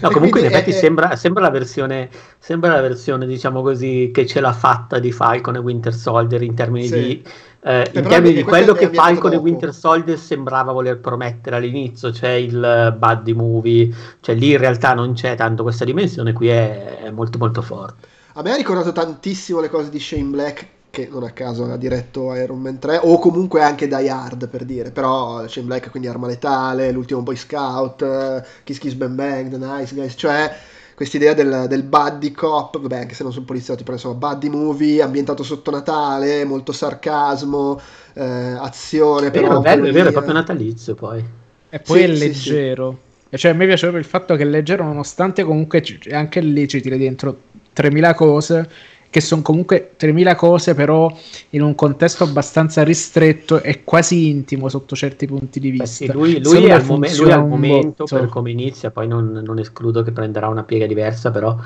[SPEAKER 2] No, comunque in effetti
[SPEAKER 1] è-
[SPEAKER 2] sembra, sembra la versione, sembra la versione, diciamo così, che ce l'ha fatta di Falcon e Winter Soldier in termini
[SPEAKER 1] Sì.
[SPEAKER 2] di, eh, in termini di quello che Falcon e. Winter Soldier sembrava voler promettere all'inizio, cioè il eh, buddy movie, cioè lì in realtà non c'è tanto questa dimensione, qui è, è molto molto forte.
[SPEAKER 1] A me ha ricordato tantissimo le cose di Shane Black, che non a caso ha diretto Iron Man 3, o comunque anche Die Hard per dire, però Shane Black quindi Arma Letale, l'ultimo Boy Scout, eh, Kiss Kiss Bang Bang, The Nice Guys, cioè quest'idea del, del buddy cop, vabbè anche se non sono poliziotti, però insomma buddy movie, ambientato sotto Natale, molto sarcasmo, eh, azione,
[SPEAKER 2] È
[SPEAKER 1] però...
[SPEAKER 2] vero, è vero, è vero, è proprio natalizio poi.
[SPEAKER 3] E poi
[SPEAKER 1] Sì,
[SPEAKER 3] è
[SPEAKER 1] sì,
[SPEAKER 3] leggero. E Cioè, a me piace proprio il fatto che è leggero, nonostante comunque anche lì ci tira dentro 3000 cose, che sono comunque 3000 cose, però in un contesto abbastanza ristretto e quasi intimo sotto certi punti di vista.
[SPEAKER 2] sì, lui, lui al, mome- lui al momento,
[SPEAKER 3] botto.
[SPEAKER 2] per come inizia, poi non, non escludo che prenderà una piega diversa, però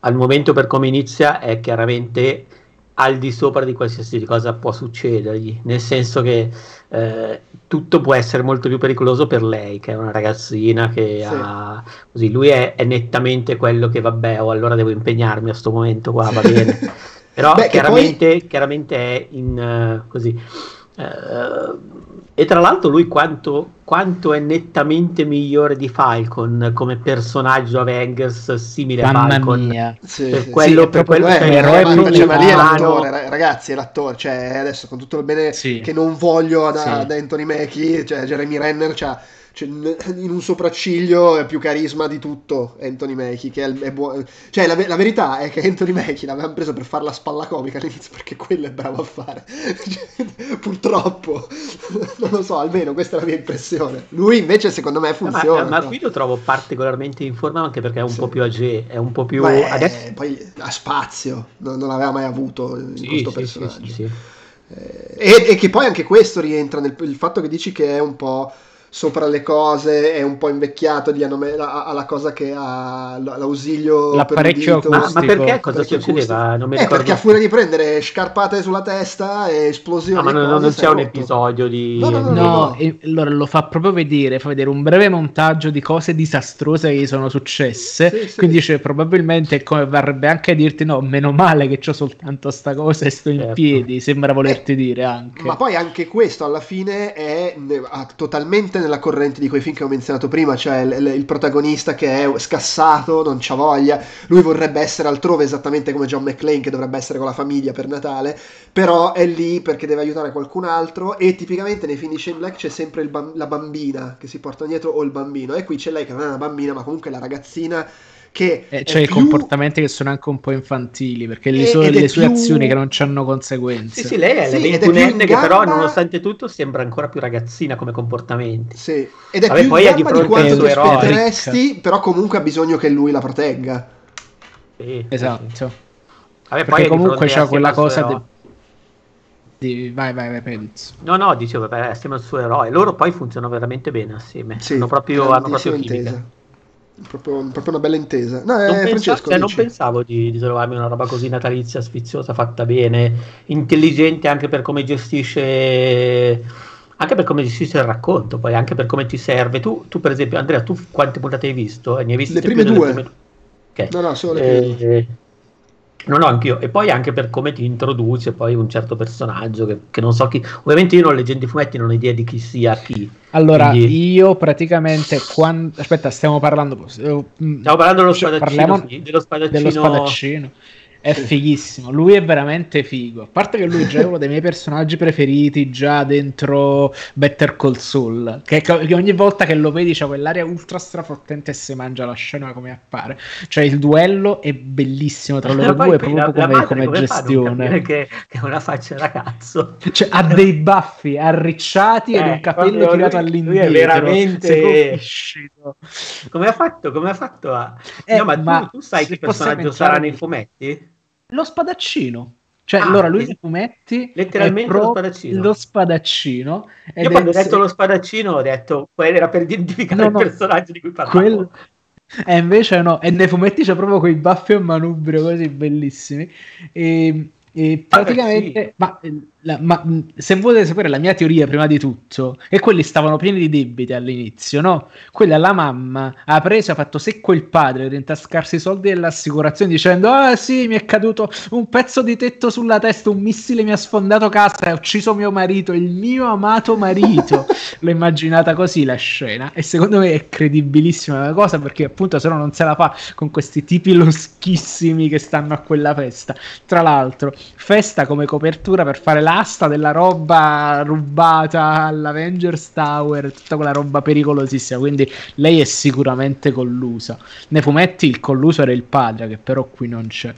[SPEAKER 2] al momento per come inizia è chiaramente al di sopra di qualsiasi cosa può succedergli, nel senso che eh, tutto può essere molto più pericoloso per lei, che è una ragazzina che
[SPEAKER 1] Sì.
[SPEAKER 2] ha così, lui è, è nettamente quello che vabbè, oh, allora devo impegnarmi a sto momento qua, va bene. Però
[SPEAKER 1] Beh,
[SPEAKER 2] chiaramente, chiaramente è in eh, così. Eh, e tra l'altro lui quanto, quanto è nettamente migliore di Falcon come personaggio Avengers simile a
[SPEAKER 3] Mamma
[SPEAKER 2] Falcon.
[SPEAKER 3] mia.
[SPEAKER 1] Sì,
[SPEAKER 2] Per
[SPEAKER 1] sì.
[SPEAKER 2] quello-
[SPEAKER 1] Sì,
[SPEAKER 2] per quello
[SPEAKER 1] è,
[SPEAKER 2] c'è
[SPEAKER 1] è,
[SPEAKER 3] l'eroe
[SPEAKER 1] ma-
[SPEAKER 3] più
[SPEAKER 1] cioè, ma lì è l'attore, ra- ragazzi, è l'attore, cioè adesso con tutto il bene
[SPEAKER 3] Sì.
[SPEAKER 1] che non voglio da,
[SPEAKER 3] Sì.
[SPEAKER 1] da Anthony Mackie, cioè Jeremy Renner c'ha cioè, n- in un sopracciglio è più carisma di tutto Anthony Mackie, che è, è buono. Cioè la, la verità è che Anthony Mackie l'avevano preso per fare la spalla comica all'inizio perché quello è bravo a fare. Cioè, purtroppo, non lo so, almeno questa è la mia impressione. Lui invece secondo me
[SPEAKER 2] Ma,
[SPEAKER 1] funziona.
[SPEAKER 2] ma
[SPEAKER 1] no?
[SPEAKER 2] qui lo trovo particolarmente in forma anche perché è un
[SPEAKER 1] Sì.
[SPEAKER 2] po' più age, è un po' più...
[SPEAKER 1] Beh,
[SPEAKER 2] adesso...
[SPEAKER 1] poi ha spazio, non, non l'aveva mai avuto in
[SPEAKER 2] Sì,
[SPEAKER 1] questo
[SPEAKER 2] sì,
[SPEAKER 1] personaggio. Eh, e, e che poi anche questo rientra nel il fatto che dici che è un po' sopra le cose, è un po' invecchiato, gli hanno me- ha, ha la cosa che ha l'ausilio per
[SPEAKER 3] L'apparecchio
[SPEAKER 1] l'udito.
[SPEAKER 2] Ma, ma perché cosa
[SPEAKER 1] Perché
[SPEAKER 2] succedeva? Non mi
[SPEAKER 1] Eh, perché a furia di prendere scarpate sulla testa e esplosioni
[SPEAKER 2] Ah, ma
[SPEAKER 1] e
[SPEAKER 2] non, c'è un
[SPEAKER 1] rotto.
[SPEAKER 2] episodio di...
[SPEAKER 1] No, no, no,
[SPEAKER 3] No, e allora lo fa proprio vedere, fa vedere un breve montaggio di cose disastrose che gli sono successe.
[SPEAKER 1] Sì, sì.
[SPEAKER 3] Quindi dice, probabilmente come varrebbe anche a dirti: no, meno male che c'ho soltanto sta cosa e sto in
[SPEAKER 2] Certo.
[SPEAKER 3] piedi. Sembra volerti dire anche.
[SPEAKER 1] Ma poi anche questo alla fine è ne- totalmente nella corrente di quei film che ho menzionato prima, cioè il, il- protagonista che è scassato, non c'ha voglia, lui vorrebbe essere altrove esattamente come John McClane che dovrebbe essere con la famiglia per Natale, però è lì perché deve aiutare qualcun altro e tipicamente nei film di Shane Black c'è sempre bam- la bambina che si porta dietro o il bambino e qui c'è lei che non è una bambina ma comunque la ragazzina che
[SPEAKER 3] Eh, cioè, i
[SPEAKER 1] più-
[SPEAKER 3] comportamenti che sono anche un po' infantili perché le,
[SPEAKER 1] E- è
[SPEAKER 3] le sue
[SPEAKER 1] più-
[SPEAKER 3] azioni che non hanno conseguenze.
[SPEAKER 2] Sì, sì, lei è
[SPEAKER 1] Sì,
[SPEAKER 2] la 21enne che però nonostante tutto sembra ancora più ragazzina come comportamenti.
[SPEAKER 1] Sì, ed è
[SPEAKER 2] Vabbè,
[SPEAKER 1] più
[SPEAKER 2] poi
[SPEAKER 1] in
[SPEAKER 2] è di
[SPEAKER 1] di quanto ti aspetteresti, però comunque ha bisogno che lui la protegga.
[SPEAKER 2] Sì, sì, sì.
[SPEAKER 3] Esatto.
[SPEAKER 2] Vabbè, poi
[SPEAKER 3] Perché comunque c'ha quella cosa de- di... Vai, vai, vai, penso.
[SPEAKER 2] No, no, dicevo, vabbè, assieme al suo eroe. Loro poi funzionano veramente bene assieme.
[SPEAKER 1] Sì,
[SPEAKER 2] hanno proprio, hanno proprio chimica.
[SPEAKER 1] intesa. Proprio, proprio una bella intesa. No, eh,
[SPEAKER 2] Non, pensa-
[SPEAKER 1] Francesco,
[SPEAKER 2] cioè, non pensavo di, di trovarmi una roba così natalizia, sfiziosa, fatta bene, intelligente anche per come gestisce anche per come gestisce il racconto, poi anche per come ti serve. Tu, tu per esempio, Andrea, tu quante puntate hai visto? Ne hai viste
[SPEAKER 1] le prime due.
[SPEAKER 2] Prime...
[SPEAKER 1] Okay. No, no, solo le prime
[SPEAKER 2] eh. No, no, anch'io. E poi anche per come ti introduce poi un certo personaggio che, che non so chi. Ovviamente io non leggendo i fumetti non ho idea di chi sia chi.
[SPEAKER 3] Allora, Quindi... io praticamente quando. Aspetta, stiamo parlando.
[SPEAKER 2] Stiamo parlando dello spadaccino. Parliamo
[SPEAKER 3] dello spadaccino. Dello spadaccino è fighissimo, lui è veramente figo. A parte che lui è già uno dei miei personaggi preferiti, già dentro Better Call Saul. Che, che ogni volta che lo vedi c'è quell'aria ultra strafottente e si mangia la scena come appare. Cioè, il duello è bellissimo tra loro due, proprio la, come, la come, come gestione.
[SPEAKER 2] Che, che è una faccia da cazzo.
[SPEAKER 3] Cioè, ha dei baffi arricciati eh, ed un capello tirato all'indietro. Lui
[SPEAKER 2] è veramente. Come ha fatto? Come ha fatto a. Eh, no, ma, ma tu, tu sai che personaggio sarà nei fumetti?
[SPEAKER 3] Lo spadaccino. Cioè, ah, allora lui nei fumetti
[SPEAKER 2] letteralmente lo spadaccino.
[SPEAKER 3] Lo spadaccino
[SPEAKER 2] Io quando ho detto lo spadaccino ho detto quello era per identificare no, il no, personaggio di cui parlavo. Quel...
[SPEAKER 3] E invece no, e nei fumetti c'è proprio quei baffi a manubrio così bellissimi. E, e praticamente, ah, sì. ma la, ma se volete sapere la mia teoria prima di tutto, è quelli stavano pieni di debiti all'inizio, no? Quella la mamma ha preso, ha fatto secco il padre per intascarsi i soldi dell'assicurazione dicendo ah sì mi è caduto un pezzo di tetto sulla testa, un missile mi ha sfondato casa e ha ucciso mio marito, il mio amato marito. L'ho immaginata così la scena e secondo me è credibilissima la cosa perché appunto se no non se la fa con questi tipi loschissimi che stanno a quella festa. Tra l'altro, festa come copertura per fare la l'asta della roba rubata all'Avengers Tower, tutta quella roba pericolosissima. Quindi lei è sicuramente collusa. Nei fumetti il colluso era il padre, che però qui non c'è.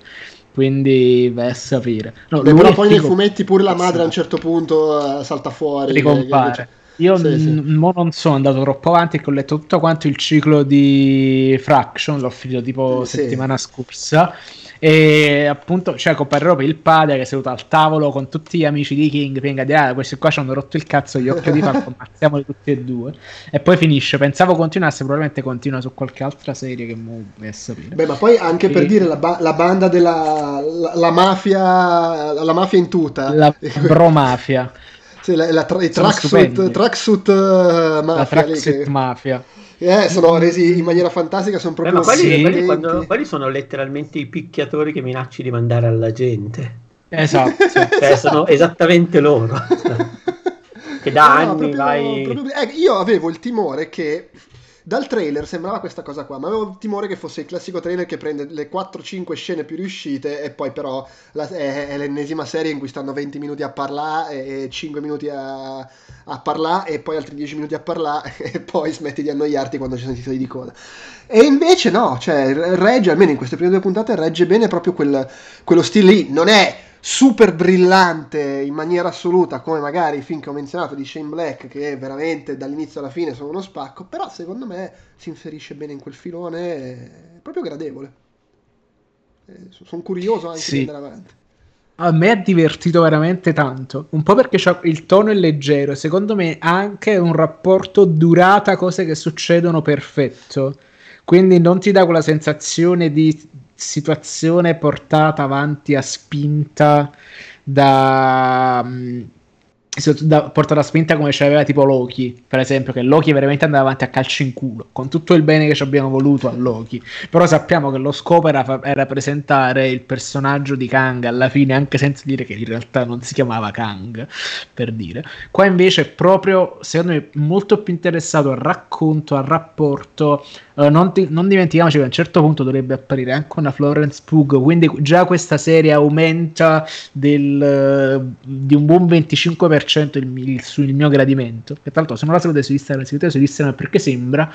[SPEAKER 3] Quindi vai a sapere.
[SPEAKER 1] No, Beh, però poi nei fumetti pure la madre a un certo punto uh, salta fuori.
[SPEAKER 3] Ricompare. Io sì, n- sì. non sono andato troppo avanti e ho letto tutto quanto il ciclo di Fraction, l'ho finito tipo sì. settimana scorsa e appunto, cioè, comparerò per il padre che è seduto al tavolo con tutti gli amici di King. Pinga di ah, questi qua ci hanno rotto il cazzo gli occhi di fatto, ammazziamoli tutti e due. E poi finisce. Pensavo continuasse, probabilmente continua su qualche altra serie che mo è sapere.
[SPEAKER 1] Beh, ma poi anche e... per dire la, ba- la banda della la, la, mafia, la mafia in tuta,
[SPEAKER 3] la bromafia.
[SPEAKER 1] Sì, la, la tra- tracksuit, tracksuit uh, mafia.
[SPEAKER 3] La tracksuit che... mafia.
[SPEAKER 1] Eh, sono resi in maniera fantastica, sono proprio...
[SPEAKER 2] Eh, ma quelli, quelli, quando, quelli, sono letteralmente i picchiatori che minacci di mandare alla gente.
[SPEAKER 3] Esatto.
[SPEAKER 2] cioè, sono esattamente loro. che da no, anni proprio, vai...
[SPEAKER 1] Proprio... Eh, io avevo il timore che dal trailer sembrava questa cosa qua, ma avevo il timore che fosse il classico trailer che prende le 4-5 scene più riuscite e poi però la, è, è, l'ennesima serie in cui stanno 20 minuti a parlare e 5 minuti a, a parlare e poi altri 10 minuti a parlare e poi smetti di annoiarti quando ci sono i titoli di coda. E invece no, cioè regge, almeno in queste prime due puntate, regge bene proprio quel, quello stile lì. Non è super brillante in maniera assoluta come magari i film che ho menzionato di Shane Black che veramente dall'inizio alla fine sono uno spacco però secondo me si inserisce bene in quel filone è proprio gradevole. Sono curioso anche sì. di andare avanti.
[SPEAKER 3] A me ha divertito veramente tanto, un po' perché il tono è leggero, secondo me anche un rapporto durata cose che succedono perfetto, quindi non ti dà quella sensazione di situazione portata avanti a spinta da, mm, da portata a spinta come c'aveva tipo Loki, per esempio, che Loki veramente andava avanti a calci in culo, con tutto il bene che ci abbiamo voluto a Loki. Però sappiamo che lo scopo era, era presentare il personaggio di Kang alla fine, anche senza dire che in realtà non si chiamava Kang, per dire. Qua invece è proprio, secondo me, molto più interessato al racconto, al rapporto Non, ti, non, dimentichiamoci che a un certo punto dovrebbe apparire anche una Florence Pug, quindi già questa serie aumenta del, uh, di un buon 25% il, il, il, mio gradimento. E tra l'altro, se non la seguite su Instagram, seguite su Instagram perché sembra,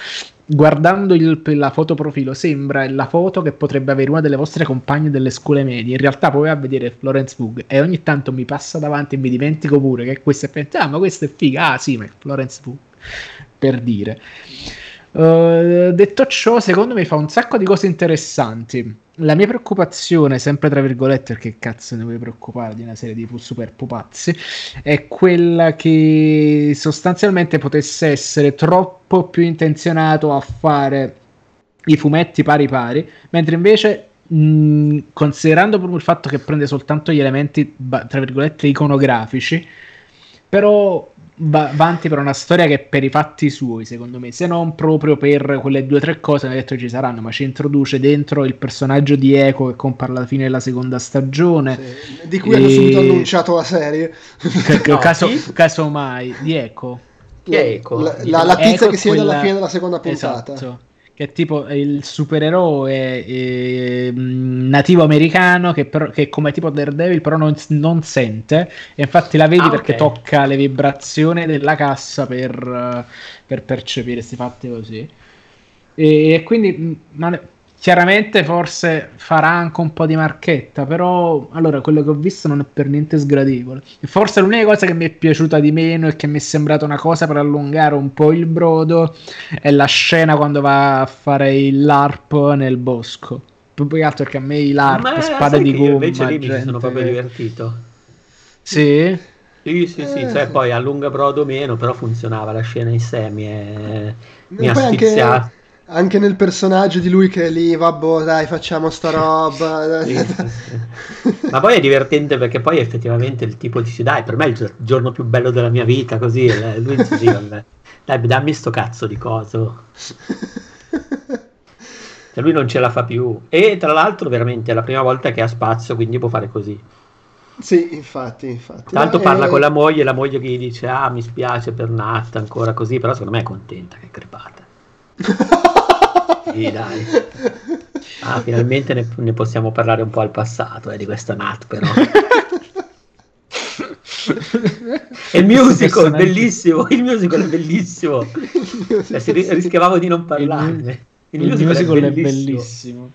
[SPEAKER 3] guardando il, la foto profilo, sembra la foto che potrebbe avere una delle vostre compagne delle scuole medie. In realtà poi va a vedere Florence Pug e ogni tanto mi passa davanti e mi dimentico pure che questo è ah, ma questo è figa, ah sì, ma è Florence Pug, per dire. Uh, detto ciò, secondo me fa un sacco di cose interessanti. La mia preoccupazione, sempre tra virgolette, perché cazzo ne vuoi preoccupare di una serie di super pupazzi, è quella che sostanzialmente potesse essere troppo più intenzionato a fare i fumetti pari pari, mentre invece mh, considerando proprio il fatto che prende soltanto gli elementi tra virgolette iconografici, però va avanti per una storia che è per i fatti suoi, secondo me, se non proprio per quelle due o tre cose che detto ci saranno, ma ci introduce dentro il personaggio di Eco che compare alla fine della seconda stagione.
[SPEAKER 1] Sì, di cui e... hanno subito annunciato la serie.
[SPEAKER 3] no, caso, caso mai, di Eco.
[SPEAKER 1] Chi è Eco? La, la, la tizia che si vede alla fine della seconda puntata.
[SPEAKER 3] Esatto che è tipo il supereroe eh, nativo americano che, però, che come tipo Daredevil però non, non sente e infatti la vedi ah, perché okay. tocca le vibrazioni della cassa per, per percepire questi fatti così e, e quindi è, Chiaramente forse farà anche un po' di marchetta, però allora quello che ho visto non è per niente sgradevole. E forse l'unica cosa che mi è piaciuta di meno e che mi è sembrata una cosa per allungare un po' il brodo è la scena quando va a fare il LARP nel bosco. Più che altro che a me i LARP, spade di gomma.
[SPEAKER 2] Invece lì gente... mi sono proprio divertito.
[SPEAKER 3] Sì?
[SPEAKER 2] Sì, sì, sì, cioè poi allunga brodo meno, però funzionava la scena in sé, mi, è... mi ha sfiziato. Anche
[SPEAKER 1] anche nel personaggio di lui che è lì, vabbè, dai, facciamo sta roba. Sì, sì,
[SPEAKER 2] sì. Ma poi è divertente perché poi effettivamente il tipo dice, dai, per me è il giorno più bello della mia vita, così. Lui dice, sì, vabbè, dai, dammi sto cazzo di coso. Cioè, lui non ce la fa più. E tra l'altro, veramente è la prima volta che ha spazio, quindi può fare così.
[SPEAKER 1] Sì, infatti, infatti.
[SPEAKER 2] Tanto no, parla è... con la moglie, la moglie che gli dice, ah, mi spiace per Nat, ancora così, però secondo me è contenta che è crepata. Sì, dai. Ah, finalmente ne, ne, possiamo parlare un po' al passato eh, di questa Nat, però. il musical è bellissimo, il musical è bellissimo. Musical... rischiavamo di non parlarne.
[SPEAKER 3] Il, il, musical, musical, è bellissimo. È bellissimo.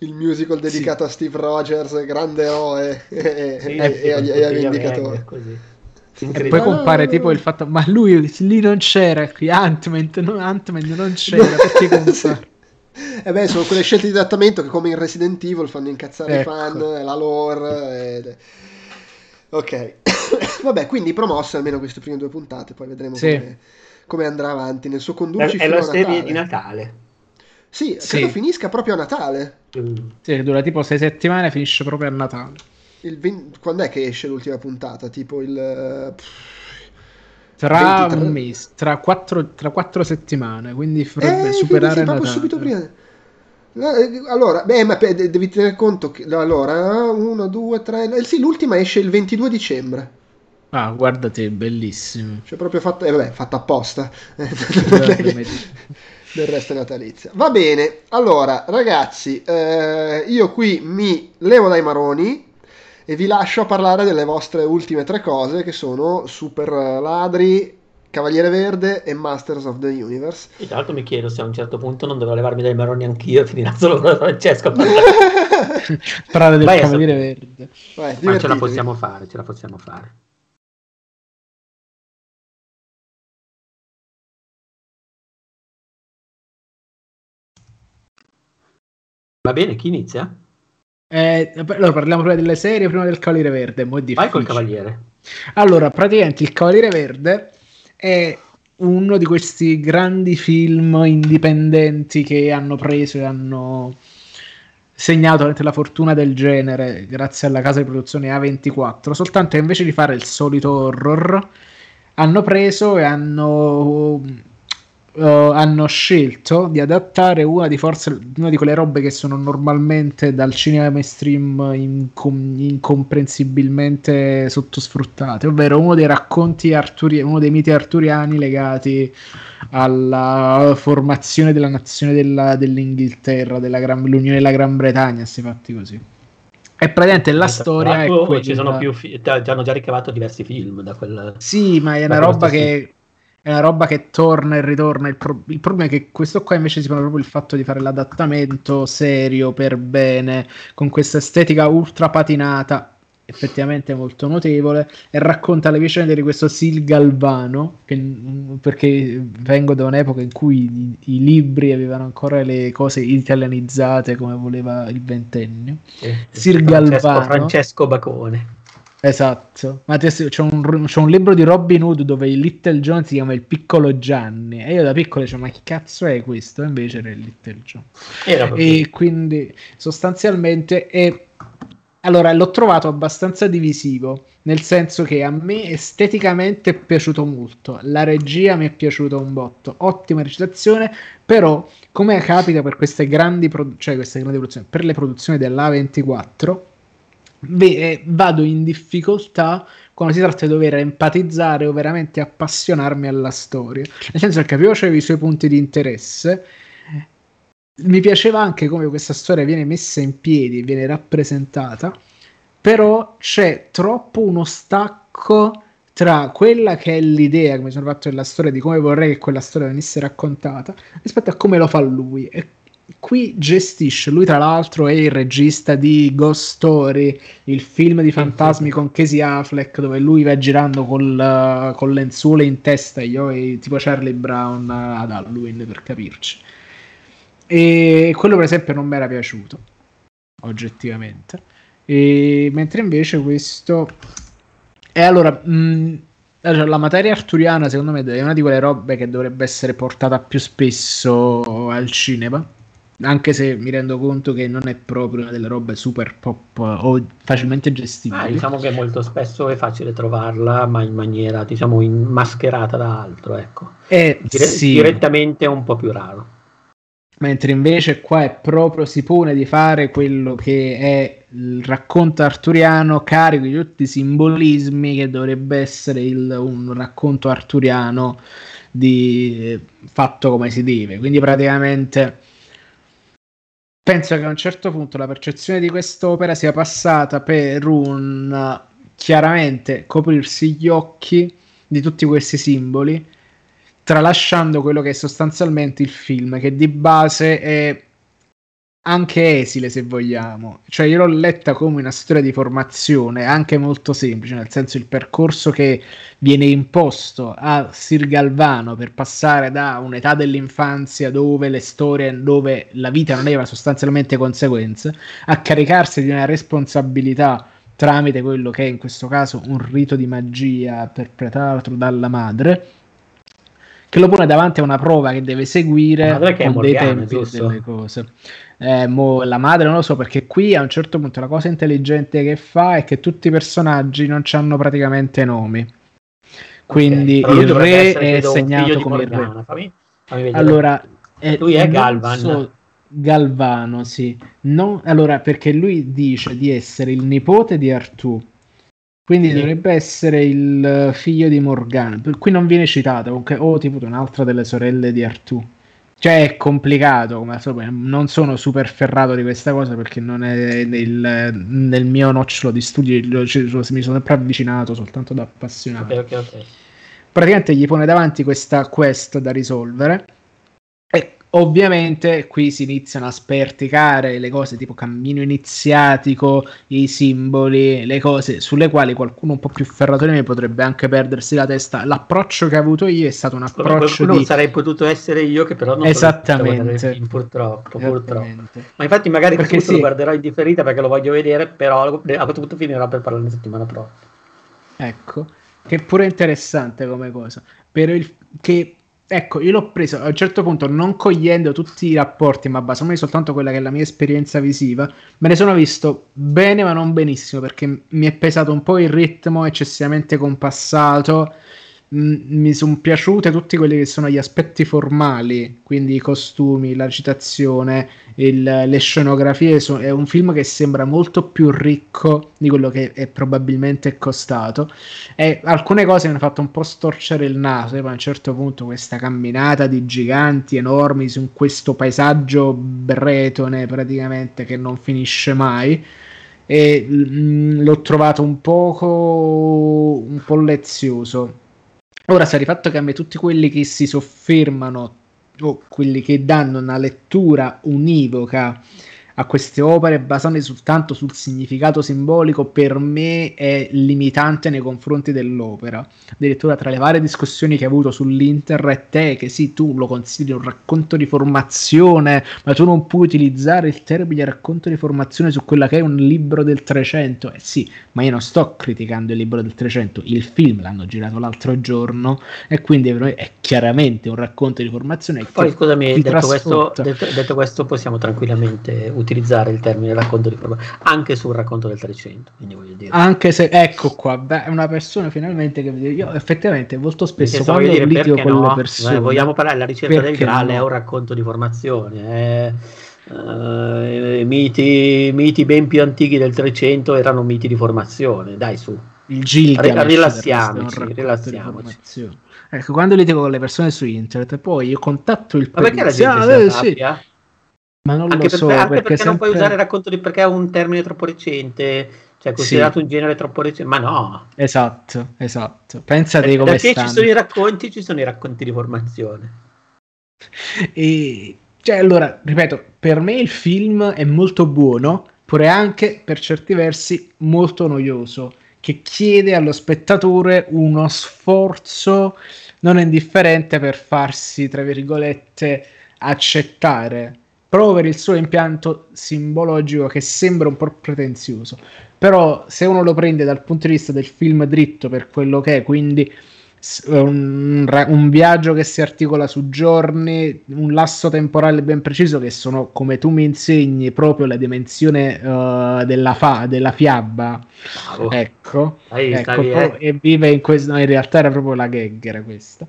[SPEAKER 1] Il musical dedicato sì. a Steve Rogers, grande eroe, e, sì, e, e, agli, ai Vendicatori.
[SPEAKER 3] E poi compare tipo il fatto, ma lui lì non c'era qui, Ant-Man, no, Ant-Man non c'era, perché compare?
[SPEAKER 1] E eh beh, sono quelle scelte di adattamento che come in Resident Evil fanno incazzare ecco. i fan, la lore. Ed... Ok, vabbè, quindi promosse almeno queste prime due puntate, poi vedremo sì. come, come, andrà avanti nel suo condurci.
[SPEAKER 2] È, è la serie di Natale.
[SPEAKER 1] Sì, sì, credo finisca proprio a Natale.
[SPEAKER 3] Mm. Sì, dura tipo sei settimane e finisce proprio a Natale.
[SPEAKER 1] 20... Quando è che esce l'ultima puntata? Tipo il...
[SPEAKER 3] Tra 23... un mese, tra quattro, tra quattro settimane, quindi dovrebbe eh, superare
[SPEAKER 1] quindi sì, subito prima. Eh, allora, beh, ma devi tenere conto che allora, uno, due, tre, eh, sì, l'ultima esce il 22 dicembre.
[SPEAKER 3] Ah, guardate, bellissimo.
[SPEAKER 1] Cioè, proprio fatta, eh, vabbè, fatta apposta. Del resto è natalizia. Va bene, allora, ragazzi, eh, io qui mi levo dai maroni e vi lascio a parlare delle vostre ultime tre cose che sono Super Ladri, Cavaliere Verde e Masters of the Universe.
[SPEAKER 2] E tra l'altro mi chiedo se a un certo punto non dovrò levarmi dai maroni anch'io e finirà solo con Francesco a
[SPEAKER 3] parlare del Vai, Cavaliere so... Verde.
[SPEAKER 2] Vai, Ma ce la possiamo fare, ce la possiamo fare. Va bene, chi inizia?
[SPEAKER 3] Eh, allora parliamo prima delle serie, prima del Cavaliere Verde.
[SPEAKER 2] Vai col Cavaliere.
[SPEAKER 3] Allora, praticamente il Cavaliere Verde è uno di questi grandi film indipendenti che hanno preso e hanno segnato la fortuna del genere grazie alla casa di produzione A24. Soltanto che invece di fare il solito horror, hanno preso e hanno uh, hanno scelto di adattare una di forse una di quelle robe che sono normalmente dal cinema mainstream incom- incomprensibilmente sottosfruttate, ovvero uno dei racconti arturiani, uno dei miti arturiani legati alla formazione della nazione della, dell'Inghilterra, della Gran, l'Unione della Gran Bretagna, si fatti così. E praticamente la storia è quella...
[SPEAKER 2] ci sono più fi- hanno già ricavato diversi film da quel
[SPEAKER 3] Sì, ma è una roba che è una roba che torna e ritorna. Il, pro- il, problema è che questo qua invece si pone proprio il fatto di fare l'adattamento serio per bene, con questa estetica ultra patinata, effettivamente molto notevole, e racconta le vicende di questo Sil Galvano, che, perché vengo da un'epoca in cui i, i, libri avevano ancora le cose italianizzate come voleva il ventennio.
[SPEAKER 2] Eh, Sil Galvano. Francesco Bacone.
[SPEAKER 3] Esatto, ma c'è un, c'è un, libro di Robin Hood dove il Little John si chiama il piccolo Gianni e io da piccolo dicevo ma che cazzo è questo? E invece era il Little John. Era e quindi sostanzialmente è allora, l'ho trovato abbastanza divisivo, nel senso che a me esteticamente è piaciuto molto, la regia mi è piaciuta un botto, ottima recitazione, però come capita per queste grandi, produ- cioè queste grandi produzioni, per le produzioni dell'A24, beh, vado in difficoltà quando si tratta di dover empatizzare o veramente appassionarmi alla storia, nel senso che capivo c'avevo i suoi punti di interesse, mi piaceva anche come questa storia viene messa in piedi, viene rappresentata, però c'è troppo uno stacco tra quella che è l'idea che mi sono fatto della storia, di come vorrei che quella storia venisse raccontata, rispetto a come lo fa lui. E qui gestisce, lui tra l'altro è il regista di Ghost Story, il film di fantasmi con Casey Affleck, dove lui va girando col, con lenzuole in testa, io e tipo Charlie Brown ad Halloween, per capirci. E quello, per esempio, non mi era piaciuto oggettivamente. E, mentre invece questo. E allora, mh, la materia arturiana, secondo me, è una di quelle robe che dovrebbe essere portata più spesso al cinema. Anche se mi rendo conto che non è proprio una delle robe super pop o facilmente gestibili.
[SPEAKER 2] Ah, diciamo che molto spesso è facile trovarla, ma in maniera, diciamo, mascherata da altro, ecco.
[SPEAKER 3] Eh, Dire- sì.
[SPEAKER 2] Direttamente è un po' più raro
[SPEAKER 3] mentre invece qua è proprio si pone di fare quello che è il racconto arturiano carico di tutti i simbolismi che dovrebbe essere il, un racconto arturiano di, fatto come si deve quindi praticamente penso che a un certo punto la percezione di quest'opera sia passata per un chiaramente coprirsi gli occhi di tutti questi simboli tralasciando quello che è sostanzialmente il film, che di base è anche esile se vogliamo, cioè io l'ho letta come una storia di formazione anche molto semplice, nel senso il percorso che viene imposto a Sir Galvano per passare da un'età dell'infanzia dove le storie, dove la vita non aveva sostanzialmente conseguenze, a caricarsi di una responsabilità tramite quello che è in questo caso un rito di magia perpetrato dalla madre che lo pone davanti a una prova che deve seguire
[SPEAKER 2] con Morgana, dei tempi
[SPEAKER 3] e delle cose. Eh, mo, la madre non lo so perché qui a un certo punto la cosa intelligente che fa è che tutti i personaggi non hanno praticamente nomi. Quindi okay, il re è segnato come il re. Fammi, fammi allora,
[SPEAKER 2] eh, lui è Galvan. So,
[SPEAKER 3] Galvano, sì. Non, allora, perché lui dice di essere il nipote di Artù quindi sì. dovrebbe essere il figlio di Morgana. Qui non viene citato, o tipo un'altra delle sorelle di Artù. Cioè è complicato, come non sono super ferrato di questa cosa perché non è nel, nel mio nocciolo di studi, mi sono sempre avvicinato soltanto da appassionato.
[SPEAKER 2] Okay, okay, okay.
[SPEAKER 3] Praticamente gli pone davanti questa quest da risolvere Ovviamente qui si iniziano a sperticare le cose tipo cammino iniziatico, i simboli, le cose sulle quali qualcuno un po' più ferrato di me potrebbe anche perdersi la testa. L'approccio che ho avuto io è stato un approccio
[SPEAKER 2] non
[SPEAKER 3] di...
[SPEAKER 2] sarei potuto essere io che però non
[SPEAKER 3] Esattamente.
[SPEAKER 2] Film, purtroppo, purtroppo. Ma infatti magari perché sì. lo guarderò in differita perché lo voglio vedere, però a questo punto finirò per parlare la settimana prossima.
[SPEAKER 3] Ecco, che pure interessante come cosa. Per il che Ecco, io l'ho preso a un certo punto non cogliendo tutti i rapporti, ma basandomi soltanto quella che è la mia esperienza visiva. Me ne sono visto bene, ma non benissimo perché mi è pesato un po' il ritmo eccessivamente compassato mi sono piaciute tutti quelli che sono gli aspetti formali, quindi i costumi, la recitazione, il, le scenografie. So, è un film che sembra molto più ricco di quello che è probabilmente costato. E alcune cose mi hanno fatto un po' storcere il naso. E poi a un certo punto, questa camminata di giganti enormi su questo paesaggio bretone praticamente che non finisce mai. E mh, mm, l'ho trovato un poco un po' lezioso Ora sta di fatto che a me tutti quelli che si soffermano o quelli che danno una lettura univoca a queste opere basate soltanto sul significato simbolico per me è limitante nei confronti dell'opera. Addirittura tra le varie discussioni che ho avuto sull'internet è che sì, tu lo consideri un racconto di formazione, ma tu non puoi utilizzare il termine racconto di formazione su quella che è un libro del 300. Eh sì, ma io non sto criticando il libro del 300, il film l'hanno girato l'altro giorno e quindi è chiaramente un racconto di formazione.
[SPEAKER 2] Poi scusami, detto questo, detto, detto questo possiamo tranquillamente utilizzare utilizzare il termine racconto di formazione anche sul racconto del 300.
[SPEAKER 3] Anche se, ecco qua, beh, è una persona finalmente che io effettivamente molto spesso quando litigo con no? le persone...
[SPEAKER 2] Beh, vogliamo parlare della ricerca del Graal, no? è un racconto di formazione, è... Uh, miti, miti ben più antichi del 300 erano miti di formazione, dai su.
[SPEAKER 3] Il Gilgamesh
[SPEAKER 2] rilassiamoci, rilassiamoci.
[SPEAKER 3] Ecco, quando litigo con le persone su internet, poi io contatto il
[SPEAKER 2] Ma perché la gente eh, sì.
[SPEAKER 3] Ma non
[SPEAKER 2] anche
[SPEAKER 3] lo so,
[SPEAKER 2] per, anche
[SPEAKER 3] perché,
[SPEAKER 2] perché
[SPEAKER 3] sempre...
[SPEAKER 2] non puoi usare racconto di perché è un termine troppo recente, cioè considerato sì. un genere troppo recente, ma no.
[SPEAKER 3] Esatto, esatto. Pensate come
[SPEAKER 2] Perché stanno. ci sono i racconti, ci sono i racconti di formazione.
[SPEAKER 3] E cioè, allora, ripeto, per me il film è molto buono, pure anche per certi versi molto noioso che chiede allo spettatore uno sforzo non indifferente per farsi, tra virgolette, accettare proprio per il suo impianto simbologico che sembra un po' pretenzioso. Però se uno lo prende dal punto di vista del film dritto per quello che è, quindi un, un, viaggio che si articola su giorni, un lasso temporale ben preciso che sono, come tu mi insegni, proprio la dimensione uh, della, fa, della fiaba. Bravo. Ecco, ecco stavi, eh. e vive in questo, no, in realtà era proprio la gag, era questa.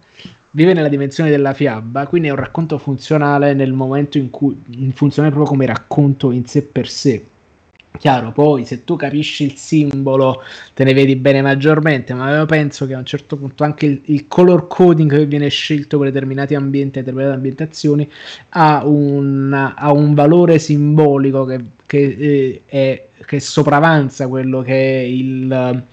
[SPEAKER 3] Vive nella dimensione della fiaba, quindi è un racconto funzionale nel momento in cui funziona proprio come racconto in sé per sé. Chiaro, poi se tu capisci il simbolo te ne vedi bene maggiormente, ma io penso che a un certo punto anche il, il color coding che viene scelto per determinati ambienti e determinate ambientazioni ha un, ha un valore simbolico che, che, eh, è, che sopravanza quello che è il,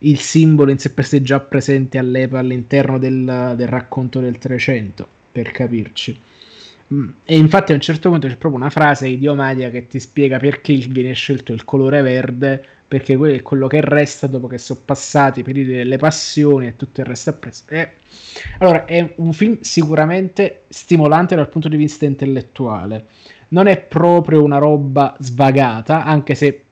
[SPEAKER 3] il simbolo in sé per sé già presente all'interno del, del racconto del 300, per capirci. Mm. E infatti a un certo punto c'è proprio una frase idiomatica che ti spiega perché viene scelto il colore verde, perché quello è quello che resta dopo che sono passati i periodi delle passioni e tutto il resto appresso. E, allora, è un film sicuramente stimolante dal punto di vista intellettuale. Non è proprio una roba svagata, anche se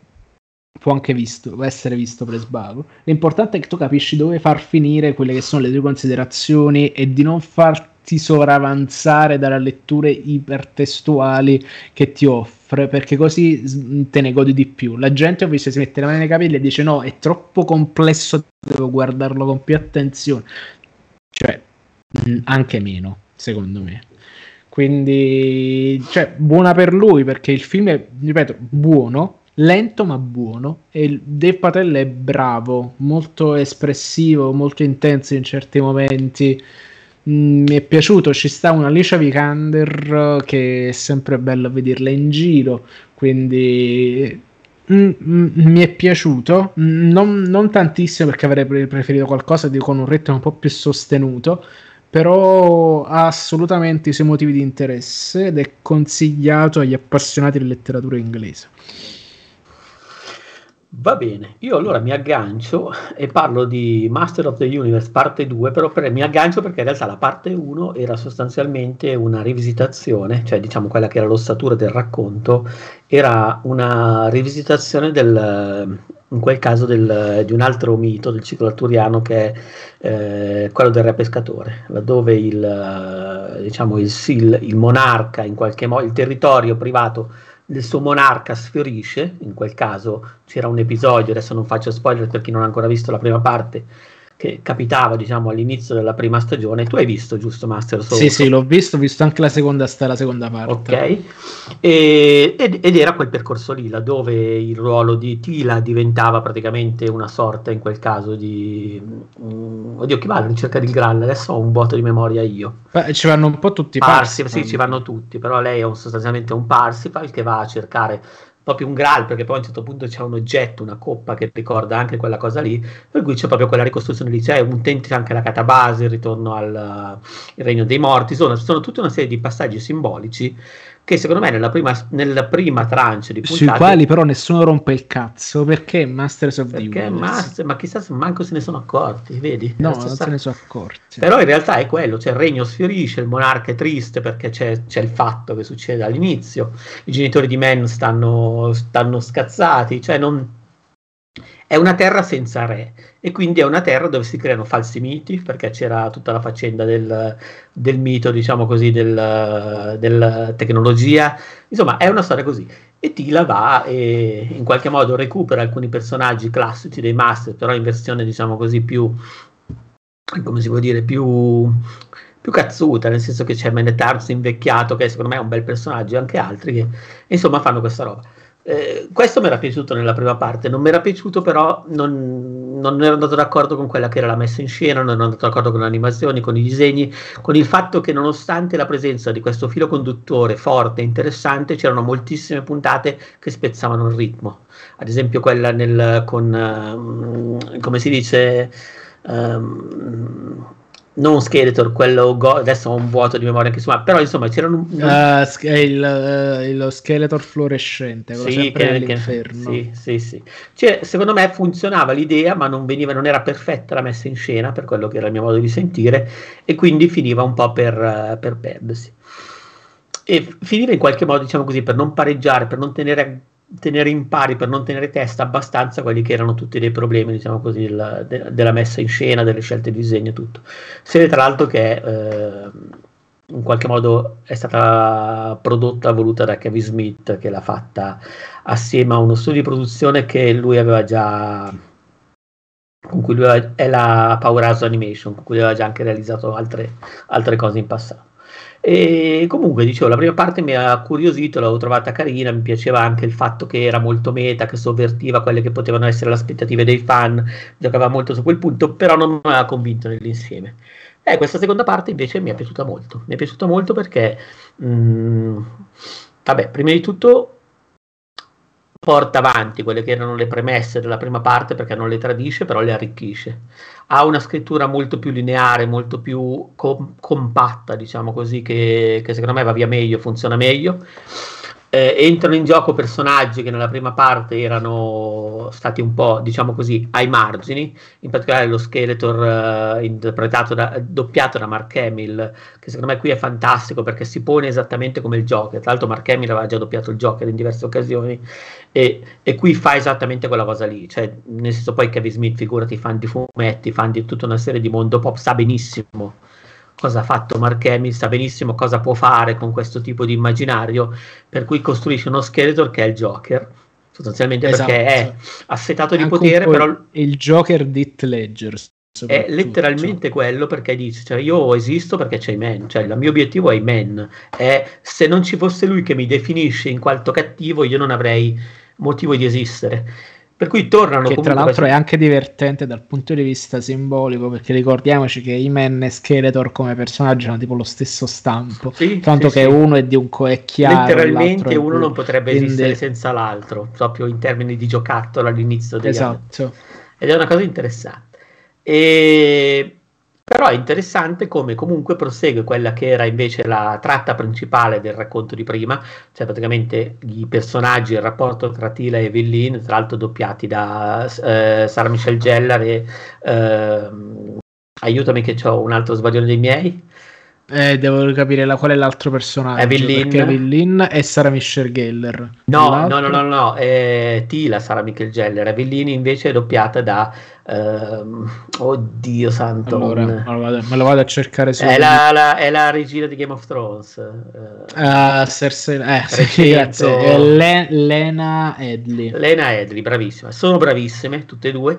[SPEAKER 3] può anche visto, essere visto per sbaglio. L'importante è che tu capisci dove far finire quelle che sono le tue considerazioni e di non farti sopravanzare dalle letture ipertestuali che ti offre, perché così te ne godi di più. La gente visto si mette le mani nei capelli e dice no, è troppo complesso, devo guardarlo con più attenzione. Cioè, anche meno, secondo me. Quindi, cioè, buona per lui perché il film è, ripeto, buono, lento ma buono e Dave Patel è bravo, molto espressivo, molto intenso in certi momenti. Mm, mi è piaciuto, ci sta una Alicia Vikander che è sempre bello vederla in giro, quindi mm, mm, mi è piaciuto, non, non, tantissimo perché avrei preferito qualcosa di, con un ritmo un po' più sostenuto, però ha assolutamente i suoi motivi di interesse ed è consigliato agli appassionati di letteratura inglese.
[SPEAKER 2] Va bene, io allora mi aggancio e parlo di Master of the Universe parte 2, però per, mi aggancio perché in realtà la parte 1 era sostanzialmente una rivisitazione, cioè diciamo quella che era l'ossatura del racconto, era una rivisitazione del, in quel caso del, di un altro mito del ciclo arturiano che è eh, quello del re pescatore, laddove il, diciamo, il, il, il monarca, in qualche modo, il territorio privato il suo monarca sfiorisce, in quel caso c'era un episodio, adesso non faccio spoiler per chi non ha ancora visto la prima parte, che capitava diciamo all'inizio della prima stagione. Tu hai visto giusto Master
[SPEAKER 3] Soul? Sì, sì, l'ho visto, ho visto anche la seconda, la seconda parte.
[SPEAKER 2] Ok, e, ed, ed, era quel percorso lì, dove il ruolo di Tila diventava praticamente una sorta in quel caso di... Um, oddio, chi va alla ricerca del Graal? Adesso ho un vuoto di memoria io.
[SPEAKER 3] Beh, ci vanno un po' tutti i
[SPEAKER 2] Parsifal. Sì, ci vanno tutti, però lei è un, sostanzialmente un Parsifal che va a cercare proprio un graal, perché poi a un certo punto c'è un oggetto, una coppa che ricorda anche quella cosa lì, per cui c'è proprio quella ricostruzione lì, c'è un tente anche la catabase, il ritorno al uh, regno dei morti, sono, sono tutta una serie di passaggi simbolici che secondo me nella prima, nella prima tranche di
[SPEAKER 3] puntate... Sui quali però nessuno rompe il cazzo, perché Masters of
[SPEAKER 2] perché the? Master, ma chissà se manco se ne sono accorti, vedi?
[SPEAKER 3] No, non se ne sono accorti.
[SPEAKER 2] Però in realtà è quello, cioè il regno sfiorisce, il monarca è triste perché c'è, c'è il fatto che succede all'inizio, i genitori di Men stanno, stanno scazzati, cioè non... è una terra senza re e quindi è una terra dove si creano falsi miti perché c'era tutta la faccenda del, del mito, diciamo così, del, della tecnologia, insomma è una storia così. E Tila va e in qualche modo recupera alcuni personaggi classici dei master, però in versione diciamo così più, come si può dire, più più cazzuta, nel senso che c'è Menetarz invecchiato, che secondo me è un bel personaggio, e anche altri che insomma fanno questa roba. Eh, questo mi era piaciuto nella prima parte, non mi era piaciuto però, non, non, ero andato d'accordo con quella che era la messa in scena, non ero andato d'accordo con le animazioni, con i disegni, con il fatto che nonostante la presenza di questo filo conduttore forte e interessante, c'erano moltissime puntate che spezzavano il ritmo. Ad esempio quella nel, con, um, come si dice... Um, non Skeletor, quello go- adesso ho un vuoto di memoria anche su, ma però insomma c'erano
[SPEAKER 3] un... uh, il, uh, lo Skeletor fluorescente, quello sì, sempre che,
[SPEAKER 2] all'inferno. Che, sì, sì, sì. Cioè, secondo me funzionava l'idea, ma non veniva, non era perfetta la messa in scena per quello che era il mio modo di sentire e quindi finiva un po' per, uh, per perdersi. E finiva in qualche modo, diciamo così, per non pareggiare, per non tenere tenere in pari per non tenere testa abbastanza quelli che erano tutti dei problemi, diciamo così, la, de, della messa in scena, delle scelte di disegno e tutto. Serie tra l'altro che eh, in qualche modo è stata prodotta, voluta da Kevin Smith, che l'ha fatta assieme a uno studio di produzione che lui aveva già con cui lui è la Powerhouse Animation, con cui aveva già anche realizzato altre, altre cose in passato. E comunque, dicevo, la prima parte mi ha curiosito, l'avevo trovata carina, mi piaceva anche il fatto che era molto meta, che sovvertiva quelle che potevano essere le aspettative dei fan, giocava molto su quel punto, però non mi aveva convinto nell'insieme. Eh, questa seconda parte invece mi è piaciuta molto, mi è piaciuta molto perché, mh, mm, vabbè, prima di tutto porta avanti quelle che erano le premesse della prima parte perché non le tradisce, però le arricchisce ha una scrittura molto più lineare, molto più com- compatta, diciamo così, che, che, secondo me va via meglio, funziona meglio eh, entrano in gioco personaggi che nella prima parte erano stati un po', diciamo così, ai margini, in particolare lo Skeletor eh, interpretato da, doppiato da Mark Hamill, che secondo me qui è fantastico perché si pone esattamente come il Joker, tra l'altro Mark Hamill aveva già doppiato il Joker in diverse occasioni e, e qui fa esattamente quella cosa lì, cioè nel senso poi Kevin Smith, figurati, fan di fumetti, fan di tutta una serie di mondo pop, sa benissimo cosa ha fatto Mark Hamill, sa benissimo cosa può fare con questo tipo di immaginario, per cui costruisce uno Skeletor che è il Joker, sostanzialmente esatto. perché è assetato di potere, però...
[SPEAKER 3] Il Joker di Heath Ledger.
[SPEAKER 2] È letteralmente quello perché dice, cioè io esisto perché c'è i men, cioè il mio obiettivo è i men, è se non ci fosse lui che mi definisce in quanto cattivo io non avrei motivo di esistere per cui tornano
[SPEAKER 3] che tra l'altro è anche divertente dal punto di vista simbolico perché ricordiamoci che Iman e Skeletor come personaggi hanno tipo lo stesso stampo sì, tanto sì, che sì. uno è di un co è chiaro
[SPEAKER 2] letteralmente uno non potrebbe esistere senza l'altro proprio in termini di giocattolo all'inizio degli esatto anni. ed è una cosa interessante e però è interessante come comunque prosegue quella che era invece la tratta principale del racconto di prima, cioè praticamente i personaggi, il rapporto tra Tila e Villin, tra l'altro doppiati da eh, Sara Michelle Gellar e eh, aiutami che ho un altro sbaglione dei miei.
[SPEAKER 3] Eh, devo capire la, qual è l'altro personaggio.
[SPEAKER 2] Evelyn.
[SPEAKER 3] Perché Evelyn e Sara Michelle Geller.
[SPEAKER 2] No, no, no, no, no, è Tila Sara Michelle Geller. Evelyn invece è doppiata da... Uh, oddio santo.
[SPEAKER 3] Allora, me, lo vado, me lo vado a cercare
[SPEAKER 2] su. È la, la, è la regina di Game of Thrones.
[SPEAKER 3] Uh, uh Cersei, eh, sì, grazie. È Le, Lena Edley.
[SPEAKER 2] Lena Edley, bravissima. Sono bravissime tutte e due.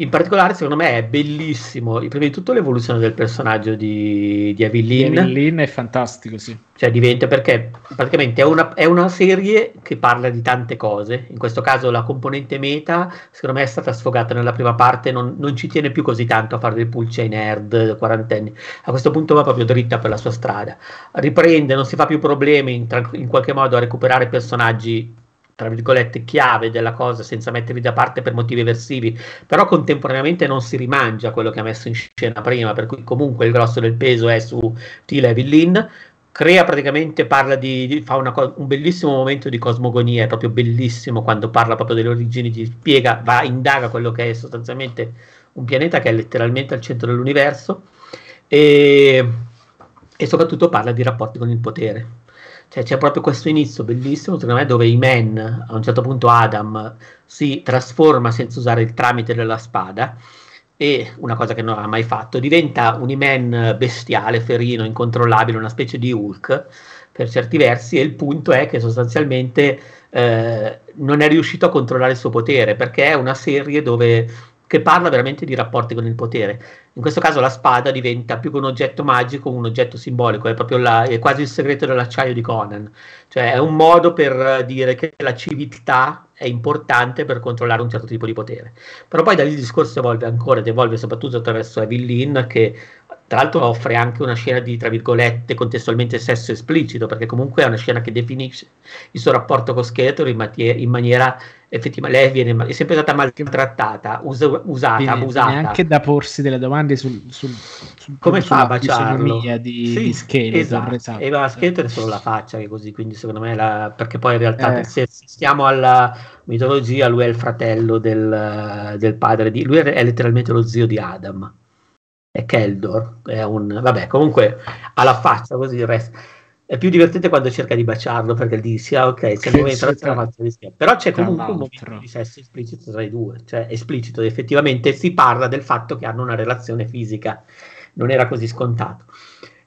[SPEAKER 2] In particolare, secondo me è bellissimo. Prima di tutto, l'evoluzione del personaggio di, di Evelyn.
[SPEAKER 3] Evelyn è fantastico, sì.
[SPEAKER 2] Cioè, diventa perché praticamente è una, è una, serie che parla di tante cose. In questo caso, la componente meta, secondo me, è stata sfogata nella prima parte. Non, non ci tiene più così tanto a fare del pulce ai nerd quarantenni. A questo punto va proprio dritta per la sua strada. Riprende, non si fa più problemi in, in qualche modo a recuperare personaggi tra virgolette, chiave della cosa senza metterli da parte per motivi eversivi, però contemporaneamente non si rimangia quello che ha messo in scena prima, per cui comunque il grosso del peso è su Tila e Villin, crea praticamente, parla di, di fa una, un bellissimo momento di cosmogonia, è proprio bellissimo quando parla proprio delle origini, ti spiega, va, indaga quello che è sostanzialmente un pianeta che è letteralmente al centro dell'universo e, e soprattutto parla di rapporti con il potere Cioè, c'è proprio questo inizio bellissimo, secondo me, dove i men, a un certo punto Adam, si trasforma senza usare il tramite della spada e una cosa che non ha mai fatto, diventa un Iman bestiale, ferino, incontrollabile, una specie di Hulk per certi versi e il punto è che sostanzialmente eh, non è riuscito a controllare il suo potere perché è una serie dove che parla veramente di rapporti con il potere. In questo caso la spada diventa più che un oggetto magico, un oggetto simbolico, è la, è quasi il segreto dell'acciaio di Conan, cioè è un modo per dire che la civiltà è importante per controllare un certo tipo di potere. Però poi da lì il discorso evolve ancora ed evolve soprattutto attraverso Evelyn che tra l'altro offre anche una scena di, tra virgolette, contestualmente sesso esplicito, perché comunque è una scena che definisce il suo rapporto con Skeletor in, matie- in maniera effettiva. Lei viene, è sempre stata maltrattata, us- usata, viene, abusata.
[SPEAKER 3] Viene anche da porsi delle domande sul, sul,
[SPEAKER 2] sul come fa a baciarlo
[SPEAKER 3] di, sì, di Skeletor.
[SPEAKER 2] Esatto. esatto. E va, Skeletor è solo la faccia, che così, quindi secondo me, la, perché poi in realtà eh. se stiamo alla mitologia, lui è il fratello del, del padre di... Lui è letteralmente lo zio di Adam è Keldor, è un... vabbè, comunque ha la faccia così il resto. È più divertente quando cerca di baciarlo perché dici, ah ok, c'è il momento sì, tra... di Però c'è comunque un momento di sesso esplicito tra i due, cioè esplicito, effettivamente si parla del fatto che hanno una relazione fisica, non era così scontato.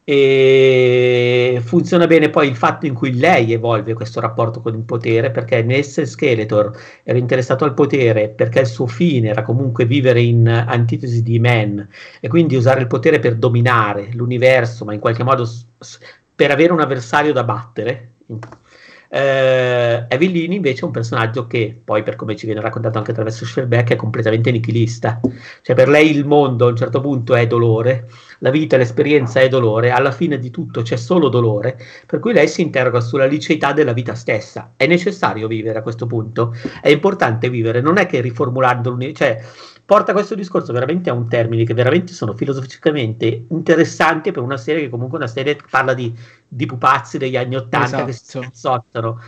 [SPEAKER 2] E funziona bene poi il fatto in cui lei evolve questo rapporto con il potere perché nell'essere Skeletor era interessato al potere perché il suo fine era comunque vivere in antitesi di Man e quindi usare il potere per dominare l'universo ma in qualche modo per avere un avversario da battere eh, Evillini invece è un personaggio che poi per come ci viene raccontato anche attraverso Schwerbeck è completamente nichilista cioè per lei il mondo a un certo punto è dolore la vita, l'esperienza è dolore, alla fine di tutto c'è solo dolore, per cui lei si interroga sulla liceità della vita stessa. È necessario vivere a questo punto? È importante vivere, non è che riformulando cioè porta questo discorso veramente a un termine che veramente sono filosoficamente interessanti per una serie che comunque è una serie che parla di, di pupazzi degli anni Ottanta esatto. che si cazzottano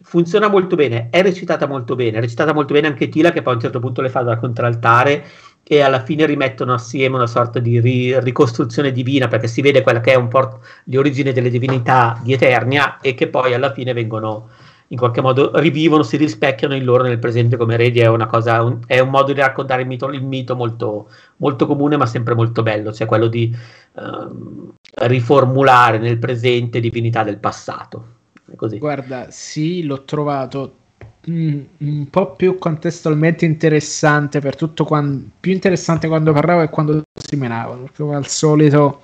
[SPEAKER 2] funziona molto bene, è recitata molto bene, è recitata molto bene anche Tila che poi a un certo punto le fa da contraltare e alla fine rimettono assieme una sorta di ri- ricostruzione divina perché si vede quella che è un po' di origine delle divinità di Eternia e che poi alla fine vengono in qualche modo rivivono, si rispecchiano in loro nel presente come eredi è una cosa, un, è un modo di raccontare il mito, il mito molto, molto, comune ma sempre molto bello, cioè quello di um, riformulare nel presente divinità del passato. Così.
[SPEAKER 3] Guarda, sì, l'ho trovato Mm, un po' più contestualmente interessante per tutto quando, più interessante quando parlavo e quando si menava perché al solito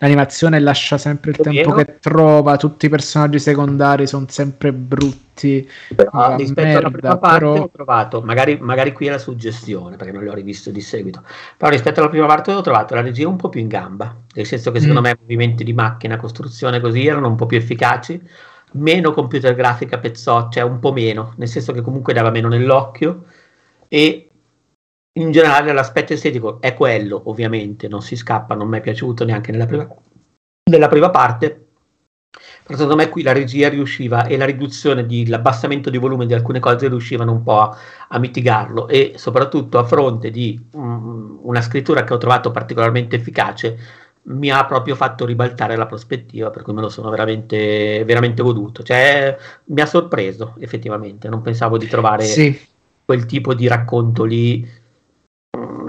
[SPEAKER 3] l'animazione lascia sempre il È tempo vero? che trova tutti i personaggi secondari sono sempre brutti
[SPEAKER 2] però rispetto merda, alla prima parte però... ho trovato magari, magari, qui è la suggestione perché non li ho rivisto di seguito però rispetto alla prima parte ho trovato la regia un po' più in gamba nel senso che secondo mm. me i movimenti di macchina costruzione così erano un po' più efficaci meno computer grafica pezzotti, cioè un po' meno, nel senso che comunque dava meno nell'occhio e in generale l'aspetto estetico è quello, ovviamente, non si scappa, non mi è piaciuto neanche nella prima, nella prima parte, però secondo me qui la regia riusciva e la riduzione di l'abbassamento di volume di alcune cose riuscivano un po' a, a mitigarlo e soprattutto a fronte di um, una scrittura che ho trovato particolarmente efficace mi ha proprio fatto ribaltare la prospettiva, per cui me lo sono veramente, veramente goduto. Cioè, mi ha sorpreso effettivamente, non pensavo di trovare sì. quel tipo di racconto lì.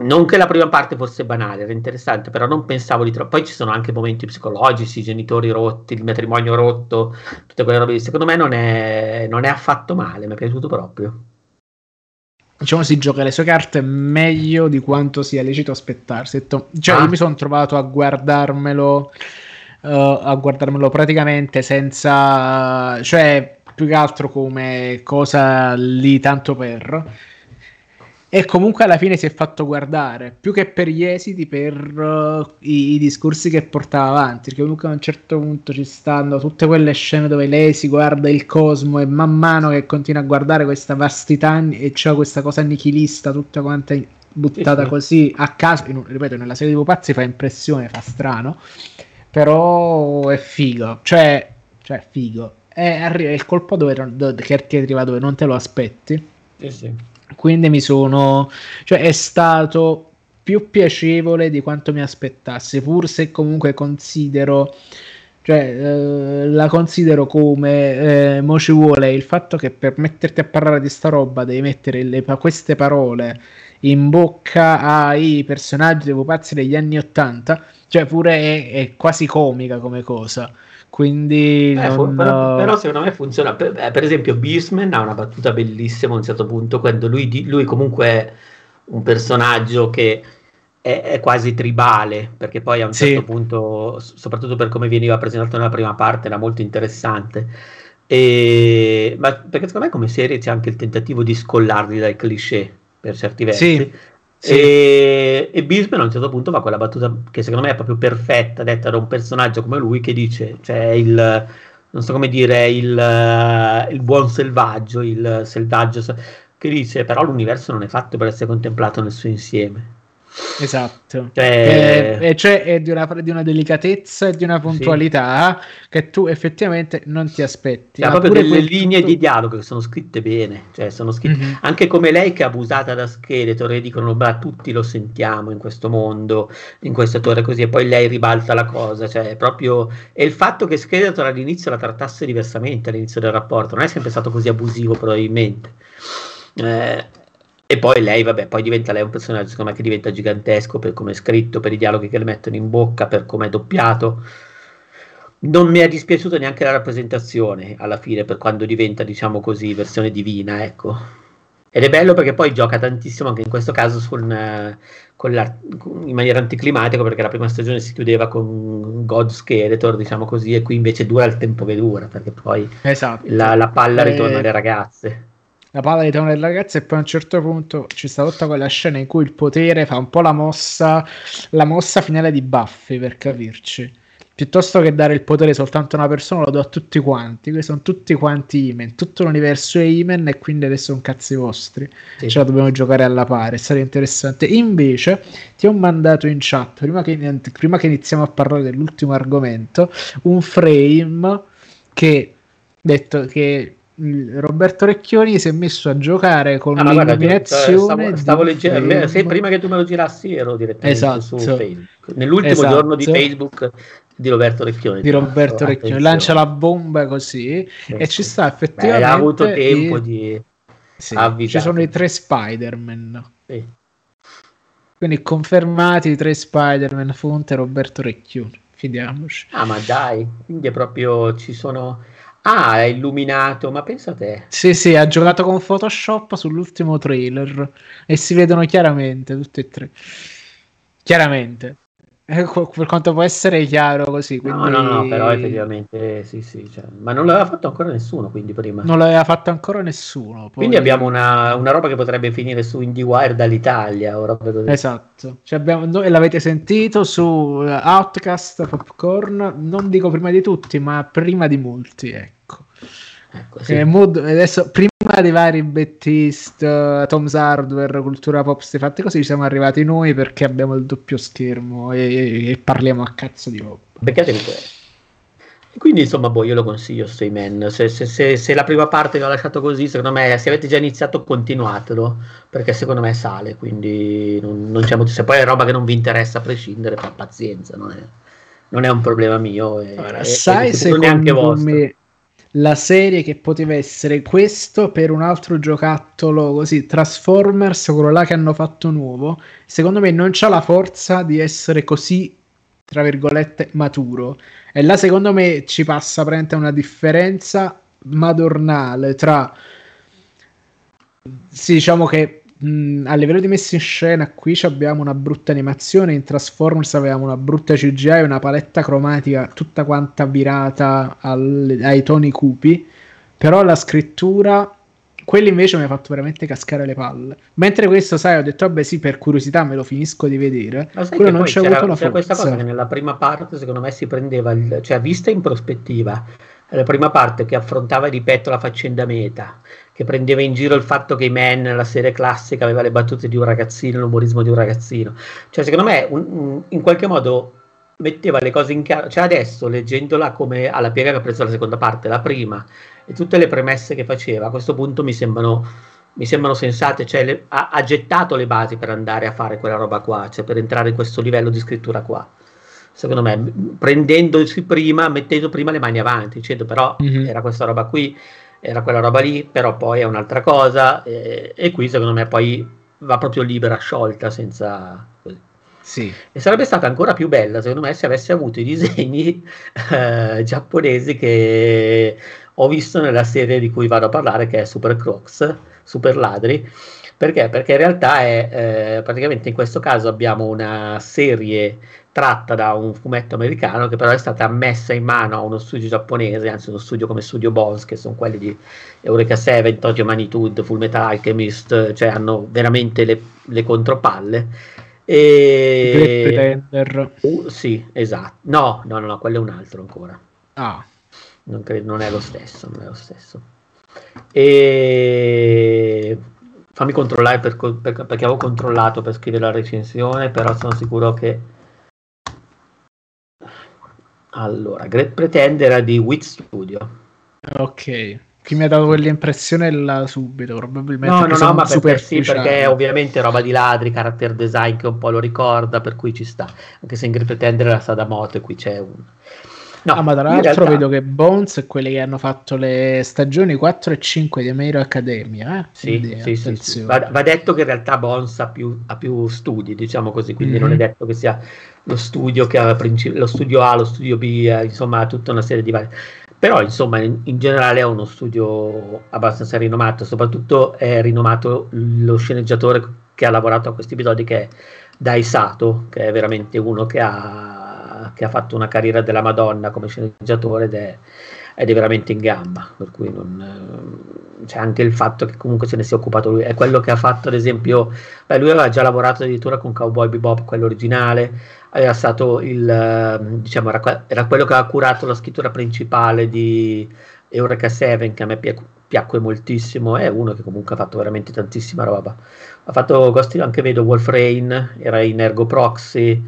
[SPEAKER 2] Non che la prima parte fosse banale, era interessante, però non pensavo di trovare. Poi ci sono anche momenti psicologici, i genitori rotti, il matrimonio rotto, tutte quelle robe. Secondo me non è, non è affatto male, mi è piaciuto proprio
[SPEAKER 3] diciamo si gioca le sue carte meglio di quanto sia lecito aspettarsi. Cioè, ah. io mi sono trovato a guardarmelo, uh, a guardarmelo praticamente senza, cioè, più che altro come cosa lì tanto per e comunque alla fine si è fatto guardare più che per gli esiti, per uh, i, i, discorsi che portava avanti. Perché comunque a un certo punto ci stanno tutte quelle scene dove lei si guarda il cosmo e man mano che continua a guardare questa vastità e c'è questa cosa nichilista, tutta quanta buttata così a caso. In, ripeto, nella serie di pupazzi fa impressione, fa strano, però è figo. Cioè, cioè figo. È, arriva il colpo dove, dove, che arriva dove non te lo aspetti.
[SPEAKER 2] Sì, sì
[SPEAKER 3] quindi mi sono, cioè è stato più piacevole di quanto mi aspettassi, pur se comunque considero, cioè eh, la considero come eh, mo ci vuole il fatto che per metterti a parlare di sta roba devi mettere le, queste parole in bocca ai personaggi dei pupazzi degli anni Ottanta, cioè pure è, è quasi comica come cosa. Quindi
[SPEAKER 2] eh,
[SPEAKER 3] non...
[SPEAKER 2] però, però, secondo me funziona. Per, eh, per, esempio, Beastman ha una battuta bellissima a un certo punto, quando lui, lui comunque è un personaggio che è, è, quasi tribale, perché poi a un certo punto, soprattutto per come veniva presentato nella prima parte, era molto interessante. E, ma perché secondo me come serie c'è anche il tentativo di scollarli dai cliché per certi versi. Sì. Sì. E, e Bisman a un certo punto fa quella battuta che secondo me è proprio perfetta, detta da un personaggio come lui che dice, cioè il, non so come dire, il, il buon selvaggio, il selvaggio, che dice però l'universo non è fatto per essere contemplato nel suo insieme.
[SPEAKER 3] Esatto, cioè, e, e cioè è di una, di una, delicatezza e di una puntualità sì. che tu effettivamente non ti aspetti.
[SPEAKER 2] Ha proprio delle linee tutto... di dialogo che sono scritte bene, cioè sono scritte mm-hmm. anche come lei che è abusata da Skeletor e dicono, ma tutti lo sentiamo in questo mondo, in questa torre così, e poi lei ribalta la cosa, cioè proprio... E il fatto che Skeletor all'inizio la trattasse diversamente all'inizio del rapporto, non è sempre stato così abusivo probabilmente. Eh, e poi lei, vabbè, poi diventa lei un personaggio secondo me che diventa gigantesco per come è scritto, per i dialoghi che le mettono in bocca, per come è doppiato. Non mi è dispiaciuta neanche la rappresentazione alla fine, per quando diventa, diciamo così, versione divina, ecco. Ed è bello perché poi gioca tantissimo anche in questo caso con, con in maniera anticlimatica, perché la prima stagione si chiudeva con God Skeletor, diciamo così, e qui invece dura il tempo che dura, perché poi
[SPEAKER 3] esatto.
[SPEAKER 2] la, la, palla ritorna alle ragazze
[SPEAKER 3] la palla di Tony della ragazza e poi a un certo punto ci sta tutta quella scena in cui il potere fa un po' la mossa la mossa finale di Buffy per capirci. Piuttosto che dare il potere soltanto a una persona lo do a tutti quanti. Questi sono tutti quanti Imen tutto l'universo è Imen e quindi adesso sono cazzi vostri. Sì. ce la dobbiamo giocare alla pari sarebbe interessante. Invece ti ho mandato in chat prima che, prima che iniziamo a parlare dell'ultimo argomento un frame che detto che Roberto Recchioni si è messo a giocare con ah, l'illuminazione
[SPEAKER 2] stavo, stavo leggendo se prima che tu me lo girassi ero direttamente esatto. su Facebook. Nell'ultimo esatto. giorno di Facebook di Roberto Recchioni
[SPEAKER 3] di Roberto Recchioni lancia la bomba così sì, e ci sta effettivamente
[SPEAKER 2] ha avuto tempo e... di
[SPEAKER 3] sì, ci sono i tre Spider-Man. Sì. quindi confermati i tre Spider-Man fonte Roberto Recchioni. Fidiamoci.
[SPEAKER 2] Ah ma dai quindi è proprio ci sono Ah, è illuminato, ma pensa a te.
[SPEAKER 3] Sì, sì, ha giocato con Photoshop sull'ultimo trailer e si vedono chiaramente tutti e tre. Chiaramente. Eh, per quanto può essere chiaro così. Quindi...
[SPEAKER 2] No, no, no, però effettivamente sì, sì. Cioè, ma non l'aveva fatto ancora nessuno, quindi prima.
[SPEAKER 3] Non l'aveva fatto ancora nessuno. Poi...
[SPEAKER 2] Quindi abbiamo una, una, roba che potrebbe finire su IndieWire dall'Italia.
[SPEAKER 3] Esatto. Cioè abbiamo, e l'avete sentito su eh, Outcast Popcorn, non dico prima di tutti, ma prima di molti, ecco. Ecco, sì. mood, adesso, prima dei vari Bettist, Tom's Hardware, Cultura Pop, queste fatte così, siamo arrivati noi perché abbiamo il doppio schermo e, e, e parliamo a cazzo di roba.
[SPEAKER 2] Beccatevi questo. Quindi insomma, boh, io lo consiglio Stayman. Se, se, se, se, la prima parte vi ho lasciato così, secondo me, se avete già iniziato, continuatelo perché secondo me sale. Quindi non, non c'è molto. Se poi è roba che non vi interessa a prescindere, fa pazienza, non è, non è un problema mio. È,
[SPEAKER 3] allora, sai, secondo me, la serie che poteva essere questo per un altro giocattolo così Transformers quello là che hanno fatto nuovo secondo me non c'ha la forza di essere così tra virgolette maturo. E là secondo me ci passa praticamente una differenza madornale tra sì diciamo che mh, a livello di messa in scena qui abbiamo una brutta animazione in Transformers avevamo una brutta CGI e una paletta cromatica tutta quanta virata al, ai toni cupi però la scrittura quello invece mi ha fatto veramente cascare le palle. Mentre questo sai ho detto vabbè sì per curiosità me lo finisco di vedere. Quello non c'è avuto la
[SPEAKER 2] forza questa cosa che nella prima parte secondo me si prendeva il, cioè vista in prospettiva la prima parte che affrontava, ripeto, la faccenda meta, che prendeva in giro il fatto che Man, la serie classica, aveva le battute di un ragazzino, l'umorismo di un ragazzino. Cioè, secondo me, un, un, in qualche modo metteva le cose in chiaro. Cioè, adesso, leggendola come alla piega che ha preso la seconda parte, la prima, e tutte le premesse che faceva, a questo punto mi sembrano, mi sembrano sensate. Cioè, le, ha, ha, gettato le basi per andare a fare quella roba qua, cioè per entrare in questo livello di scrittura qua. secondo me, prendendosi prima, mettendo prima le mani avanti, dicendo però mm-hmm. era questa roba qui, era quella roba lì, però poi è un'altra cosa, e, e qui secondo me poi va proprio libera, sciolta, senza... Così.
[SPEAKER 3] Sì.
[SPEAKER 2] E sarebbe stata ancora più bella, secondo me, se avesse avuto i disegni eh, giapponesi che ho visto nella serie di cui vado a parlare, che è Super Crocs, Super Ladri. Perché? Perché in realtà è eh, praticamente in questo caso abbiamo una serie tratta da un fumetto americano che però è stata messa in mano a uno studio giapponese, anzi uno studio come Studio Bones, che sono quelli di Eureka 7, Tokyo Magnitude, Full Metal Alchemist, cioè hanno veramente le, le contropalle. E... Uh, sì, esatto. No, no, no, no, quello è un altro ancora.
[SPEAKER 3] Ah.
[SPEAKER 2] Non, credo, non è lo stesso, non è lo stesso. E fammi controllare per, per, perché avevo controllato per scrivere la recensione, però sono sicuro che allora, Great Pretender era di Wit Studio.
[SPEAKER 3] Ok. Chi mi ha dato quell'impressione là subito, probabilmente.
[SPEAKER 2] No, no, no, ma perché sì, perché ovviamente roba di ladri, character design che un po' lo ricorda, per cui ci sta. Anche se in Great Pretender era stata moto e qui c'è un...
[SPEAKER 3] No, ah, ma tra l'altro realtà... vedo che Bones è quelli che hanno fatto le stagioni 4 e 5 di Mero Academia. Eh?
[SPEAKER 2] Sì, quindi, sì, sì, Va, va, detto che in realtà Bones ha più, ha più studi, diciamo così, quindi mm-hmm. non è detto che sia lo studio che ha lo studio A, lo studio B, eh, insomma, tutta una serie di vari. Però, insomma, in, in, generale è uno studio abbastanza rinomato, soprattutto è rinomato lo sceneggiatore che ha lavorato a questi episodi, che è Dai Sato, che è veramente uno che ha, che ha fatto una carriera della Madonna come sceneggiatore ed è, ed è veramente in gamba, per cui non, c'è anche il fatto che comunque se ne sia occupato lui, è quello che ha fatto ad esempio, beh, lui aveva già lavorato addirittura con Cowboy Bebop, quello originale, era stato il, ehm, diciamo, era, era quello che ha curato la scrittura principale di Eureka 7, che a me piac- piacque moltissimo, è uno che comunque ha fatto veramente tantissima roba. Ha fatto Ghost anche vedo Wolf Rain, era in Ergo Proxy,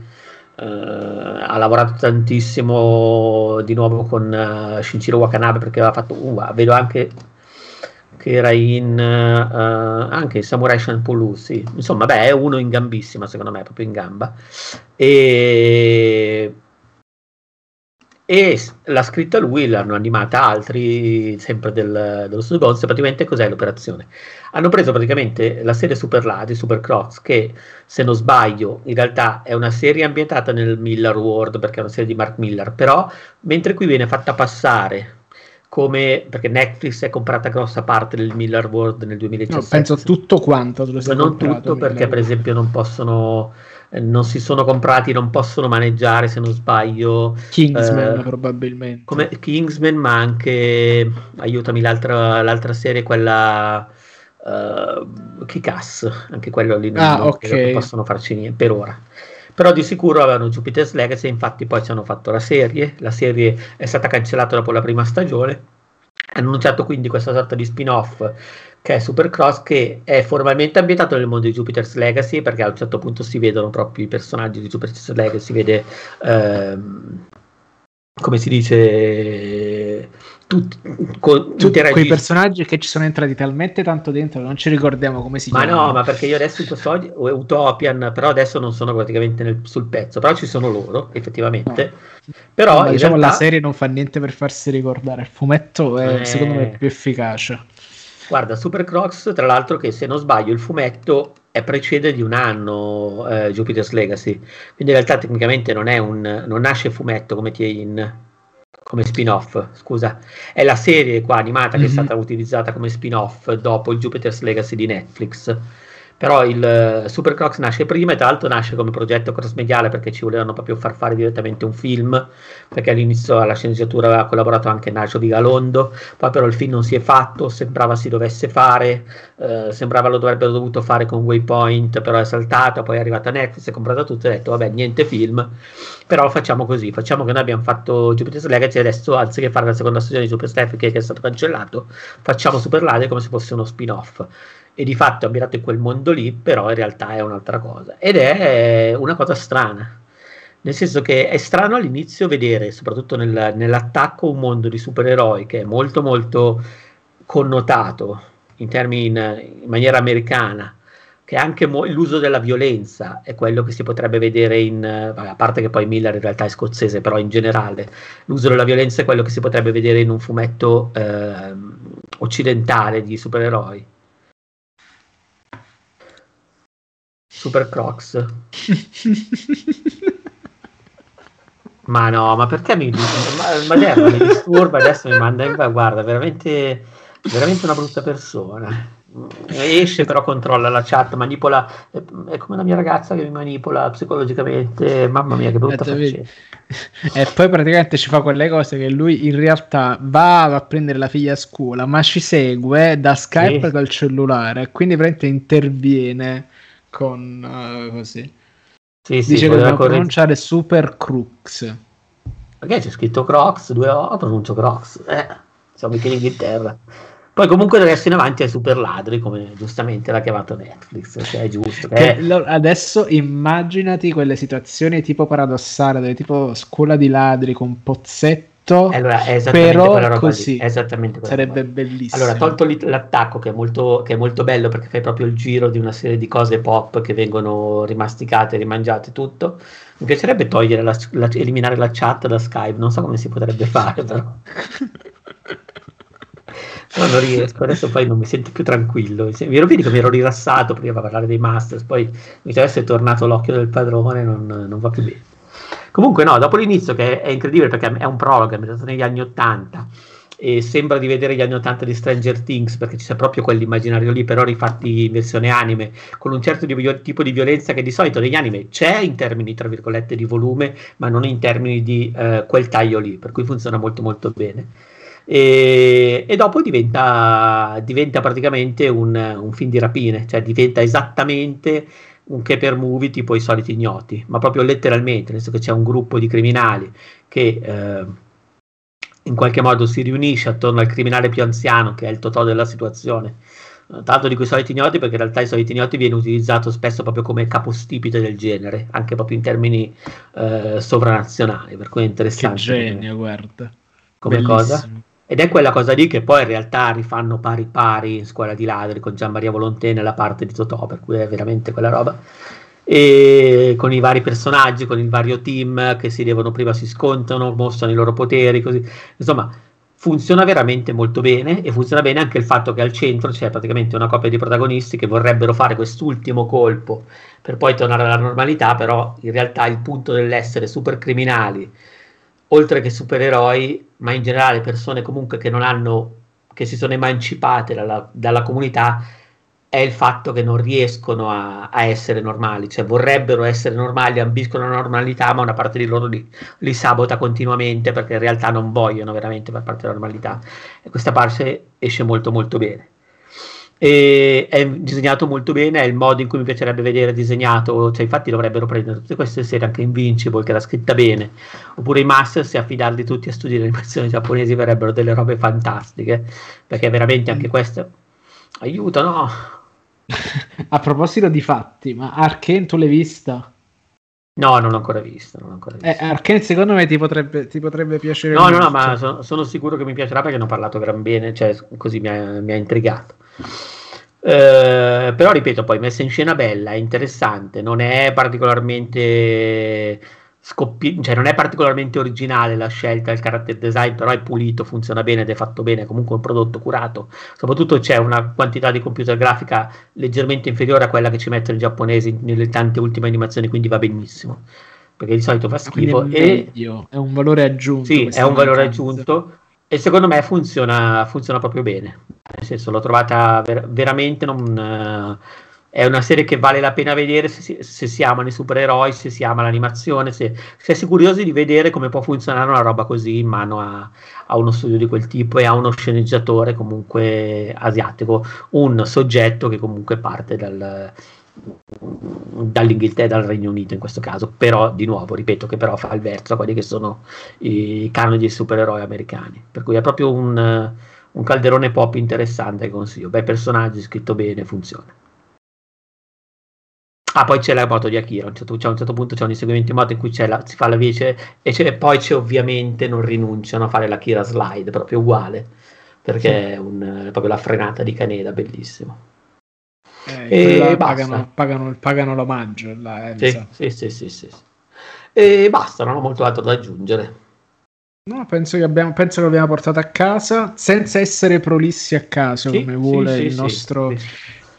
[SPEAKER 2] Uh, ha lavorato tantissimo di nuovo con uh, Shinjiro Wakanabe perché aveva fatto uh, vedo anche che era in uh, anche Samurai Champloo, sì. Insomma, beh, è uno in gambissima, secondo me, proprio in gamba. E, e l'ha scritta lui, l'hanno animata altri, sempre del, dello studio Gonz. Praticamente cos'è l'operazione? Hanno preso praticamente la serie Super Ladi, Super Crocs, che se non sbaglio in realtà è una serie ambientata nel Miller World, perché è una serie di Mark Miller, però mentre qui viene fatta passare come perché Netflix è comprata grossa parte del Miller World nel 2017. No,
[SPEAKER 3] penso tutto quanto,
[SPEAKER 2] ma non tutto perché per esempio non possono non si sono comprati, non possono maneggiare se non sbaglio
[SPEAKER 3] Kingsman eh, probabilmente.
[SPEAKER 2] come Kingsman ma anche aiutami l'altra, l'altra serie quella uh, Kick-Ass anche quello lì non,
[SPEAKER 3] ah, non okay.
[SPEAKER 2] possono farci niente per ora. Però di sicuro avevano Jupiter's Legacy, infatti poi ci hanno fatto la serie, la serie è stata cancellata dopo la prima stagione, hanno annunciato quindi questa sorta di spin-off che è Supercross che è formalmente ambientato nel mondo di Jupiter's Legacy perché a un certo punto si vedono proprio i personaggi di Jupiter's Legacy, si vede ehm, come si dice tutti,
[SPEAKER 3] con, tutti quei personaggi che ci sono entrati talmente tanto dentro che non ci ricordiamo come si
[SPEAKER 2] ma chiamano. Ma no, ma perché io adesso in questo Utopian, però adesso non sono praticamente nel, sul pezzo, però ci sono loro, effettivamente. No. Però
[SPEAKER 3] no, diciamo realtà... la serie non fa niente per farsi ricordare, il fumetto è eh... secondo me più efficace.
[SPEAKER 2] Guarda, Super Crocs, tra l'altro che se non sbaglio il fumetto è precede di un anno eh, Jupiter's Legacy, quindi in realtà tecnicamente non, è un, non nasce fumetto come Tien come spin-off, scusa, è la serie qua animata che mm-hmm. è mhm. stata utilizzata come spin-off dopo il Jupiter's Legacy di Netflix però il uh, Super Crocs nasce prima e tra l'altro nasce come progetto cross-mediale perché ci volevano proprio far fare direttamente un film perché all'inizio alla sceneggiatura aveva collaborato anche Nacio Di Galondo poi però il film non si è fatto sembrava si dovesse fare uh, sembrava lo dovrebbero dovuto fare con Waypoint però è saltato poi è arrivata Netflix è comprata tutto e ha detto vabbè niente film però facciamo così facciamo che noi abbiamo fatto Jupiter's Legacy adesso anziché fare la seconda stagione di Super Steph che è stato cancellato facciamo Super Lade come se fosse uno spin-off e di fatto è ambientato in quel mondo lì, però in realtà è un'altra cosa. Ed è una cosa strana, nel senso che è strano all'inizio vedere, soprattutto nel, nell'attacco, un mondo di supereroi che è molto molto connotato in termini in, in maniera americana che anche mo- l'uso della violenza è quello che si potrebbe vedere in, a parte che poi Miller in realtà è scozzese, però in generale l'uso della violenza è quello che si potrebbe vedere in un fumetto eh, occidentale di supereroi. Super Crocs. ma no, ma perché mi, ma, ma mi disturba adesso mi manda in guarda, veramente, veramente una brutta persona. Esce però controlla la chat, manipola, è come la mia ragazza che mi manipola psicologicamente, mamma mia che brutta faccia.
[SPEAKER 3] E poi praticamente ci fa quelle cose che lui in realtà va a prendere la figlia a scuola, ma ci segue da Skype sì. col cellulare, quindi praticamente interviene con uh, così. Sì, sì, Dice che dobbiamo corre... pronunciare Super Crux.
[SPEAKER 2] Perché c'è scritto Crocs, due O, pronuncio Crocs. Eh, siamo in Inghilterra. Poi comunque adesso in avanti è super ladri, come giustamente l'ha chiamato Netflix, cioè è giusto. Che
[SPEAKER 3] è... Adesso immaginati quelle situazioni tipo paradossali, dove tipo scuola di ladri con pozzetto
[SPEAKER 2] allora, è però così
[SPEAKER 3] lì, esattamente sarebbe bellissimo.
[SPEAKER 2] Allora, tolto l'attacco che è, molto, che è, molto, bello perché fai proprio il giro di una serie di cose pop che vengono rimasticate, rimangiate, tutto. Mi piacerebbe togliere la, la, eliminare la chat da Skype, non so come si potrebbe fare, però. No, non riesco, adesso poi non mi sento più tranquillo. Mi ero che mi ero rilassato prima a parlare dei Masters, poi mi adesso è tornato l'occhio del padrone, non, non va più bene. Comunque no, dopo l'inizio che è incredibile perché è un prologo, è ambientato negli anni Ottanta e sembra di vedere gli anni Ottanta di Stranger Things perché c'è proprio quell'immaginario lì, però rifatti in versione anime, con un certo di, tipo di violenza che di solito negli anime c'è in termini, tra virgolette, di volume, ma non in termini di eh, quel taglio lì, per cui funziona molto molto bene. E, e dopo diventa, diventa praticamente un, un, film di rapine, cioè diventa esattamente un caper movie tipo i soliti ignoti, ma proprio letteralmente, nel senso che c'è un gruppo di criminali che eh, in qualche modo si riunisce attorno al criminale più anziano che è il totò della situazione. Tanto di quei soliti ignoti, perché in realtà i soliti ignoti viene utilizzato spesso proprio come capostipite del genere, anche proprio in termini eh, sovranazionali, per cui è interessante.
[SPEAKER 3] Che genio, guarda.
[SPEAKER 2] Come Bellissimo. cosa? Ed è quella cosa lì che poi in realtà rifanno pari pari in Scuola di Ladri con Gian Maria Volontè nella parte di Totò, per cui è veramente quella roba. E con i vari personaggi, con il vario team che si devono prima si scontrano, mostrano i loro poteri, così. Insomma, funziona veramente molto bene e funziona bene anche il fatto che al centro c'è praticamente una coppia di protagonisti che vorrebbero fare quest'ultimo colpo per poi tornare alla normalità, però in realtà il punto dell'essere super criminali oltre che supereroi, ma in generale persone comunque che non hanno, che si sono emancipate dalla, dalla comunità, è il fatto che non riescono a, a, essere normali, cioè vorrebbero essere normali, ambiscono alla normalità, ma una parte di loro li, li, sabota continuamente perché in realtà non vogliono veramente far parte della normalità. E questa parte esce molto molto bene e è disegnato molto bene, è il modo in cui mi piacerebbe vedere disegnato, cioè infatti dovrebbero prendere tutte queste serie anche Invincible che era scritta bene, oppure i Masters e affidarli tutti a studiare animazioni giapponesi verrebbero delle robe fantastiche, perché veramente anche questo aiuta, no?
[SPEAKER 3] a proposito di fatti, ma Arkane tu l'hai vista?
[SPEAKER 2] No, non l'ho ancora visto. Non ancora
[SPEAKER 3] visto. Eh, Arkane secondo me ti potrebbe, ti potrebbe piacere.
[SPEAKER 2] No, molto. no, no, ma sono, sono, sicuro che mi piacerà perché ne ho parlato gran bene, cioè così mi ha, mi ha intrigato. Eh, però ripeto, poi messa in scena bella, è interessante, non è particolarmente scoppi- cioè non è particolarmente originale la scelta del character design, però è pulito, funziona bene ed è fatto bene, comunque è un prodotto curato. Soprattutto c'è una quantità di computer grafica leggermente inferiore a quella che ci mettono i giapponesi nelle tante ultime animazioni, quindi va benissimo. Perché di solito fa schifo.
[SPEAKER 3] È, e... è un valore aggiunto.
[SPEAKER 2] Sì, è un valore aggiunto e secondo me funziona, funziona proprio bene. Nel senso, l'ho trovata ver- veramente. Non, uh, è una serie che vale la pena vedere se si, se si amano i supereroi, se si ama l'animazione, se, se, si è curiosi di vedere come può funzionare una roba così in mano a, a uno studio di quel tipo e a uno sceneggiatore comunque asiatico, un soggetto che comunque parte dal, dall'Inghilterra, dal Regno Unito in questo caso, però di nuovo ripeto che però fa il verso a quelli che sono i canoni dei supereroi americani, per cui è proprio un, un calderone pop interessante che consiglio, bei personaggi, scritto bene, funziona. Ah, poi c'è la moto di Akira, a un certo, un certo punto c'è un inseguimento in moto in cui la, si fa la vece e poi c'è ovviamente non rinunciano a fare la Kira slide, proprio uguale, perché è un, proprio la frenata di Caneda, bellissimo.
[SPEAKER 3] Eh, e pagano, pagano, pagano, l'omaggio.
[SPEAKER 2] Eh, sì, sì, sì, sì, sì, E basta, non ho molto altro da aggiungere.
[SPEAKER 3] No, penso che, abbiamo, penso che l'abbiamo portato a casa senza essere prolissi a caso, sì, come vuole il nostro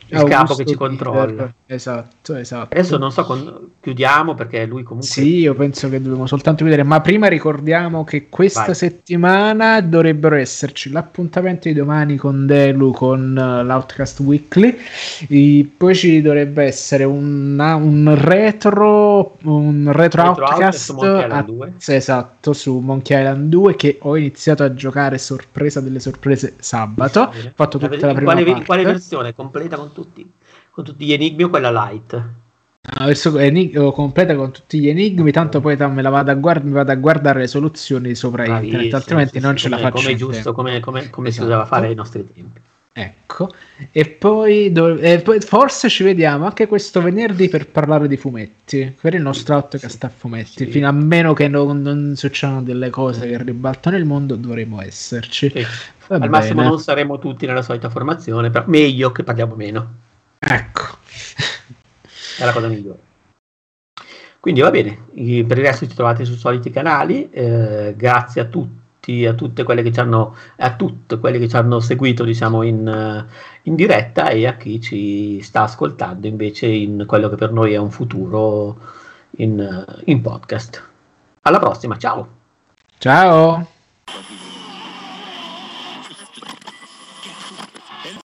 [SPEAKER 2] il capo che ci controlla.
[SPEAKER 3] Esatto, esatto.
[SPEAKER 2] Adesso non so, con... chiudiamo perché lui comunque...
[SPEAKER 3] Sì, io penso che dobbiamo soltanto vedere, ma prima ricordiamo che questa Vai. settimana dovrebbero esserci l'appuntamento di domani con Delu con uh, l'Outcast Weekly, e poi ci dovrebbe essere una, un retro, un retro, retro Outcast,
[SPEAKER 2] a...
[SPEAKER 3] esatto, su Monkey Island 2 che ho iniziato a giocare sorpresa delle sorprese sabato, ho fatto tutta la prima
[SPEAKER 2] quale,
[SPEAKER 3] parte.
[SPEAKER 2] Quale versione? Completa con tutti, con tutti gli enigmi o quella light?
[SPEAKER 3] Adesso enig- completa con tutti gli enigmi, tanto poi me la vado a, guard- vado a guardare le soluzioni sopra Bravissimo, internet, altrimenti sì, non sì, ce come, la faccio.
[SPEAKER 2] Come giusto, come, come, come esatto. si usava fare ai nostri tempi.
[SPEAKER 3] Ecco, e poi, do- e poi, forse ci vediamo anche questo venerdì per parlare di fumetti, per il nostro outcast sì, a fumetti, sì. fino a meno che non, non succedano delle cose che ribaltano il mondo, dovremo esserci. Sì.
[SPEAKER 2] Al bene. massimo non saremo tutti nella solita formazione, però meglio che parliamo meno.
[SPEAKER 3] Ecco.
[SPEAKER 2] È la cosa migliore. Quindi va bene, per il resto ci trovate sui soliti canali, eh, grazie a tutti, a tutte quelle che ci hanno, a tutte quelle che ci hanno seguito diciamo in, in diretta e a chi ci sta ascoltando invece in quello che per noi è un futuro in, in podcast. Alla prossima, ciao!
[SPEAKER 3] Ciao!